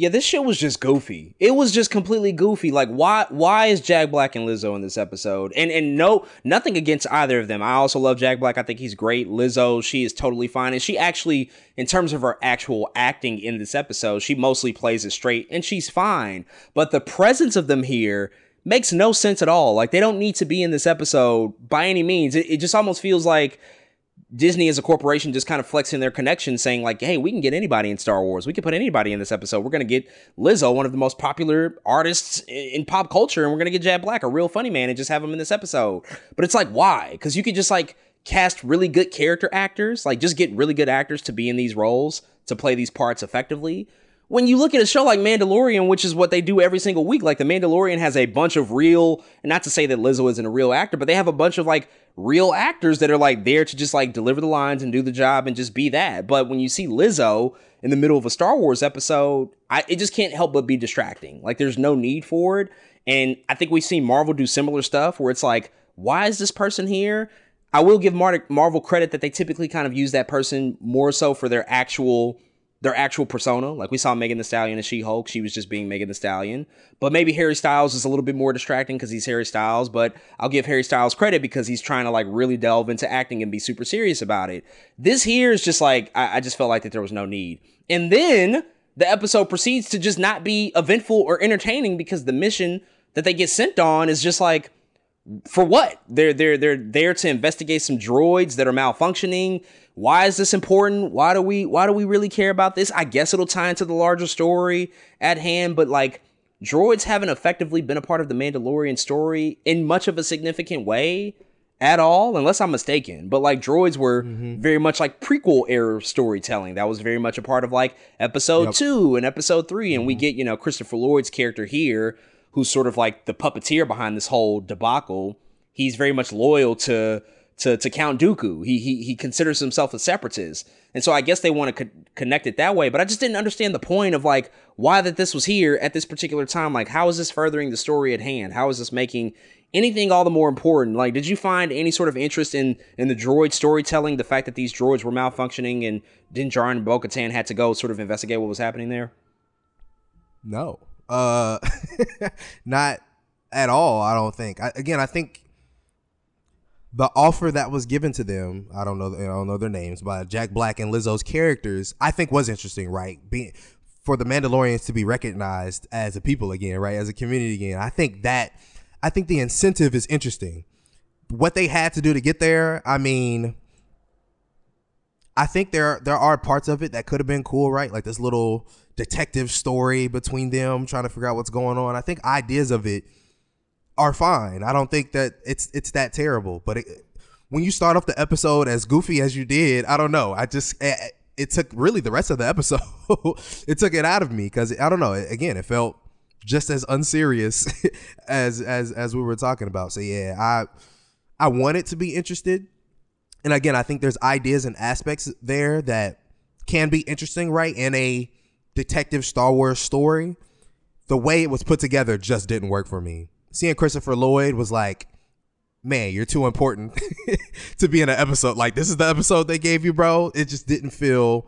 Yeah, this shit was just goofy. It was just completely goofy. Like, why why is Jack Black and Lizzo in this episode? And and no, nothing against either of them. I also love Jack Black. I think he's great. Lizzo, she is totally fine. And she actually, in terms of her actual acting in this episode, she mostly plays it straight and she's fine. But the presence of them here makes no sense at all. Like they don't need to be in this episode by any means. It, it just almost feels like Disney as a corporation just kind of flexing their connection, saying like, "Hey, we can get anybody in Star Wars. We can put anybody in this episode. We're gonna get Lizzo, one of the most popular artists in pop culture, and we're gonna get Jack Black, a real funny man, and just have him in this episode." But it's like, why? Because you could just like cast really good character actors, like just get really good actors to be in these roles to play these parts effectively when you look at a show like Mandalorian, which is what they do every single week, like The Mandalorian has a bunch of real, and not to say that Lizzo isn't a real actor, but they have a bunch of like real actors that are like there to just like deliver the lines and do the job and just be that. But when you see Lizzo in the middle of a Star Wars episode, I, it just can't help but be distracting. Like there's no need for it. And I think we've seen Marvel do similar stuff where it's like, why is this person here? I will give Mar- Marvel credit that they typically kind of use that person more so for their actual their actual persona. Like we saw Megan Thee Stallion and She Hulk, she was just being Megan Thee Stallion. But maybe Harry Styles is a little bit more distracting because he's Harry Styles. But I'll give Harry Styles credit because he's trying to like really delve into acting and be super serious about it. This here is just like I, I just felt like that there was no need. And then the episode proceeds to just not be eventful or entertaining because the mission that they get sent on is just like for what? They're they're they're there to investigate some droids that are malfunctioning. Why is this important? Why do we why do we really care about this? I guess it'll tie into the larger story at hand, but like droids haven't effectively been a part of the Mandalorian story in much of a significant way at all, unless I'm mistaken. But like droids were Mm-hmm. very much like prequel era storytelling. That was very much a part of like episode Yep. two and episode 3 and we Mm-hmm. get you know Christopher Lloyd's character here, who's sort of like the puppeteer behind this whole debacle. He's very much loyal to to to Count Dooku. He he he considers himself a separatist, and so I guess they want to co- connect it that way. But I just didn't understand the point of like why that this was here at this particular time. Like, how is this furthering the story at hand? How is this making anything all the more important? Like, did you find any sort of interest in in the droid storytelling? The fact that these droids were malfunctioning and Din Djarin and Bo-Katan had to go sort of investigate what was happening there. No. Uh not at all, I don't think. I, again, I think the offer that was given to them, I don't know I don't know their names, but Jack Black and Lizzo's characters, I think was interesting, right? Being for the Mandalorians to be recognized as a people again, right? As a community again. I think that I think the incentive is interesting. What they had to do to get there, I mean, I think there there are parts of it that could have been cool, right? Like this little detective story between them trying to figure out what's going on. I think ideas of it are fine. I don't think that it's it's that terrible. But it, when you start off the episode as goofy as you did, I don't know. I just it, it took really the rest of the episode. it took it out of me because I don't know. Again, it felt just as unserious as as as we were talking about. So yeah, I I wanted to be interested. And again, I think there's ideas and aspects there that can be interesting, right? In a detective Star Wars story. The way it was put together just didn't work for me. Seeing Christopher Lloyd was like, man, you're too important to be in an episode. Like, this is the episode they gave you, bro. It just didn't feel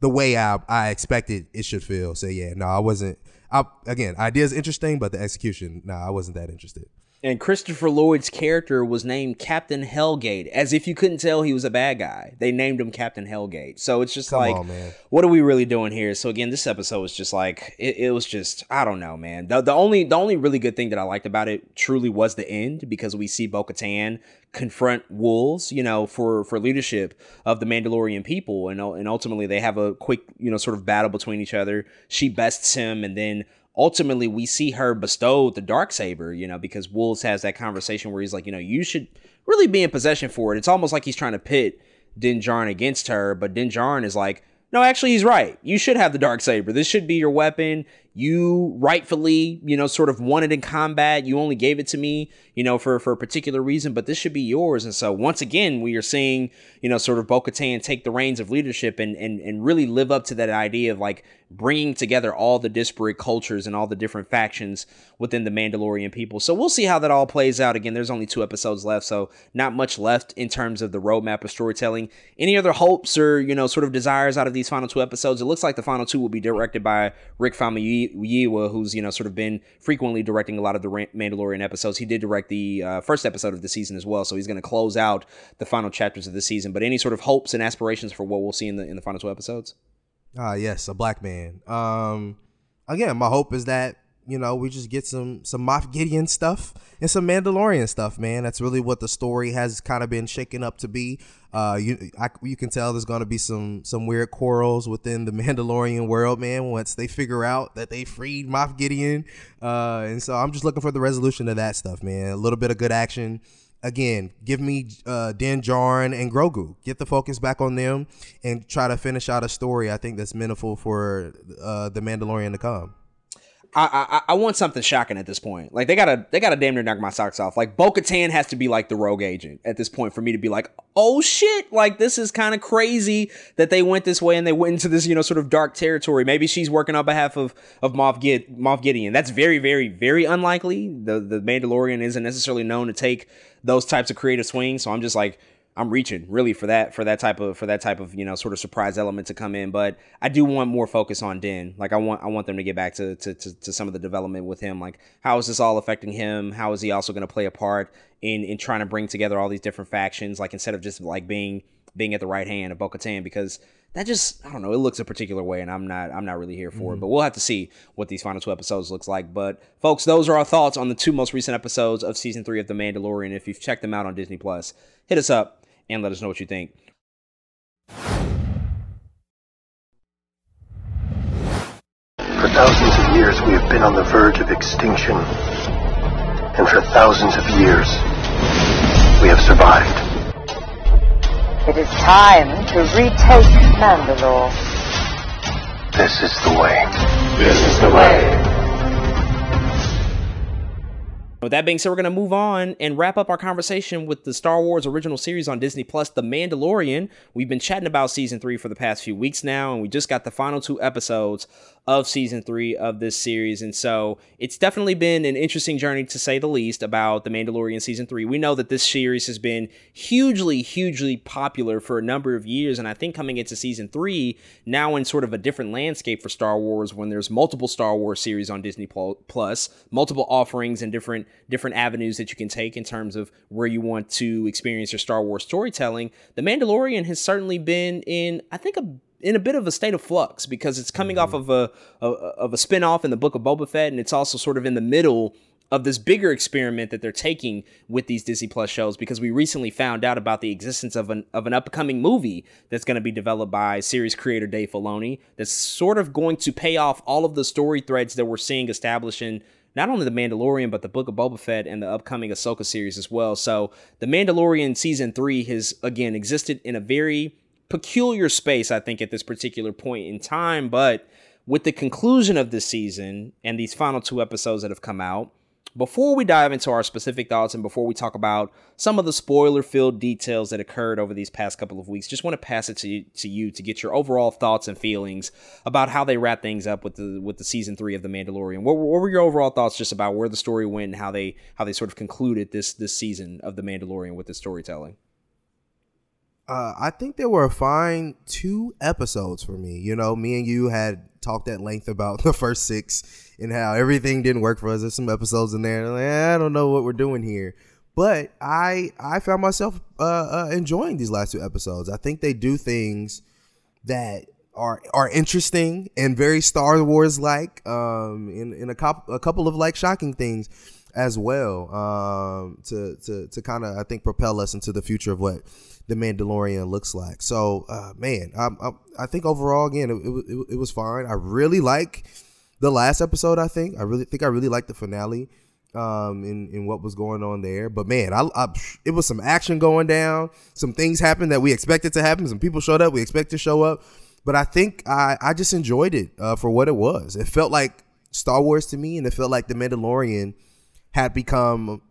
the way I, I expected it should feel. So, yeah, no, I wasn't. I, again, ideas interesting, but the execution, no, I wasn't that interested. And Christopher Lloyd's character was named Captain Hellgate, as if you couldn't tell he was a bad guy. They named him Captain Hellgate. So it's just Come like, on, what are we really doing here? So again, this episode was just like, it, it was just, I don't know, man. The, the only the only really good thing that I liked about it truly was the end because we see Bo-Katan confront Woves, you know, for for leadership of the Mandalorian people, and and ultimately they have a quick, you know, sort of battle between each other. She bests him, and then ultimately we see her bestow the dark saber you know because Woves has that conversation where he's like you know you should really be in possession for it. It's almost like he's trying to pit din Djarin against her but din Djarin is like no actually he's right. You should have the dark saber. This should be your weapon you rightfully you know sort of wanted in combat you only gave it to me you know for for a particular reason but this should be yours and so once again we are seeing you know sort of Bo-Katan take the reins of leadership and and and really live up to that idea of like bringing together all the disparate cultures and all the different factions within the Mandalorian people. So we'll see how that all plays out. Again, there's only two episodes left, so not much left in terms of the roadmap of storytelling. Any other hopes or, you know, sort of desires out of these final two episodes? It looks like the final two will be directed by Rick Famuyiwa, who's, you know, sort of been frequently directing a lot of the Mandalorian episodes. He did direct the uh, first episode of the season as well, so he's going to close out the final chapters of the season. But any sort of hopes and aspirations for what we'll see in the in the final two episodes? Ah, yes, a black man. Um, again, my hope is that you know we just get some some Moff Gideon stuff and some Mandalorian stuff, man. That's really what the story has kind of been shaken up to be. Uh, you I, you can tell there's going to be some some weird quarrels within the Mandalorian world, man. Once they figure out that they freed Moff Gideon, uh, and so I'm just looking for the resolution of that stuff, man. A little bit of good action again, give me uh, Din Djarin and Grogu. Get the focus back on them and try to finish out a story. I think that's meaningful for uh, the Mandalorian to come. I, I I want something shocking at this point. Like they gotta they gotta damn near knock my socks off. Like Bo Katan has to be like the rogue agent at this point for me to be like, oh shit, like this is kind of crazy that they went this way and they went into this, you know, sort of dark territory. Maybe she's working on behalf of of Moff, Gid- Moff Gideon. That's very, very, very unlikely. The the Mandalorian isn't necessarily known to take those types of creative swings. So I'm just like I'm reaching really for that for that type of for that type of you know sort of surprise element to come in. But I do want more focus on Din. Like I want I want them to get back to to to, to some of the development with him. Like how is this all affecting him? How is he also going to play a part in in trying to bring together all these different factions? Like instead of just like being being at the right hand of Bo-Katan because that just I don't know it looks a particular way and I'm not I'm not really here for mm-hmm. it but we'll have to see what these final two episodes looks like but folks those are our thoughts on the two most recent episodes of season 3 of The Mandalorian if you've checked them out on Disney Plus hit us up and let us know what you think For thousands of years we have been on the verge of extinction and for thousands of years we have survived it is time to retake Mandalore. This is the way. This is the way. With that being said, we're going to move on and wrap up our conversation with the Star Wars original series on Disney Plus, The Mandalorian. We've been chatting about season three for the past few weeks now, and we just got the final two episodes of season three of this series. And so it's definitely been an interesting journey to say the least about The Mandalorian season three. We know that this series has been hugely, hugely popular for a number of years. And I think coming into season three, now in sort of a different landscape for Star Wars, when there's multiple Star Wars series on Disney Plus, multiple offerings and different different avenues that you can take in terms of where you want to experience your Star Wars storytelling, The Mandalorian has certainly been in, I think, a in a bit of a state of flux because it's coming off mm-hmm. of a, a of a spinoff in the book of Boba Fett, and it's also sort of in the middle of this bigger experiment that they're taking with these Disney Plus shows because we recently found out about the existence of an of an upcoming movie that's going to be developed by series creator Dave Filoni that's sort of going to pay off all of the story threads that we're seeing establishing not only the Mandalorian but the Book of Boba Fett and the upcoming Ahsoka series as well. So the Mandalorian season three has again existed in a very peculiar space, I think, at this particular point in time. But with the conclusion of this season and these final two episodes that have come out, before we dive into our specific thoughts and before we talk about some of the spoiler filled details that occurred over these past couple of weeks, just want to pass it to you, to you to get your overall thoughts and feelings about how they wrap things up with the with the season three of The Mandalorian. What, what were your overall thoughts just about where the story went and how they how they sort of concluded this this season of The Mandalorian with the storytelling? Uh, I think there were a fine two episodes for me. You know, me and you had talked at length about the first six and how everything didn't work for us. There's some episodes in there. Like, I don't know what we're doing here, but I I found myself uh, uh, enjoying these last two episodes. I think they do things that are are interesting and very Star Wars like. Um, in in a couple a couple of like shocking things as well. Um, to to to kind of I think propel us into the future of what the Mandalorian looks like. So, uh, man, I, I, I, think overall, again, it, it, it, was fine. I really like the last episode. I think I really think I really like the finale. Um, in, in what was going on there, but man, I, I it was some action going down. Some things happened that we expected to happen. Some people showed up we expect to show up, but I think I I just enjoyed it uh, for what it was. It felt like Star Wars to me, and it felt like the Mandalorian had become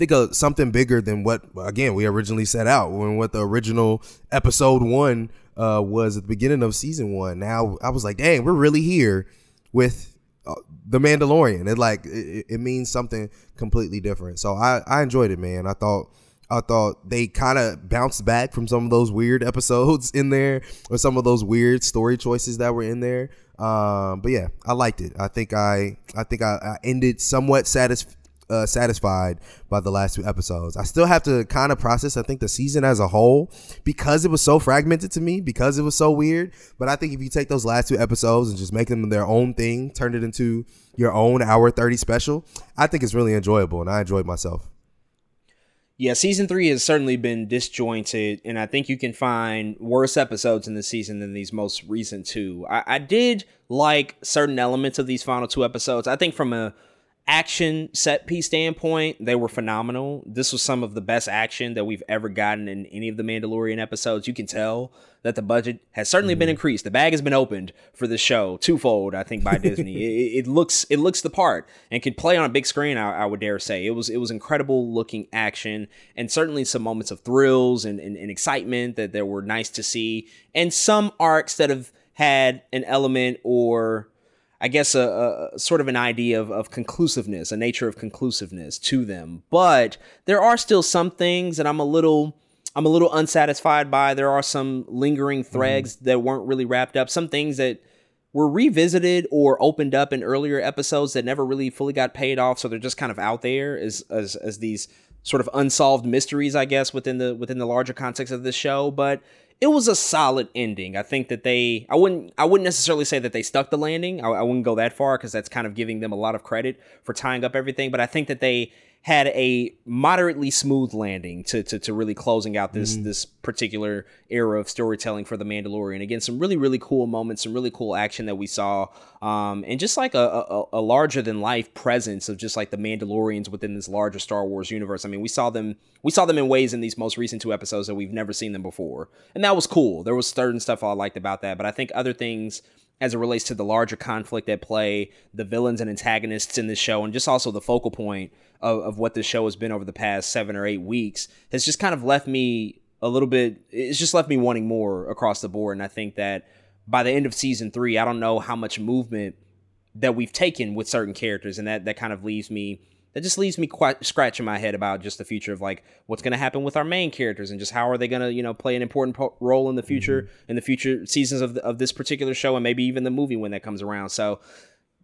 think of something bigger than what again we originally set out when what the original episode one uh, was at the beginning of season one. Now I was like, dang, we're really here with uh, the Mandalorian. It like it, it, means something completely different. So I I enjoyed it, man. I thought. I thought they kind of bounced back from some of those weird episodes in there, or some of those weird story choices that were in there. Um, but yeah, I liked it. I think I, I think I, I ended somewhat satisfied uh, satisfied by the last two episodes. I still have to kind of process, I think, the season as a whole because it was so fragmented to me, because it was so weird. But I think if you take those last two episodes and just make them their own thing, turn it into your own hour 30 special, I think it's really enjoyable and I enjoyed myself. Yeah, season three has certainly been disjointed, and I think you can find worse episodes in the season than these most recent two. I, I did like certain elements of these final two episodes. I think from a action set piece standpoint, they were phenomenal. This was some of the best action that we've ever gotten in any of the Mandalorian episodes. You can tell that the budget has certainly mm-hmm. been increased. The bag has been opened for the show twofold, I think, by Disney. it, it, looks it looks the part and could play on a big screen. I, I, would dare say it was it was incredible looking action and certainly some moments of thrills and, and, and excitement that there were nice to see, and some arcs that have had an element or I guess a, a, sort of an idea of, of conclusiveness, a nature of conclusiveness to them. But there are still some things that I'm a little I'm a little unsatisfied by. There are some lingering threads mm. that weren't really wrapped up. Some things that were revisited or opened up in earlier episodes that never really fully got paid off. So they're just kind of out there as as, as these sort of unsolved mysteries, I guess, within the within the larger context of the show. But it was a solid ending. I think that they I wouldn't I wouldn't necessarily say that they stuck the landing. I, I wouldn't go that far because that's kind of giving them a lot of credit for tying up everything. But I think that they had a moderately smooth landing to, to, to really closing out this mm. this particular era of storytelling for the Mandalorian. Again, some really really cool moments, some really cool action that we saw, um, and just like a, a, a larger than life presence of just like the Mandalorians within this larger Star Wars universe. I mean, we saw them we saw them in ways in these most recent two episodes that we've never seen them before, and that was cool. There was certain stuff I liked about that, but I think other things as it relates to the larger conflict at play, the villains and antagonists in this show, and just also the focal point of, of what the show has been over the past seven or eight weeks, has just kind of left me a little bit. It's just left me wanting more across the board. And I think that by the end of season three, I don't know how much movement that we've taken with certain characters, and that that kind of leaves me that just leaves me quite scratching my head about just the future of like what's going to happen with our main characters and just how are they going to you know play an important po- role in the future mm-hmm. in the future seasons of, the, of this particular show and maybe even the movie when that comes around so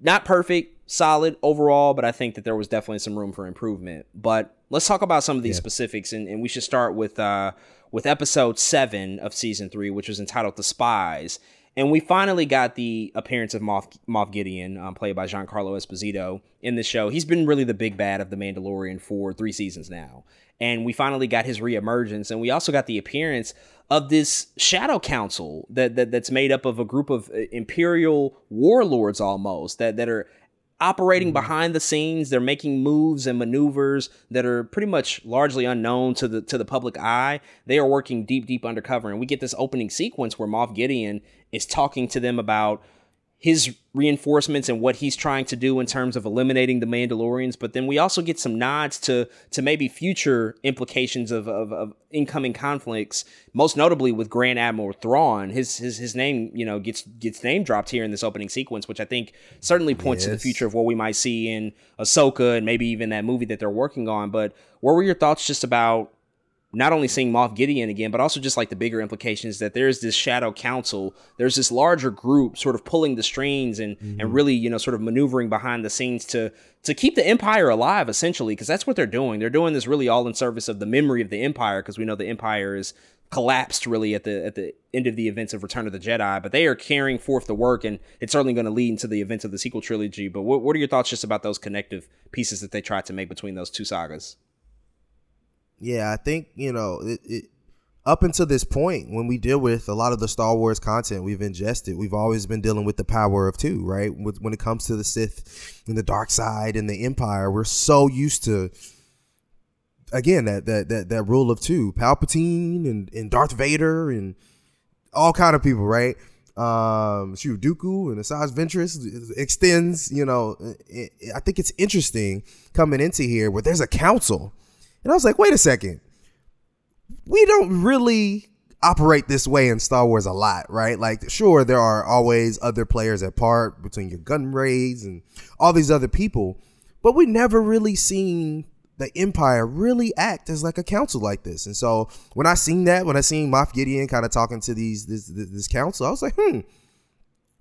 not perfect solid overall but i think that there was definitely some room for improvement but let's talk about some of these yeah. specifics and, and we should start with uh with episode seven of season three which was entitled the spies and we finally got the appearance of Moff, Moff Gideon, um, played by Giancarlo Esposito, in the show. He's been really the big bad of The Mandalorian for three seasons now. And we finally got his reemergence. And we also got the appearance of this shadow council that, that that's made up of a group of uh, imperial warlords almost that, that are operating mm-hmm. behind the scenes. They're making moves and maneuvers that are pretty much largely unknown to the to the public eye. They are working deep, deep undercover, and we get this opening sequence where Moff Gideon is talking to them about his reinforcements and what he's trying to do in terms of eliminating the Mandalorians, but then we also get some nods to to maybe future implications of, of, of incoming conflicts, most notably with Grand Admiral Thrawn. His his his name, you know, gets gets name dropped here in this opening sequence, which I think certainly points yes. to the future of what we might see in Ahsoka and maybe even that movie that they're working on. But what were your thoughts just about not only seeing Moff Gideon again, but also just like the bigger implications that there's this shadow council, there's this larger group sort of pulling the strings and mm-hmm. and really you know sort of maneuvering behind the scenes to to keep the empire alive essentially because that's what they're doing. They're doing this really all in service of the memory of the empire because we know the empire is collapsed really at the at the end of the events of Return of the Jedi, but they are carrying forth the work and it's certainly going to lead into the events of the sequel trilogy. But what, what are your thoughts just about those connective pieces that they tried to make between those two sagas? Yeah, I think you know it, it, up until this point, when we deal with a lot of the Star Wars content we've ingested, we've always been dealing with the power of two, right? With, when it comes to the Sith and the dark side and the Empire, we're so used to again that that that, that rule of two, Palpatine and, and Darth Vader and all kind of people, right? Um, shoot, Dooku and Asajj Ventress extends. You know, I think it's interesting coming into here where there's a council and I was like, wait a second. We don't really operate this way in Star Wars a lot, right? Like, sure, there are always other players at part between your gun raids and all these other people, but we never really seen the Empire really act as like a council like this. And so when I seen that, when I seen Moff Gideon kind of talking to these this, this, this council, I was like, hmm,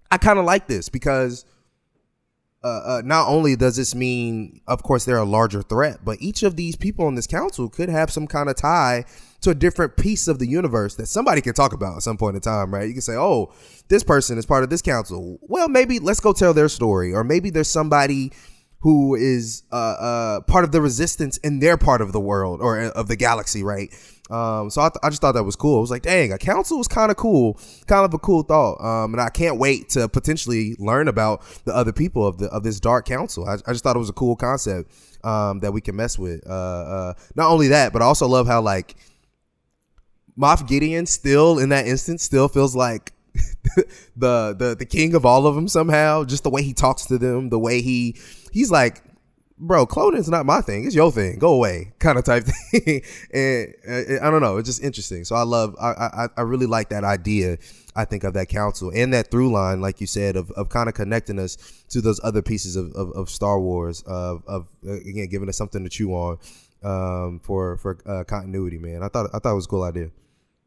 I kind of like this because uh, uh, not only does this mean, of course, they're a larger threat, but each of these people on this council could have some kind of tie to a different piece of the universe that somebody can talk about at some point in time, right? You can say, oh, this person is part of this council. Well, maybe let's go tell their story. Or maybe there's somebody who is uh, uh, part of the resistance in their part of the world or uh, of the galaxy, right? Um, so I, th- I just thought that was cool. I was like, dang, a council was kind of cool, kind of a cool thought. Um, and I can't wait to potentially learn about the other people of the of this dark council. I, I just thought it was a cool concept um, that we can mess with. Uh, uh, not only that, but I also love how like Moff Gideon still in that instance still feels like the the the king of all of them somehow. Just the way he talks to them, the way he he's like bro, cloning is not my thing. It's your thing. Go away, kind of type thing. and uh, I don't know. It's just interesting. So I love. I, I I really like that idea. I think of that council and that through line, like you said, of, of kind of connecting us to those other pieces of, of, of Star Wars, of, of uh, again giving us something to chew on um, for for uh, continuity. Man, I thought I thought it was a cool idea.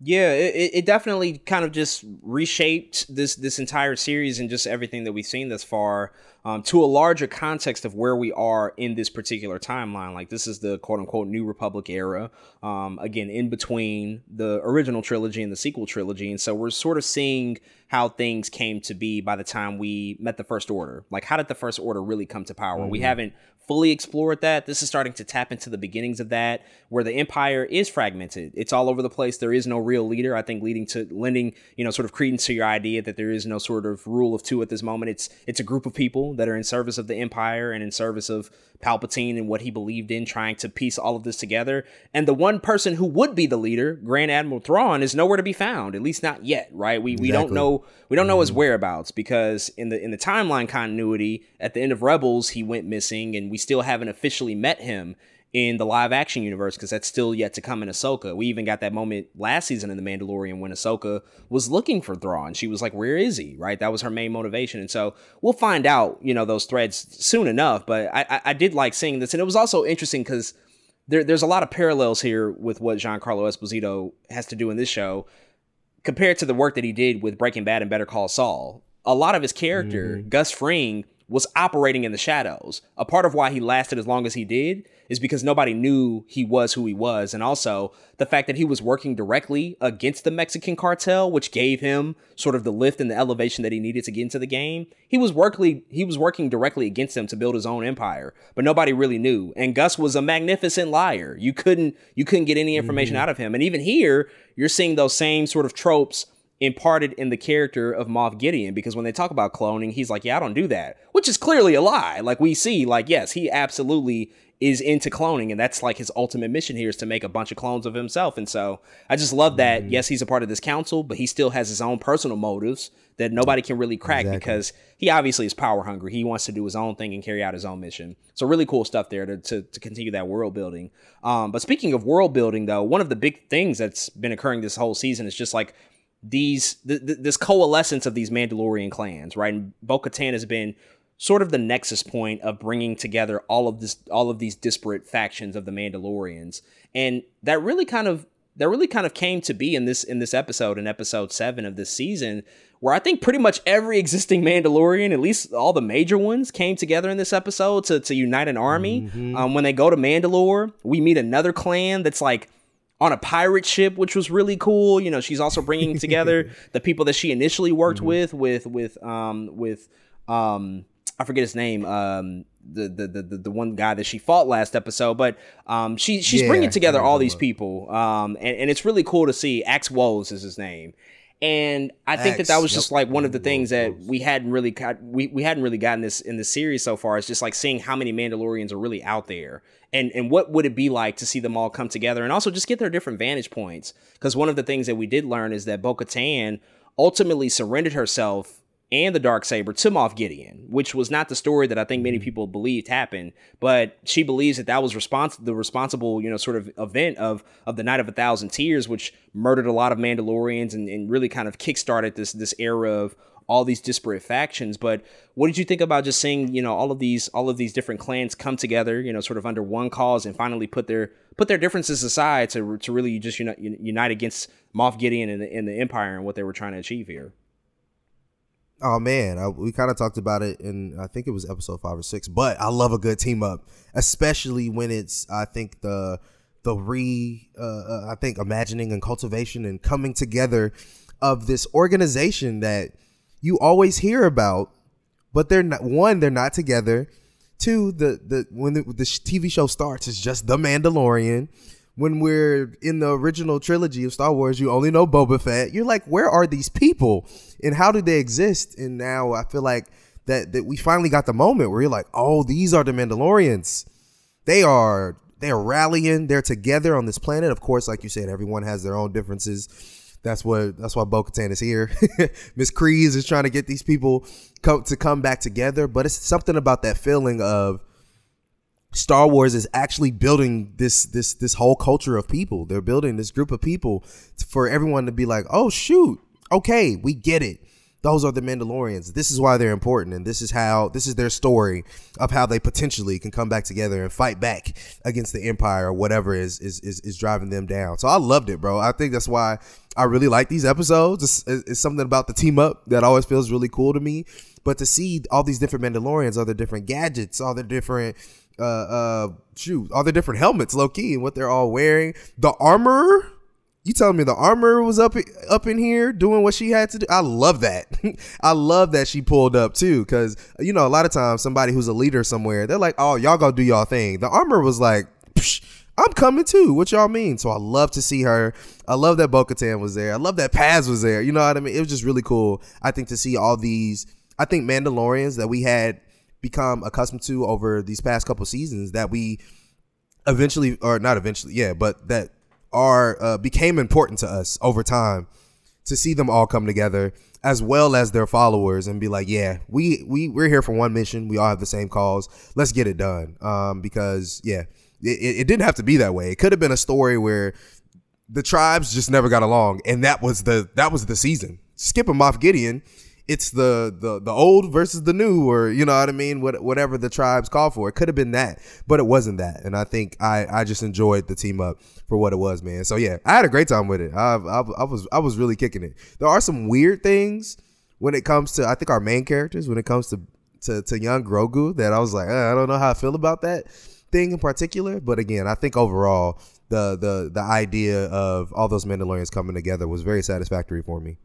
Yeah, it, it definitely kind of just reshaped this this entire series and just everything that we've seen thus far um, to a larger context of where we are in this particular timeline. Like this is the quote unquote New Republic era, um, again in between the original trilogy and the sequel trilogy, and so we're sort of seeing how things came to be by the time we met the First Order. Like how did the First Order really come to power? Mm-hmm. We haven't fully explored that. This is starting to tap into the beginnings of that, where the empire is fragmented. It's all over the place. There is no real leader. I think leading to lending, you know, sort of credence to your idea that there is no sort of rule of two at this moment. It's it's a group of people that are in service of the empire and in service of Palpatine and what he believed in, trying to piece all of this together. And the one person who would be the leader, Grand Admiral Thrawn, is nowhere to be found. At least not yet, right? We we don't know we don't know his mm-hmm. whereabouts because in the in the timeline continuity, at the end of Rebels, he went missing, and we still haven't officially met him in the live action universe because that's still yet to come in Ahsoka. We even got that moment last season in The Mandalorian when Ahsoka was looking for Thrawn. She was like, "Where is he?" Right? That was her main motivation, and so we'll find out, you know, those threads soon enough. But I, I, I did like seeing this, and it was also interesting because there, there's a lot of parallels here with what Giancarlo Esposito has to do in this show compared to the work that he did with Breaking Bad and Better Call Saul. A lot of his character, mm-hmm. Gus Fring, was operating in the shadows. A part of why he lasted as long as he did is because nobody knew he was who he was. And also the fact that he was working directly against the Mexican cartel, which gave him sort of the lift and the elevation that he needed to get into the game. He was working he was working directly against them to build his own empire, but nobody really knew. And Gus was a magnificent liar. You couldn't you couldn't get any information mm-hmm. out of him. And even here, you're seeing those same sort of tropes imparted in the character of Moff Gideon because when they talk about cloning, he's like, "Yeah, I don't do that," which is clearly a lie. Like we see, like yes, he absolutely is into cloning and that's like his ultimate mission here is to make a bunch of clones of himself and so i just love that mm-hmm. yes he's a part of this council but he still has his own personal motives that nobody can really crack exactly. because he obviously is power hungry he wants to do his own thing and carry out his own mission so really cool stuff there to, to, to continue that world building um, but speaking of world building though one of the big things that's been occurring this whole season is just like these th- th- this coalescence of these mandalorian clans right and bo-katan has been sort of the nexus point of bringing together all of this all of these disparate factions of the Mandalorians and that really kind of that really kind of came to be in this in this episode in episode 7 of this season where I think pretty much every existing Mandalorian at least all the major ones came together in this episode to to unite an army mm-hmm. um, when they go to Mandalore we meet another clan that's like on a pirate ship, which was really cool. You know, she's also bringing together the people that she initially worked mm-hmm. with, with with um with um I forget his name. Um, the, the the the one guy that she fought last episode, but um, she she's yeah, bringing together all these people. Um, and, and it's really cool to see. Axe Woves is his name, and I think that that was just like one of the things that we hadn't really got, we, we hadn't really gotten this in the series so far. It's just like seeing how many Mandalorians are really out there, and and what would it be like to see them all come together, and also just get their different vantage points. Because one of the things that we did learn is that Bo Katan ultimately surrendered herself and the dark saber to Moff Gideon, which was not the story that I think many mm-hmm. people believed happened. But she believes that that was respons- the responsible, you know, sort of event of of the Night of a Thousand Tears, which murdered a lot of Mandalorians and, and really kind of kickstarted this this era of all these disparate factions. But what did you think about just seeing, you know, all of these all of these different clans come together, you know, sort of under one cause and finally put their put their differences aside to to really just unite, unite against Moff Gideon and the, and the Empire and what they were trying to achieve here? Oh man, I, we kind of talked about it in I think it was episode five or six. But I love a good team up, especially when it's I think the the re uh, uh, I think imagining and cultivation and coming together of this organization that you always hear about, but they're not one they're not together. Two, the the when the, the TV show starts, it's just the Mandalorian when we're in the original trilogy of Star Wars, you only know Boba Fett. You're like, where are these people and how do they exist? And now I feel like that that we finally got the moment where you're like, oh, these are the Mandalorians. They are they are rallying. They're together on this planet. Of course, like you said, everyone has their own differences. That's what that's why Bo Katan is here. Miss Kryze is trying to get these people co- to come back together. But it's something about that feeling of Star Wars is actually building this this this whole culture of people. They're building this group of people for everyone to be like, "Oh shoot, okay, we get it." those are the Mandalorians. This is why they're important, and this is how this is their story of how they potentially can come back together and fight back against the Empire or whatever is is is, is driving them down. So I loved it, bro. I think that's why I really like these episodes. It's, it's something about the team up that always feels really cool to me. But to see all these different Mandalorians, all the different gadgets, all the different uh uh shoot, all the different helmets, low key, and what they're all wearing, the armor you telling me the Armorer was up up in here doing what she had to do? I love that. I love that she pulled up too, because you know a lot of times somebody who's a leader somewhere, they're like, "Oh, y'all go do y'all thing." The Armorer was like, "I'm coming too." What y'all mean? So I love to see her. I love that Bo-Katan was there. I love that Paz was there. You know what I mean? It was just really cool. I think to see all these. I think Mandalorians that we had become accustomed to over these past couple seasons that we eventually or not eventually yeah but that are uh, became important to us over time to see them all come together as well as their followers and be like yeah we we we're here for one mission. We all have the same cause let's get it done. Um because yeah it, it didn't have to be that way. It could have been a story where the tribes just never got along and that was the that was the season. Skip a moff gideon it's the the the old versus the new, or you know what I mean, what, whatever the tribes call for. It could have been that, but it wasn't that. And I think I I just enjoyed the team up for what it was, man. So yeah, I had a great time with it. I I, I was I was really kicking it. There are some weird things when it comes to I think our main characters when it comes to to, to young Grogu that I was like uh, I don't know how I feel about that thing in particular. But again, I think overall the the the idea of all those Mandalorians coming together was very satisfactory for me.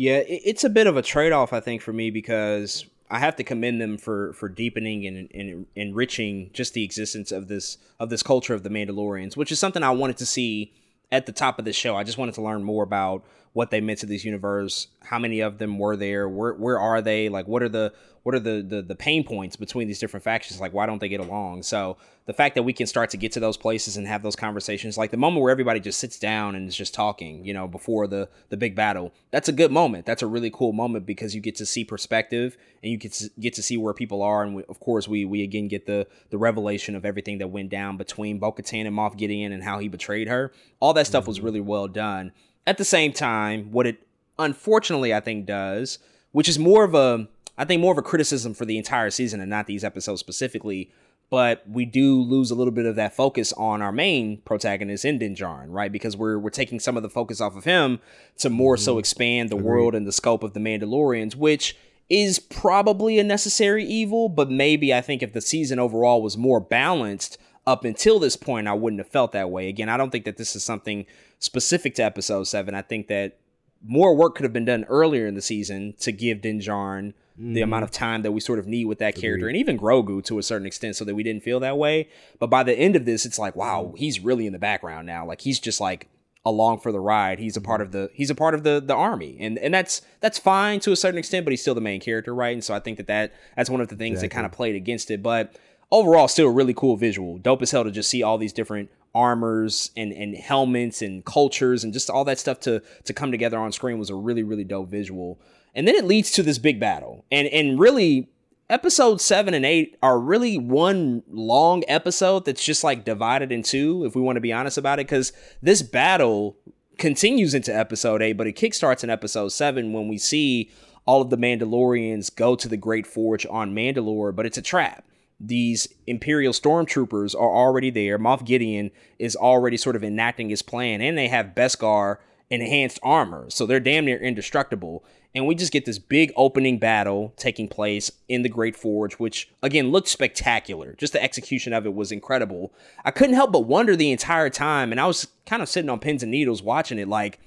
Yeah, it's a bit of a trade off, I think, for me because I have to commend them for for deepening and, and, enriching just the existence of this of this culture of the Mandalorians, which is something I wanted to see at the top of the show. I just wanted to learn more about what they meant to this universe, how many of them were there, where where are they, like what are the what are the, the the pain points between these different factions? Like why don't they get along? So the fact that we can start to get to those places and have those conversations like the moment where everybody just sits down and is just talking you know before the the big battle that's a good moment. That's a really cool moment because you get to see perspective and you get to get to see where people are. And we, of course we we again get the the revelation of everything that went down between Bo-Katan and Moff Gideon and how he betrayed her. All that stuff was mm-hmm. really well done at the same time what it unfortunately I think does which is more of a I think more of a criticism for the entire season and not these episodes specifically. But we do lose a little bit of that focus on our main protagonist in Din Djarin right? Because we're we're taking some of the focus off of him to more mm-hmm. so expand the Agreed. world and the scope of the Mandalorians, which is probably a necessary evil, but maybe I think if the season overall was more balanced up until this point, I wouldn't have felt that way. Again, I don't think that this is something specific to episode seven. I think that more work could have been done earlier in the season to give Din mm. the amount of mm-hmm. time that we sort of need with that character and even Grogu to a certain extent so that we didn't feel that way. But by the end of this, it's like, wow, he's really in the background now. Like he's just like along for the ride. He's a part of the he's a part of the the army. And and that's that's fine to a certain extent, but he's still the main character, right? And so I think that, that that's one of the things exactly. that kind of played against it. But overall, still a really cool visual. Dope as hell to just see all these different armors and, and helmets and cultures and just all that stuff to to come together on screen was a really really dope visual and then it leads to this big battle. And and really episode 7 and 8 are really one long episode that's just like divided in two if we want to be honest about it cuz this battle continues into episode 8 but it kickstarts in episode 7 when we see all of the Mandalorians go to the Great Forge on Mandalore, but it's a trap. These Imperial stormtroopers are already there. Moff Gideon is already sort of enacting his plan, and they have Beskar enhanced armor, so they're damn near indestructible and we just get this big opening battle taking place in the Great Forge, which again looked spectacular. Just the execution of it was incredible. I couldn't help but wonder the entire time, and I was kind of sitting on pins and needles watching it, like,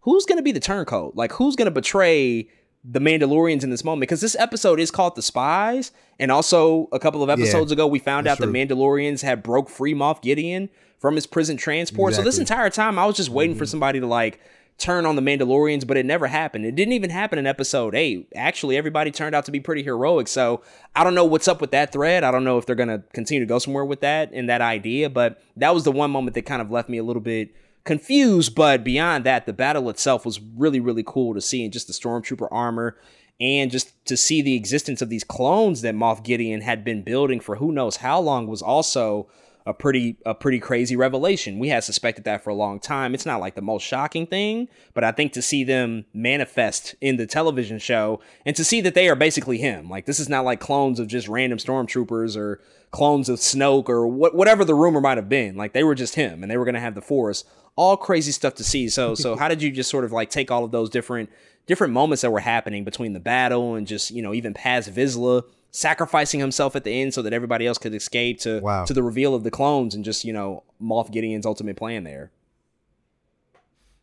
who's going to be the turncoat? Like, who's going to betray the Mandalorians in this moment? Because this episode is called The Spies, and also a couple of episodes yeah, ago, we found out true. the Mandalorians had broke free Moff Gideon from his prison transport. Exactly. So this entire time, I was just waiting mm-hmm. for somebody to like turn on the Mandalorians, but it never happened. It didn't even happen in episode eight. Actually, everybody turned out to be pretty heroic. So I don't know what's up with that thread. I don't know if they're going to continue to go somewhere with that and that idea, but that was the one moment that kind of left me a little bit confused. But beyond that, the battle itself was really, really cool to see and just the Stormtrooper armor and just to see the existence of these clones that Moff Gideon had been building for who knows how long was also a pretty a pretty crazy revelation. We had suspected that for a long time. It's not like the most shocking thing, but I think to see them manifest in the television show and to see that they are basically him. Like this is not like clones of just random stormtroopers or clones of Snoke or what, whatever the rumor might have been. Like they were just him and they were going to have the Force. All crazy stuff to see. So so how did you just sort of like take all of those different different moments that were happening between the battle and just, you know, even Paz Vizsla sacrificing himself at the end so that everybody else could escape to Wow. to the reveal of the clones and just you know Moff Gideon's ultimate plan there.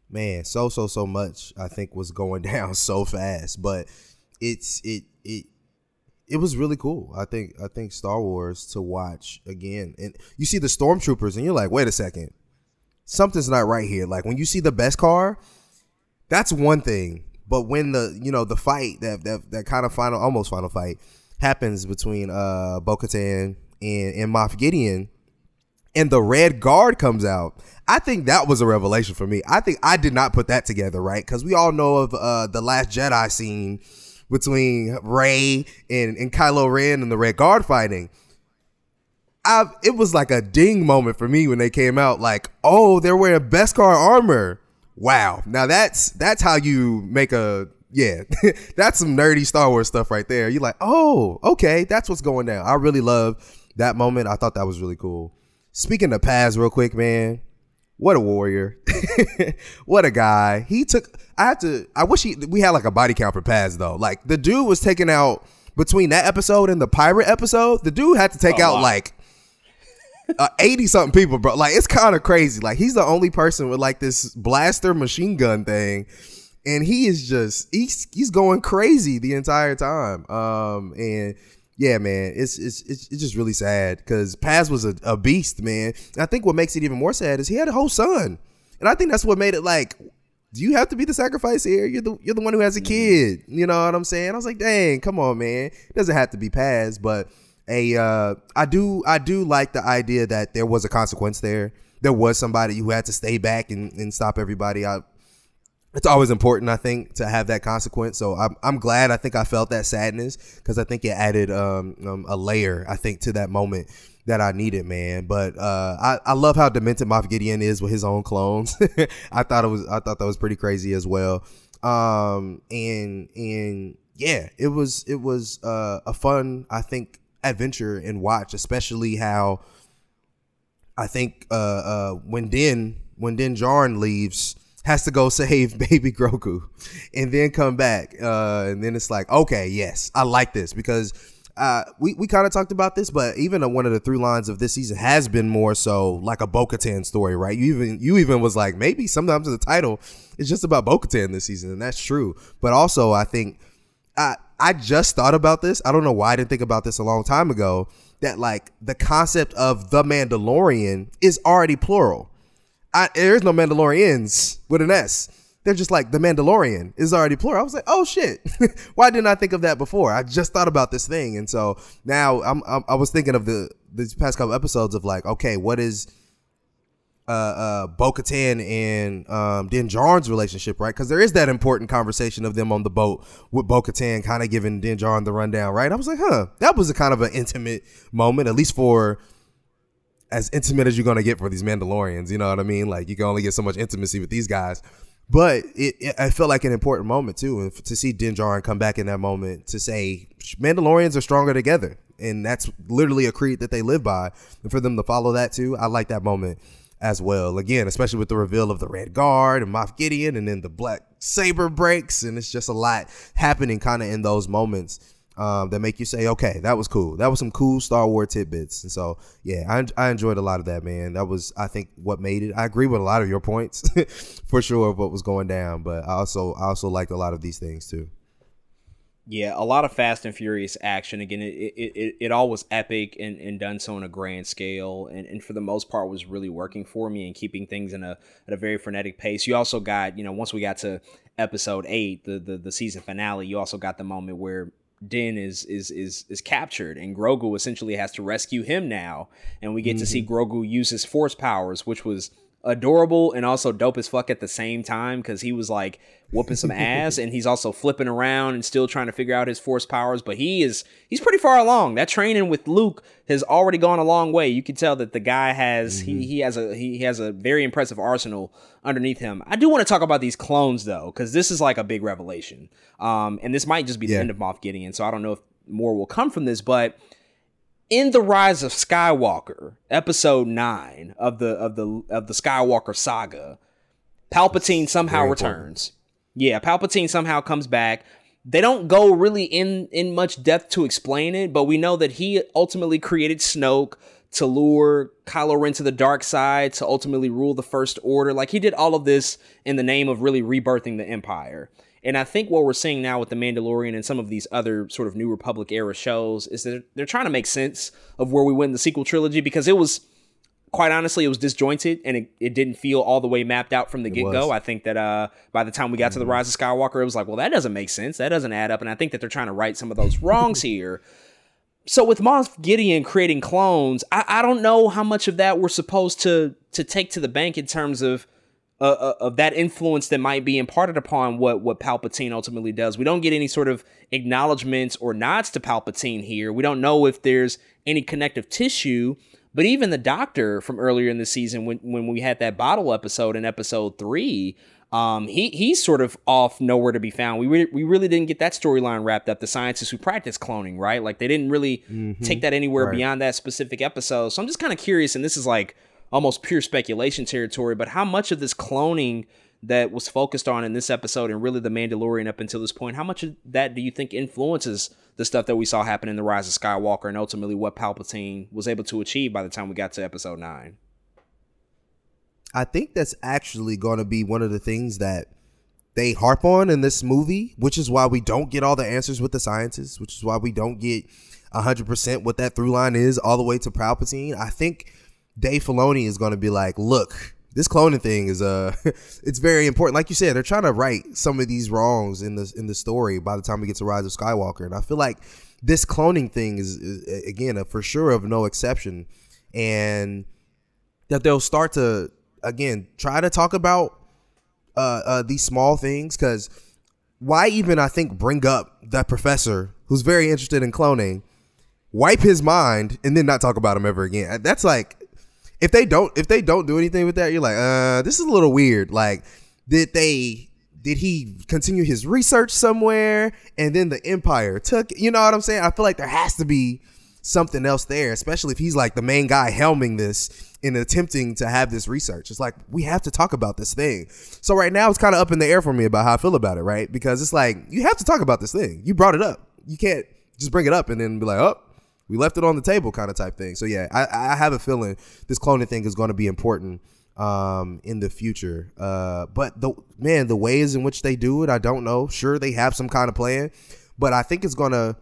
man so so so much i think was going down so fast but it's it it it was really cool i think i think star wars to watch again and you see the stormtroopers and you're like wait a second something's not right here like when you see the beskar that's one thing but when the you know the fight that that, that kind of final almost final fight happens between uh bo-katan and, and moff gideon and the red guard comes out i think that was a revelation for me. I think i did not put that together right? Because we all know of uh the last jedi scene between Rey and, and kylo ren and the red guard fighting. I, it was like a ding moment for me when they came out like oh they're wearing beskar armor. Wow. Now that's that's how you make a yeah that's some nerdy star wars stuff right there you're like oh okay that's what's going down i really love that moment i thought that was really cool speaking of Paz real quick man what a warrior what a guy he took i had to i wish he we had like a body count for Paz though like the dude was taking out between that episode and the pirate episode the dude had to take A out lot. like uh, 80 something people, bro. Like it's kind of crazy. Like he's the only person with like this blaster machine gun thing. And he is just he's he's going crazy the entire time. Um and yeah, man, it's it's it's, it's just really sad because Paz was a, a beast, man. And I think what makes it even more sad is he had a whole son. And I think that's what made it like do you have to be the sacrifice here? You're the you're the one who has a kid. You know what I'm saying? I was like, dang, come on, man. It doesn't have to be Paz, but a uh I do I do like the idea that there was a consequence there. There was somebody who had to stay back and, and stop everybody. I it's always important, I think, to have that consequence. So I'm, I'm glad. I think I felt that sadness because I think it added um, um, a layer, I think, to that moment that I needed, man. But uh, I, I love how demented Moff Gideon is with his own clones. I thought it was I thought that was pretty crazy as well. Um, and and yeah, it was it was uh, a fun, I think, adventure and watch, especially how I think uh, uh, when Din, when Din Djarin leaves, has to go save baby Grogu, and then come back, uh, and then it's like, okay, yes, I like this because uh, we we kind of talked about this, but even uh, one of the through lines of this season has been more so like a Bo-Katan story, right? You even you even was like maybe sometimes the title is just about Bo-Katan this season, and that's true. But also, I think I I just thought about this. I don't know why I didn't think about this a long time ago. That like the concept of the Mandalorian is already plural. I, there's no Mandalorians with an S. They're just like the Mandalorian is already plural. I was like, oh shit, why didn't I think of that before? I just thought about this thing, and so now I'm, I'm I was thinking of the these past couple episodes of like, okay, what is uh, uh, Bo-Katan and um, Din Djarin's relationship, right? Because there is that important conversation of them on the boat with Bo-Katan kind of giving Din Djarin the rundown, right? I was like, huh, that was a kind of an intimate moment, at least for as intimate as you're gonna get for these Mandalorians. You know what I mean? Like you can only get so much intimacy with these guys. But it, it I felt like an important moment too, and to see Din Djarin come back in that moment to say Mandalorians are stronger together, and that's literally a creed that they live by. And for them to follow that too, I like that moment as well. Again, especially with the reveal of the Red Guard and Moff Gideon, and then the Black Saber breaks, and it's just a lot happening kind of in those moments um, that make you say, okay, that was cool. That was some cool Star Wars tidbits. And so, yeah, I, I enjoyed a lot of that, man. That was, I think, what made it. I agree with a lot of your points for sure of what was going down, but I also, I also liked a lot of these things too. Yeah, a lot of Fast and Furious action. Again, it it, it, it all was epic and, and done so on a grand scale, and, and for the most part was really working for me and keeping things in a at a very frenetic pace. You also got, you know, once we got to episode eight, the the, the season finale, you also got the moment where Din is is is is captured and Grogu essentially has to rescue him now, and we get to see mm-hmm. Grogu use his force powers, which was adorable and also dope as fuck at the same time because he was like whooping some ass and he's also flipping around and still trying to figure out his force powers but he is he's pretty far along. That training with luke has already gone a long way. You can tell that the guy has he, he has a he has a very impressive arsenal underneath him. I do want to talk about these clones though because this is like a big revelation. Um and this might just be the end of moff gideon so i don't know if more will come from this but in the rise of skywalker episode 9 of the of the of the skywalker saga palpatine somehow returns yeah palpatine somehow comes back they don't go really in in much depth to explain it but we know that he ultimately created snoke to lure Kylo Ren to the dark side to ultimately rule the First Order. Like he did all of this in the name of really rebirthing the Empire. And I think what we're seeing now with The Mandalorian and some of these other sort of New Republic era shows is that they're trying to make sense of where we went in the sequel trilogy because it was, quite honestly, it was disjointed and it, it didn't feel all the way mapped out from the get go. I think that uh, by the time we got to The Rise of Skywalker, it was like, well, that doesn't make sense. That doesn't add up. And I think that they're trying to right some of those wrongs here. So with Moff Gideon creating clones, I, I don't know how much of that we're supposed to to take to the bank in terms of uh, uh, of that influence that might be imparted upon what what Palpatine ultimately does. We don't get any sort of acknowledgments or nods to Palpatine here. We don't know if there's any connective tissue. But even the Doctor from earlier in the season, when when we had that bottle episode in episode three, um, he he's sort of off nowhere to be found. We re- we really didn't get that storyline wrapped up. The scientists who practice cloning, right? Like they didn't really take that anywhere Right. beyond that specific episode. So I'm just kind of curious, and this is like almost pure speculation territory. But how much of this cloning that was focused on in this episode and really the Mandalorian up until this point, how much of that do you think influences the stuff that we saw happen in the Rise of Skywalker and ultimately what Palpatine was able to achieve by the time we got to Episode Nine? I think that's actually going to be one of the things that they harp on in this movie, which is why we don't get all the answers with the scientists, which is why we don't get 100% what that through line is all the way to Palpatine. I think Dave Filoni is going to be like, look, this cloning thing is uh it's very important. Like you said, they're trying to right some of these wrongs in the in the story by the time we get to Rise of Skywalker. And I feel like this cloning thing is, is again a for sure of no exception. And that they'll start to again try to talk about uh, uh these small things because why even I think bring up that professor who's very interested in cloning, wipe his mind and then not talk about him ever again. That's like if they don't if they don't do anything with that, you're like, uh, this is a little weird. Like, did they did he continue his research somewhere and then the empire took you know what I'm saying? I feel like there has to be something else there, especially if he's like the main guy helming this and attempting to have this research. It's like we have to talk about this thing. So right now it's kind of up in the air for me about how I feel about it, right? Because it's like you have to talk about this thing. You brought it up. You can't just bring it up and then be like, "Oh, we left it on the table," kind of type thing. So yeah, I, I have a feeling this cloning thing is going to be important um in the future uh but the man the ways in which they do it i don't know sure they have some kind of plan but i think it's gonna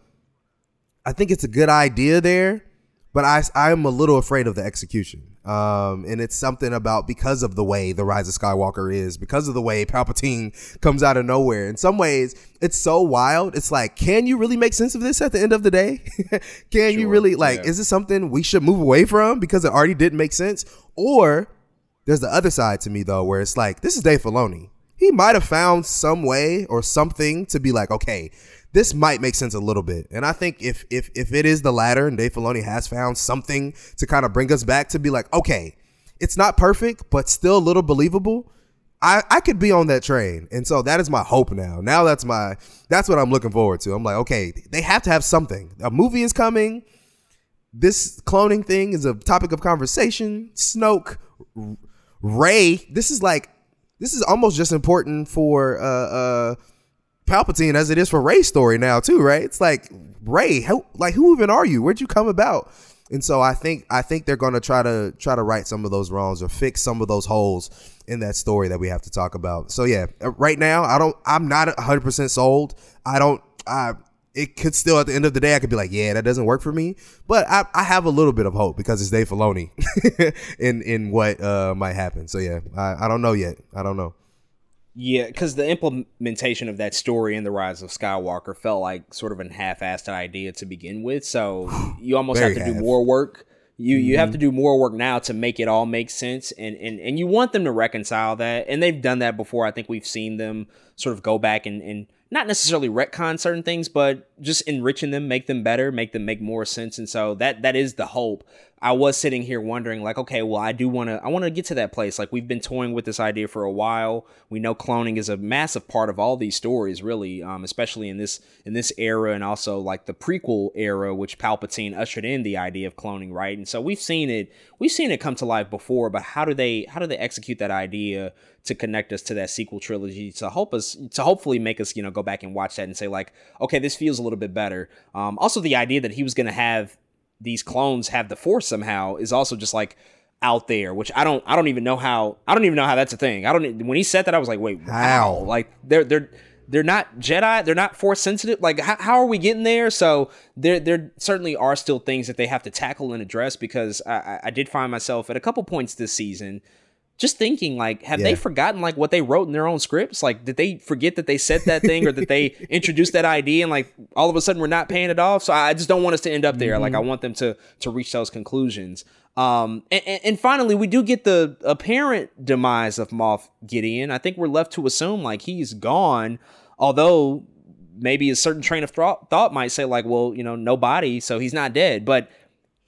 I think it's a good idea there, but I I'm a little afraid of the execution. Um, and it's something about because of the way the Rise of Skywalker is, because of the way Palpatine comes out of nowhere. In some ways, it's so wild. It's like, can you really make sense of this at the end of the day? can you really like? Is this something we should move away from because it already didn't make sense? Or there's the other side to me though, where it's like, this is Dave Filoni. He might have found some way or something to be like, okay, this might make sense a little bit. And I think if if if it is the latter and Dave Filoni has found something to kind of bring us back to be like, okay, it's not perfect, but still a little believable. I, I could be on that train. And so that is my hope now. Now that's my that's what I'm looking forward to. I'm like, okay, they have to have something. A movie is coming. This cloning thing is a topic of conversation. Snoke, Rey, this is like this is almost just important for uh uh Palpatine as it is for Rey's story now too, right? It's like Ray, like who even are you? Where'd you come about? And so I think I think they're going to try to try to right some of those wrongs or fix some of those holes in that story that we have to talk about. So yeah, uh, right now I don't I'm not 100% sold. I don't I it could still at the end of the day I could be like, yeah, that doesn't work for me, but I, I have a little bit of hope because it's Dave Filoni in in what uh might happen. So yeah, I, I don't know yet. I don't know. Yeah, because the implementation of that story in the Rise of Skywalker felt like sort of an half-assed idea to begin with. So you almost have to do more work. You you have to mm-hmm. do more work now to make it all make sense, and and and you want them to reconcile that, and they've done that before. I think we've seen them sort of go back and and not necessarily retcon certain things, but just enriching them, make them better, make them make more sense. And so that that is the hope. I was sitting here wondering, like, okay, well, I do want to, I want to get to that place. Like, we've been toying with this idea for a while. We know cloning is a massive part of all these stories, really, um, especially in this in this era, and also like the prequel era, which Palpatine ushered in the idea of cloning, right? And so we've seen it, we've seen it come to life before. But how do they, how do they execute that idea to connect us to that sequel trilogy to help us, to hopefully make us, you know, go back and watch that and say like, okay, this feels a little bit better. Um, also, the idea that he was going to have these clones have the force somehow is also just like out there which i don't i don't even know how i don't even know how that's a thing. I don't when he said that i was like wait how? Like they're they're they're not jedi they're not force sensitive like how, how are we getting there? So there there certainly are still things that they have to tackle and address because i i did find myself at a couple points this season just thinking like have they forgotten like what they wrote in their own scripts? Like did they forget that they said that thing or that they introduced that idea and like all of a sudden we're not paying it off? So i just don't want us to end up there. Like i want them to to reach those conclusions. Um and, and, finally we do get the apparent demise of moff gideon. I think we're left to assume like he's gone although maybe a certain train of thought, thought might say like well you know no body so he's not dead. But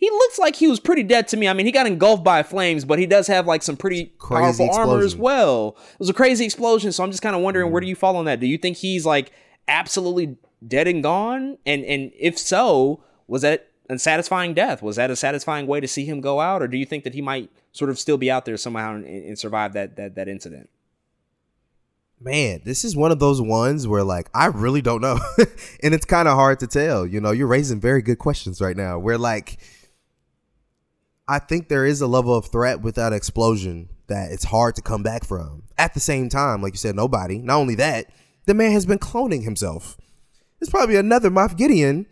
he looks like he was pretty dead to me. I mean, he got engulfed by flames, but he does have like some pretty Crazy powerful armor as well. It was a crazy explosion, so I'm just kind of wondering where do mm-hmm. you fall on that? Do you think he's like absolutely dead and gone? And and if so, was that a satisfying death? Was that a satisfying way to see him go out, or do you think that he might sort of still be out there somehow and, and survive that that that incident? Man, this is one of those ones where like I really don't know. and it's kind of hard to tell. You know, you're raising very good questions right now. Where like I think there is a level of threat with that explosion that it's hard to come back from. At the same time, like you said, nobody. Not only that, the man has been cloning himself. There's probably another Moff Gideon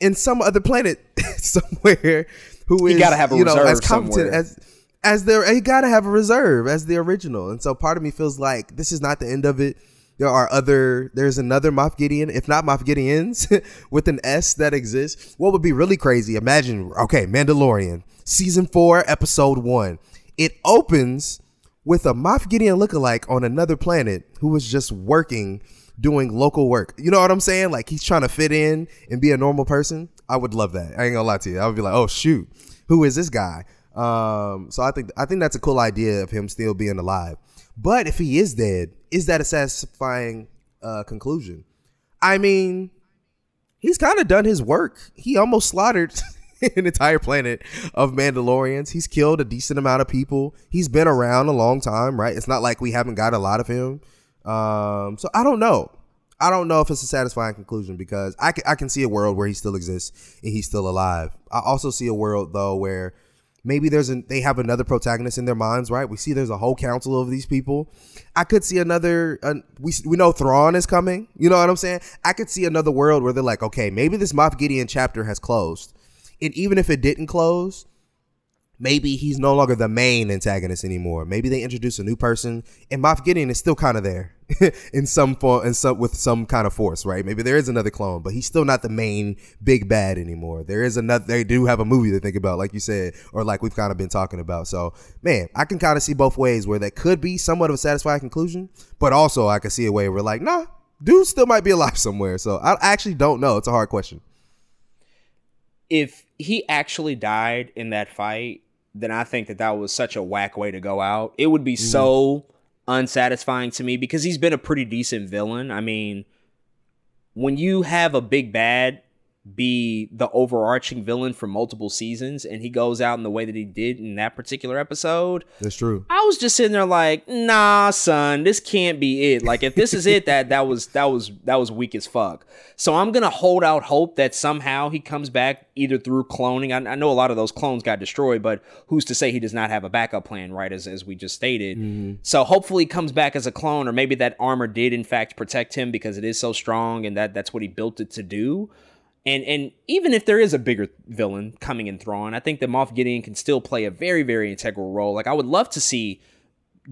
in some other planet somewhere who He gotta have a you know as competent somewhere. as as there he gotta have a reserve as the original. And so part of me feels like this is not the end of it. There are other there's another Moff Gideon, if not Moff Gideons, with an S that exists. What would be really crazy? Imagine, okay, Mandalorian, season four, episode one. It opens with a Moff Gideon lookalike on another planet who was just working, doing local work. You know what I'm saying? Like he's trying to fit in and be a normal person. I would love that. I ain't gonna lie to you. I would be like, oh shoot, who is this guy? Um, so I think I think that's a cool idea of him still being alive. But if he is dead, is that a satisfying uh, conclusion? I mean, he's kind of done his work. He almost slaughtered an entire planet of Mandalorians. He's killed a decent amount of people. He's been around a long time, right? It's not like we haven't got a lot of him. Um, so I don't know. I don't know if it's a satisfying conclusion because I can, I can see a world where he still exists and he's still alive. I also see a world though where maybe there's an they have another protagonist in their minds, right? We see there's a whole council of these people. I could see another. Uh, we we know Thrawn is coming. You know what I'm saying? I could see another world where they're like, okay, maybe this Moff Gideon chapter has closed, and even if it didn't close, maybe he's no longer the main antagonist anymore. Maybe they introduce a new person, and Moff Gideon is still kind of there in some form, in some with some kind of force, right? Maybe there is another clone, but he's still not the main big bad anymore. There is another. They do have a movie to think about, like you said, or like we've kind of been talking about. So, man, I can kind of see both ways where that could be somewhat of a satisfying conclusion, but also I can see a way where like, nah, dude still might be alive somewhere. So I actually don't know. It's a hard question. if he actually died in that fight, then I think that that was such a whack way to go out. It would be mm. so unsatisfying to me because he's been a pretty decent villain. I mean, when you have a big bad be the overarching villain for multiple seasons and he goes out in the way that he did in that particular episode, That's true. I was just sitting there like, nah, son, this can't be it. Like, if this is it, that that was that was that was weak as fuck. So I'm gonna hold out hope that somehow he comes back either through cloning. I, I know a lot of those clones got destroyed, but who's to say he does not have a backup plan, right? As as we just stated. Mm-hmm. So hopefully he comes back as a clone, or maybe that armor did in fact protect him because it is so strong, and that that's what he built it to do. And and even if there is a bigger villain coming in Thrawn, I think that Moff Gideon can still play a very very integral role. Like I would love to see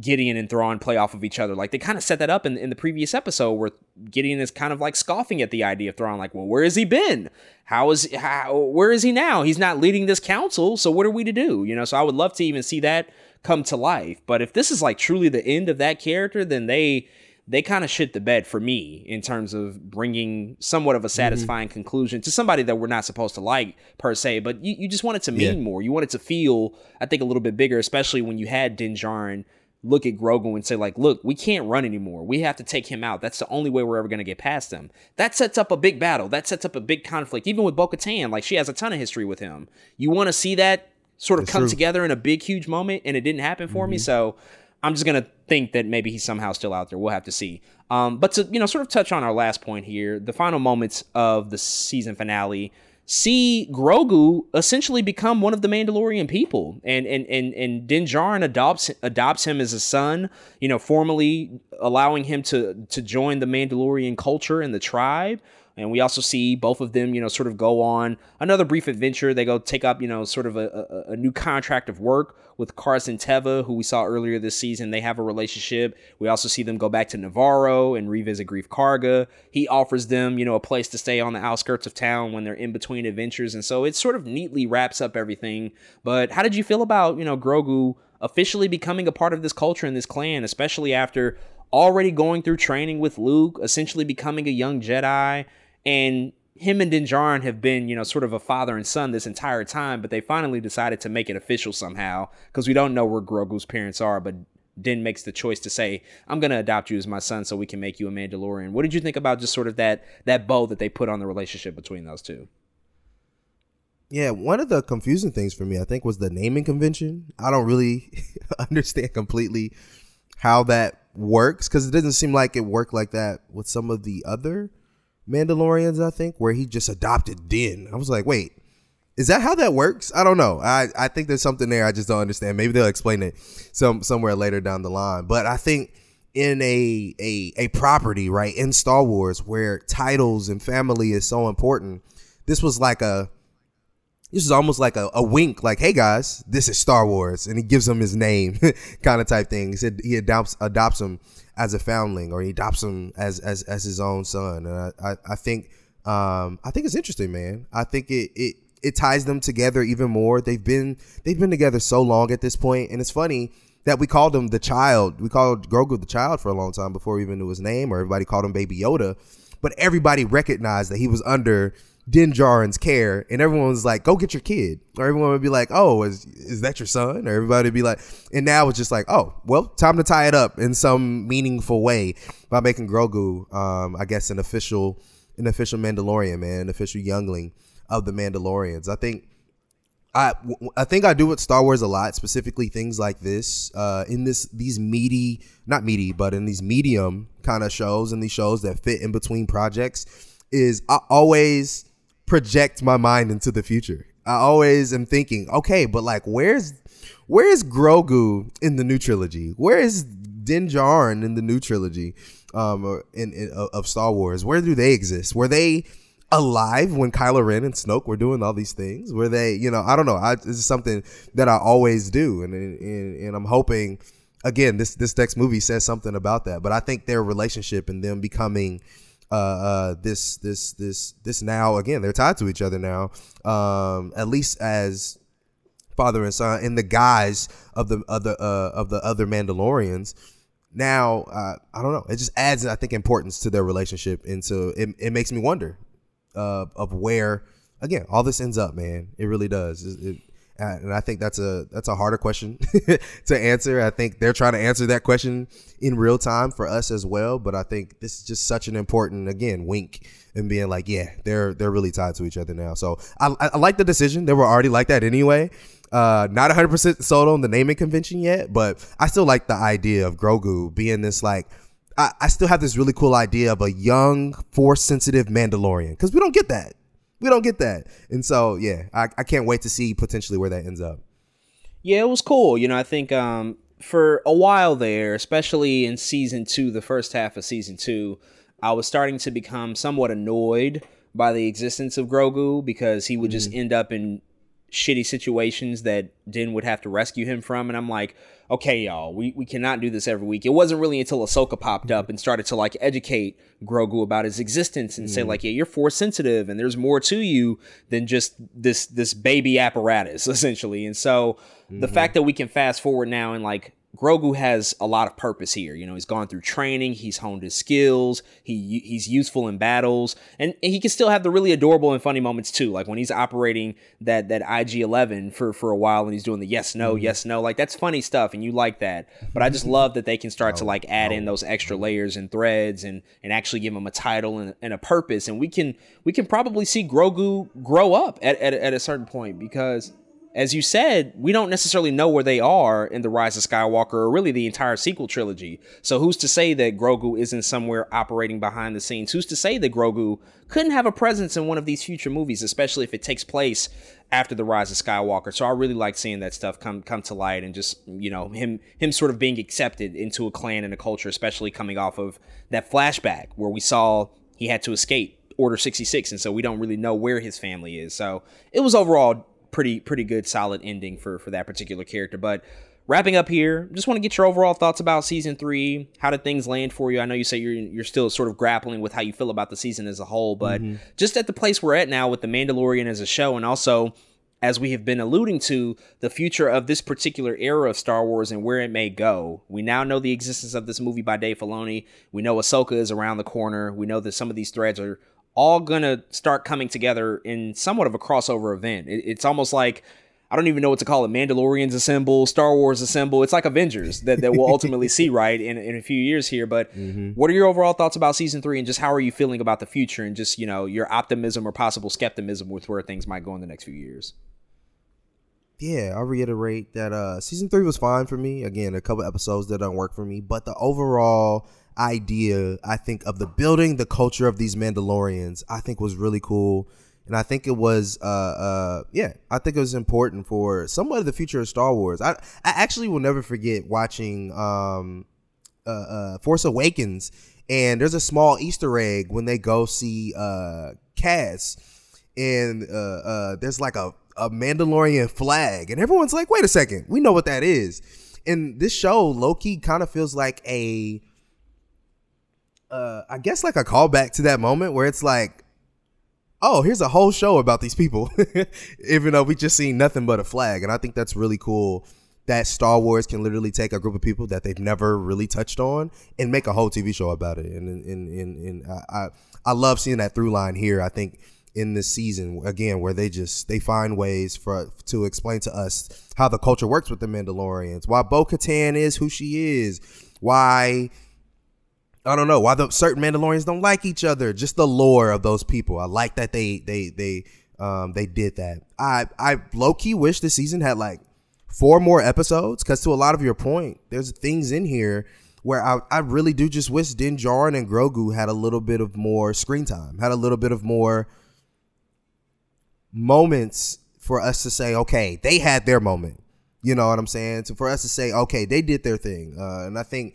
Gideon and Thrawn play off of each other. Like they kind of set that up in, in the previous episode where Gideon is kind of like scoffing at the idea of Thrawn, like, well, where has he been? How is how where is he now? He's not leading this council, so what are we to do? You know, so I would love to even see that come to life. But if this is like truly the end of that character, then they they kind of shit the bed for me in terms of bringing somewhat of a satisfying mm-hmm. conclusion to somebody that we're not supposed to like per se, but you, you just want it to mean yeah. more. You want it to feel, I think, a little bit bigger, especially when you had Din Djarin look at Grogu and say, like, look, we can't run anymore. We have to take him out. That's the only way we're ever going to get past him. That sets up a big battle. That sets up a big conflict. Even with Bo Katan, like, she has a ton of history with him. You want to see that sort of That's come true. together in a big, huge moment, and it didn't happen for mm-hmm. me. So I'm just gonna think that maybe he's somehow still out there. We'll have to see. Um, but to you know, sort of touch on our last point here, the final moments of the season finale see Grogu essentially become one of the Mandalorian people, and and and and Din Djarin adopts adopts him as a son. You know, formally allowing him to to join the Mandalorian culture and the tribe. And we also see both of them, you know, sort of go on another brief adventure. They go take up, you know, sort of a, a, a new contract of work with Carson Teva, who we saw earlier this season. They have a relationship. We also see them go back to Nevarro and revisit Greef Karga. He offers them, you know, a place to stay on the outskirts of town when they're in between adventures. And so it sort of neatly wraps up everything. But how did you feel about, you know, Grogu officially becoming a part of this culture and this clan, especially after already going through training with Luke, essentially becoming a young Jedi? And him and Din Djarin have been, you know, sort of a father and son this entire time, but they finally decided to make it official somehow because we don't know where Grogu's parents are, but Din makes the choice to say, "I'm going to adopt you as my son, so we can make you a Mandalorian." What did you think about just sort of that that bow that they put on the relationship between those two? Yeah, one of the confusing things for me, I think, was the naming convention. I don't really understand completely how that works because it doesn't seem like it worked like that with some of the other Mandalorians, I think, where he just adopted Din. I was like, wait, is that how that works? I don't know. I, I think there's something there I just don't understand. Maybe they'll explain it some somewhere later down the line. But I think in a a a property, right, in Star Wars where titles and family is so important, this was like a this is almost like a, a wink, like, hey guys, this is Star Wars. And he gives them his name kind of type thing. He said he adopts adopts him as a foundling or he adopts him as as as his own son. And I I, I think um I think it's interesting, man. I think it it it ties them together even more. They've been they've been together so long at this point, and it's funny that we called him the child. We called Grogu the child for a long time before we even knew his name, or everybody called him Baby Yoda. But everybody recognized that he was under Din Djarin's care, and everyone was like, "Go get your kid," or everyone would be like, "Oh, is is that your son?" Or everybody would be like, and now it's just like, "Oh, well, time to tie it up in some meaningful way by making Grogu, um, I guess, an official, an official Mandalorian, man, an official youngling of the Mandalorians." I think. I, I think I do with Star Wars a lot, specifically things like this. Uh, in this these meaty, not meaty, but in these medium kind of shows and these shows that fit in between projects, is I always project my mind into the future. I always am thinking, okay, but like, where's where's Grogu in the new trilogy? Where is Din Djarin in the new trilogy um, in, in, of Star Wars? Where do they exist? Were they alive when Kylo Ren and Snoke were doing all these things? Were they, you know, I don't know. I, this is something that I always do, and, and and I'm hoping again this this next movie says something about that. But I think their relationship and them becoming uh, uh, this this this this now again they're tied to each other now um, at least as father and son in the guise of the other uh, of the other Mandalorians. Now uh, I don't know. It just adds I think importance to their relationship and so it, it makes me wonder uh, of where again all this ends up man. It really does. It, it, and I think that's a that's a harder question to answer. I think they're trying to answer that question in real time for us as well. But I think this is just such an important again wink and being like, yeah, they're they're really tied to each other now. So I, I like the decision. They were already like that anyway. Uh, not 100% sold on the naming convention yet, but I still like the idea of Grogu being this like. I, I still have this really cool idea of a young, force sensitive Mandalorian because we don't get that we don't get that. And so, yeah, I, I can't wait to see potentially where that ends up. Yeah, it was cool. You know, I think um, for a while there, especially in season two, the first half of season two, I was starting to become somewhat annoyed by the existence of Grogu because he would just mm-hmm. end up in shitty situations that Din would have to rescue him from. And I'm like, okay, y'all, we, we cannot do this every week. It wasn't really until Ahsoka popped up and started to like educate Grogu about his existence and say mm-hmm. like, yeah, you're force sensitive and there's more to you than just this this baby apparatus essentially. And so the mm-hmm. fact that we can fast forward now and like Grogu has a lot of purpose here. You know, he's gone through training, he's honed his skills, he he's useful in battles, and, he can still have the really adorable and funny moments too. Like when he's operating that that IG Eleven for for a while and he's doing the yes no mm-hmm. yes no, like that's funny stuff, and you like that. But I just love that they can start to oh, like add in oh. those extra layers and threads and and actually give him a title and, and a purpose, and we can we can probably see Grogu grow up at at, at a certain point because as you said, we don't necessarily know where they are in the Rise of Skywalker or really the entire sequel trilogy. So who's to say that Grogu isn't somewhere operating behind the scenes? Who's to say that Grogu couldn't have a presence in one of these future movies, especially if it takes place after the Rise of Skywalker? So I really like seeing that stuff come come to light and just you know him him sort of being accepted into a clan and a culture, especially coming off of that flashback where we saw he had to escape Order 66 and so we don't really know where his family is. So it was overall pretty pretty good solid ending for for that particular character but wrapping up here just want to get your overall thoughts about season three how did things land for you i know you say you're you're still sort of grappling with how you feel about the season as a whole but mm-hmm. just at the place we're at now with the mandalorian as a show and also as we have been alluding to the future of this particular era of Star Wars and where it may go. We now know the existence of this movie by Dave Filoni. We know Ahsoka is around the corner. We know that some of these threads are all gonna start coming together in somewhat of a crossover event. It, it's almost like I don't even know what to call it. Mandalorians assemble, Star Wars assemble. It's like Avengers that, that we'll ultimately see right in, in a few years here. But what are your overall thoughts about season three and just how are you feeling about the future and just, you know, your optimism or possible skepticism with where things might go in the next few years? yeah, I'll reiterate that uh season three was fine for me. Again, a couple episodes that don't work for me, but the overall idea, I think, of the building, the culture of these Mandalorians, I think was really cool. And I think it was uh uh yeah, I think it was important for somewhat of the future of Star Wars. I I actually will never forget watching um uh, uh Force Awakens and there's a small Easter egg when they go see uh Cass and uh, uh, there's like a, a Mandalorian flag, and everyone's like, "Wait a second, we know what that is." And this show, low key, kind of feels like a, uh, I guess like a callback to that moment where it's like, "Oh, here's a whole show about these people," even though we just seen nothing but a flag, and I think that's really cool. That Star Wars can literally take a group of people that they've never really touched on and make a whole TV show about it, and and and, and I, I love seeing that through line here. I think in this season again where they just they find ways for to explain to us how the culture works with the Mandalorians, why Bo Katan is who she is, why I don't know why the certain Mandalorians don't like each other, just the lore of those people. I like that they they they um they did that. I I low key wish this season had like four more episodes because to a lot of your point, there's things in here where I, I really do just wish Din Djarin and Grogu had a little bit of more screen time, had a little bit of more moments for us to say, okay, they had their moment. You know what I'm saying? So for us to say, okay, they did their thing. Uh, and I think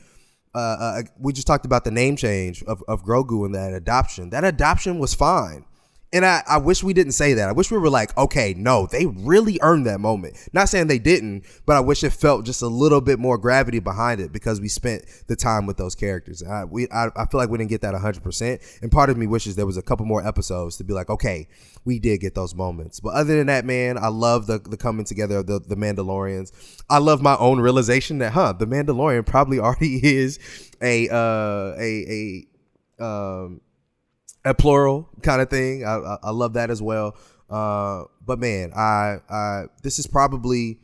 uh, uh, we just talked about the name change of, of Grogu and that adoption. That adoption was fine. And I, I wish we didn't say that. I wish we were like, okay, no, they really earned that moment. Not saying they didn't, but I wish it felt just a little bit more gravity behind it because we spent the time with those characters. I, we, I, I feel like we didn't get that 100%. And part of me wishes there was a couple more episodes to be like, okay, we did get those moments. But other than that, man, I love the, the coming together of the, the Mandalorians. I love my own realization that, huh, the Mandalorian probably already is a, uh, a, a, um, plural kind of thing. I, I, I love that as well. Uh, but man, I, I this is probably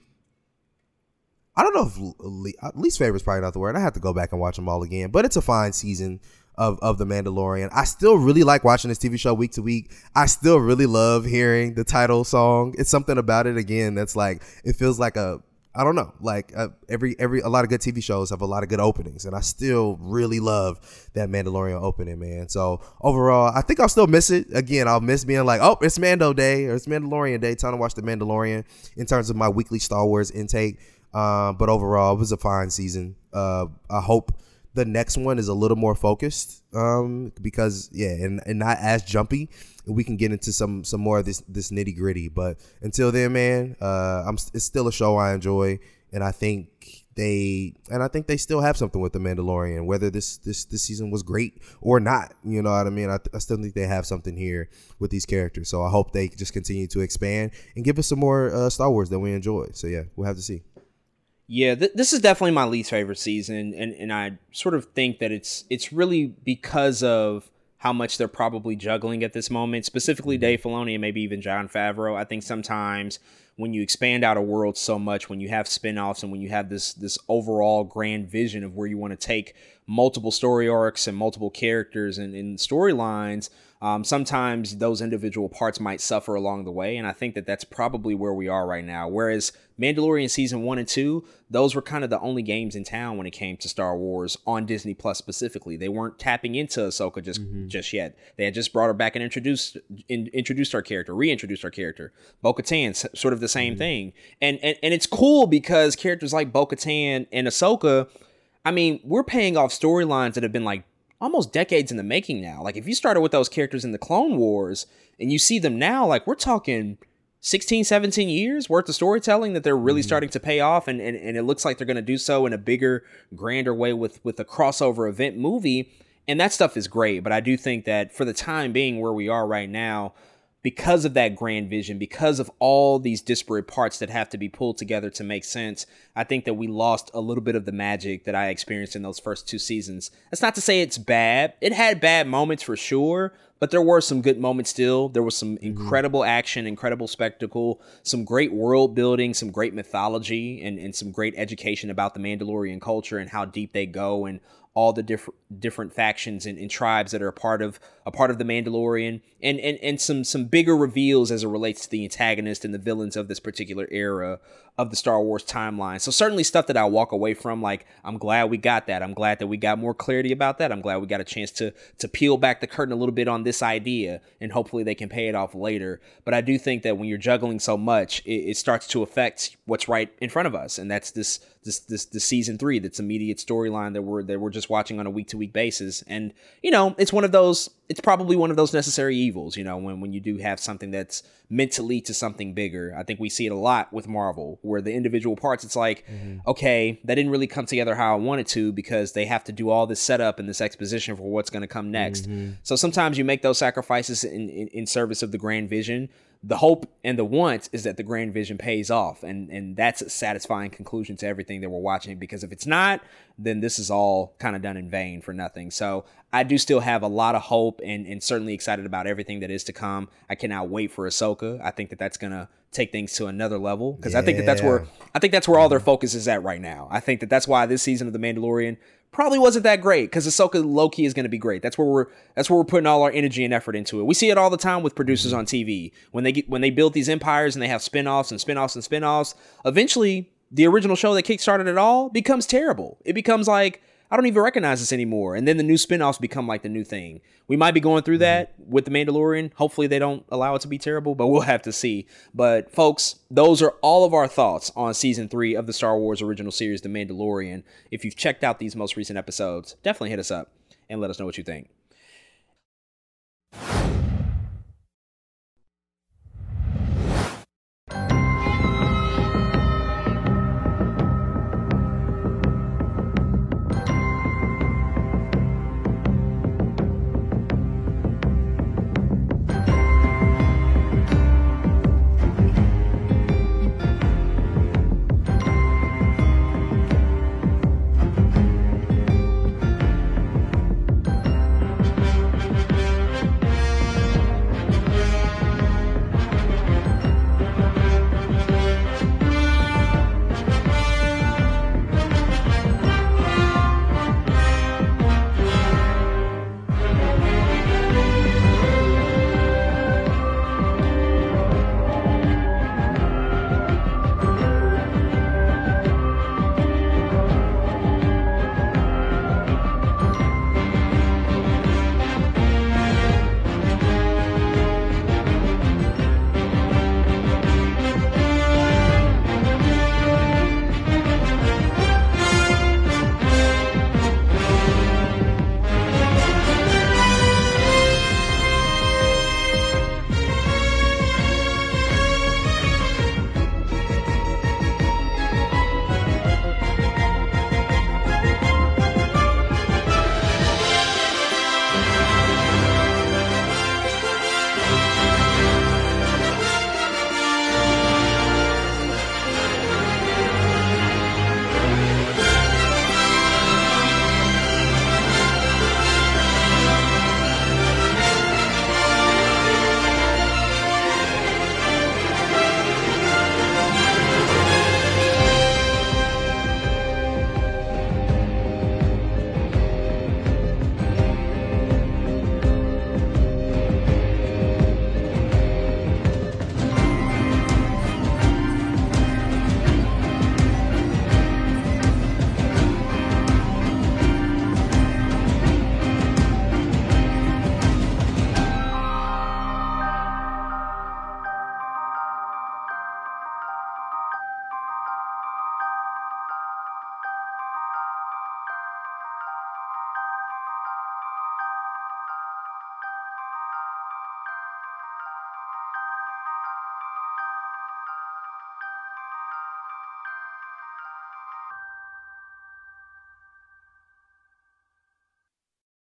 I don't know if le- least favorite is probably not the word. I have to go back and watch them all again. But it's a fine season of of the Mandalorian. I still really like watching this TV show week to week. I still really love hearing the title song. It's something about it again that's like it feels like a I don't know. Like uh, every every a lot of good TV shows have a lot of good openings, and I still really love that Mandalorian opening, man. So overall, I think I'll still miss it. Again, I'll miss being like, oh, it's Mando Day or it's Mandalorian Day. Time to watch the Mandalorian in terms of my weekly Star Wars intake. Uh, but overall, it was a fine season. Uh, I hope the next one is a little more focused um, because yeah, and, and not as jumpy. We can get into some some more of this this nitty gritty. But until then, man, uh, I'm it's still a show I enjoy, and I think they and I think they still have something with the Mandalorian. Whether this this this season was great or not, you know what I mean. I, I still think they have something here with these characters. So I hope they just continue to expand and give us some more uh, Star Wars that we enjoy. So yeah, we'll have to see. Yeah, th- this is definitely my least favorite season, and and I sort of think that it's it's really because of how much they're probably juggling at this moment, specifically mm-hmm. Dave Filoni and maybe even Jon Favreau. I think sometimes when you expand out a world so much, when you have spin-offs and when you have this this overall grand vision of where you want to take multiple story arcs and multiple characters and, and storylines, um, sometimes those individual parts might suffer along the way. And I think that that's probably where we are right now. Whereas Mandalorian season one and two, those were kind of the only games in town when it came to Star Wars on Disney Plus specifically. They weren't tapping into Ahsoka just mm-hmm. just yet. They had just brought her back and introduced in, introduced our character, reintroduced our character. Bo Katan, sort of the same mm-hmm. thing. And, and and it's cool because characters like Bo Katan and Ahsoka, I mean, we're paying off storylines that have been like almost decades in the making now. Like if you started with those characters in the Clone Wars and you see them now, like we're talking 16, 17 years worth of storytelling that they're really mm-hmm. starting to pay off and, and, and it looks like they're going to do so in a bigger, grander way with with a crossover event movie. And that stuff is great, but I do think that for the time being where we are right now, because of that grand vision, because of all these disparate parts that have to be pulled together to make sense, I think that we lost a little bit of the magic that I experienced in those first two seasons. That's not to say it's bad. It had bad moments for sure, but there were some good moments still. There was some mm-hmm. incredible action, incredible spectacle, some great world building, some great mythology, and, and some great education about the Mandalorian culture and how deep they go and all the different different factions and, and, tribes that are a part of a part of the Mandalorian, and, and and some some bigger reveals as it relates to the antagonist and the villains of this particular era of the Star Wars timeline. So certainly stuff that I walk away from, like I'm glad we got that. I'm glad that we got more clarity about that. I'm glad we got a chance to to peel back the curtain a little bit on this idea, and hopefully they can pay it off later. But I do think that when you're juggling so much, it, it starts to affect what's right in front of us, and that's this this this the season three that's immediate storyline that we're that we're just watching on a week to week basis. And you know, it's one of those it's probably one of those necessary evils, you know, when, when you do have something that's meant to lead to something bigger. I think we see it a lot with Marvel, where the individual parts, it's like, mm-hmm. okay, that didn't really come together how I wanted to because they have to do all this setup and this exposition for what's going to come next. Mm-hmm. So sometimes you make those sacrifices in, in, in service of the grand vision the hope and the want is that the grand vision pays off. And and that's a satisfying conclusion to everything that we're watching because if it's not then this is all kind of done in vain for nothing. So i do still have a lot of hope and and certainly excited about everything that is to come. I cannot wait for ahsoka. I think that that's gonna take things to another level because yeah. i think that that's where i think that's where all their focus is at right now. I think that that's why this season of the mandalorian probably wasn't that great because Ahsoka low key is going to be great. That's where we're that's where we're putting all our energy and effort into it. We see it all the time with producers mm-hmm. on TV when they get when they build these empires and they have spin-offs and spin-offs and spin-offs. Eventually, the original show that kickstarted it all becomes terrible. It becomes like I don't even recognize this anymore. And then the new spin-offs become like the new thing. We might be going through mm-hmm. that with The Mandalorian. Hopefully they don't allow it to be terrible, but we'll have to see. But folks, those are all of our thoughts on season 3 of the Star Wars original series The Mandalorian. If you've checked out these most recent episodes, definitely hit us up and let us know what you think.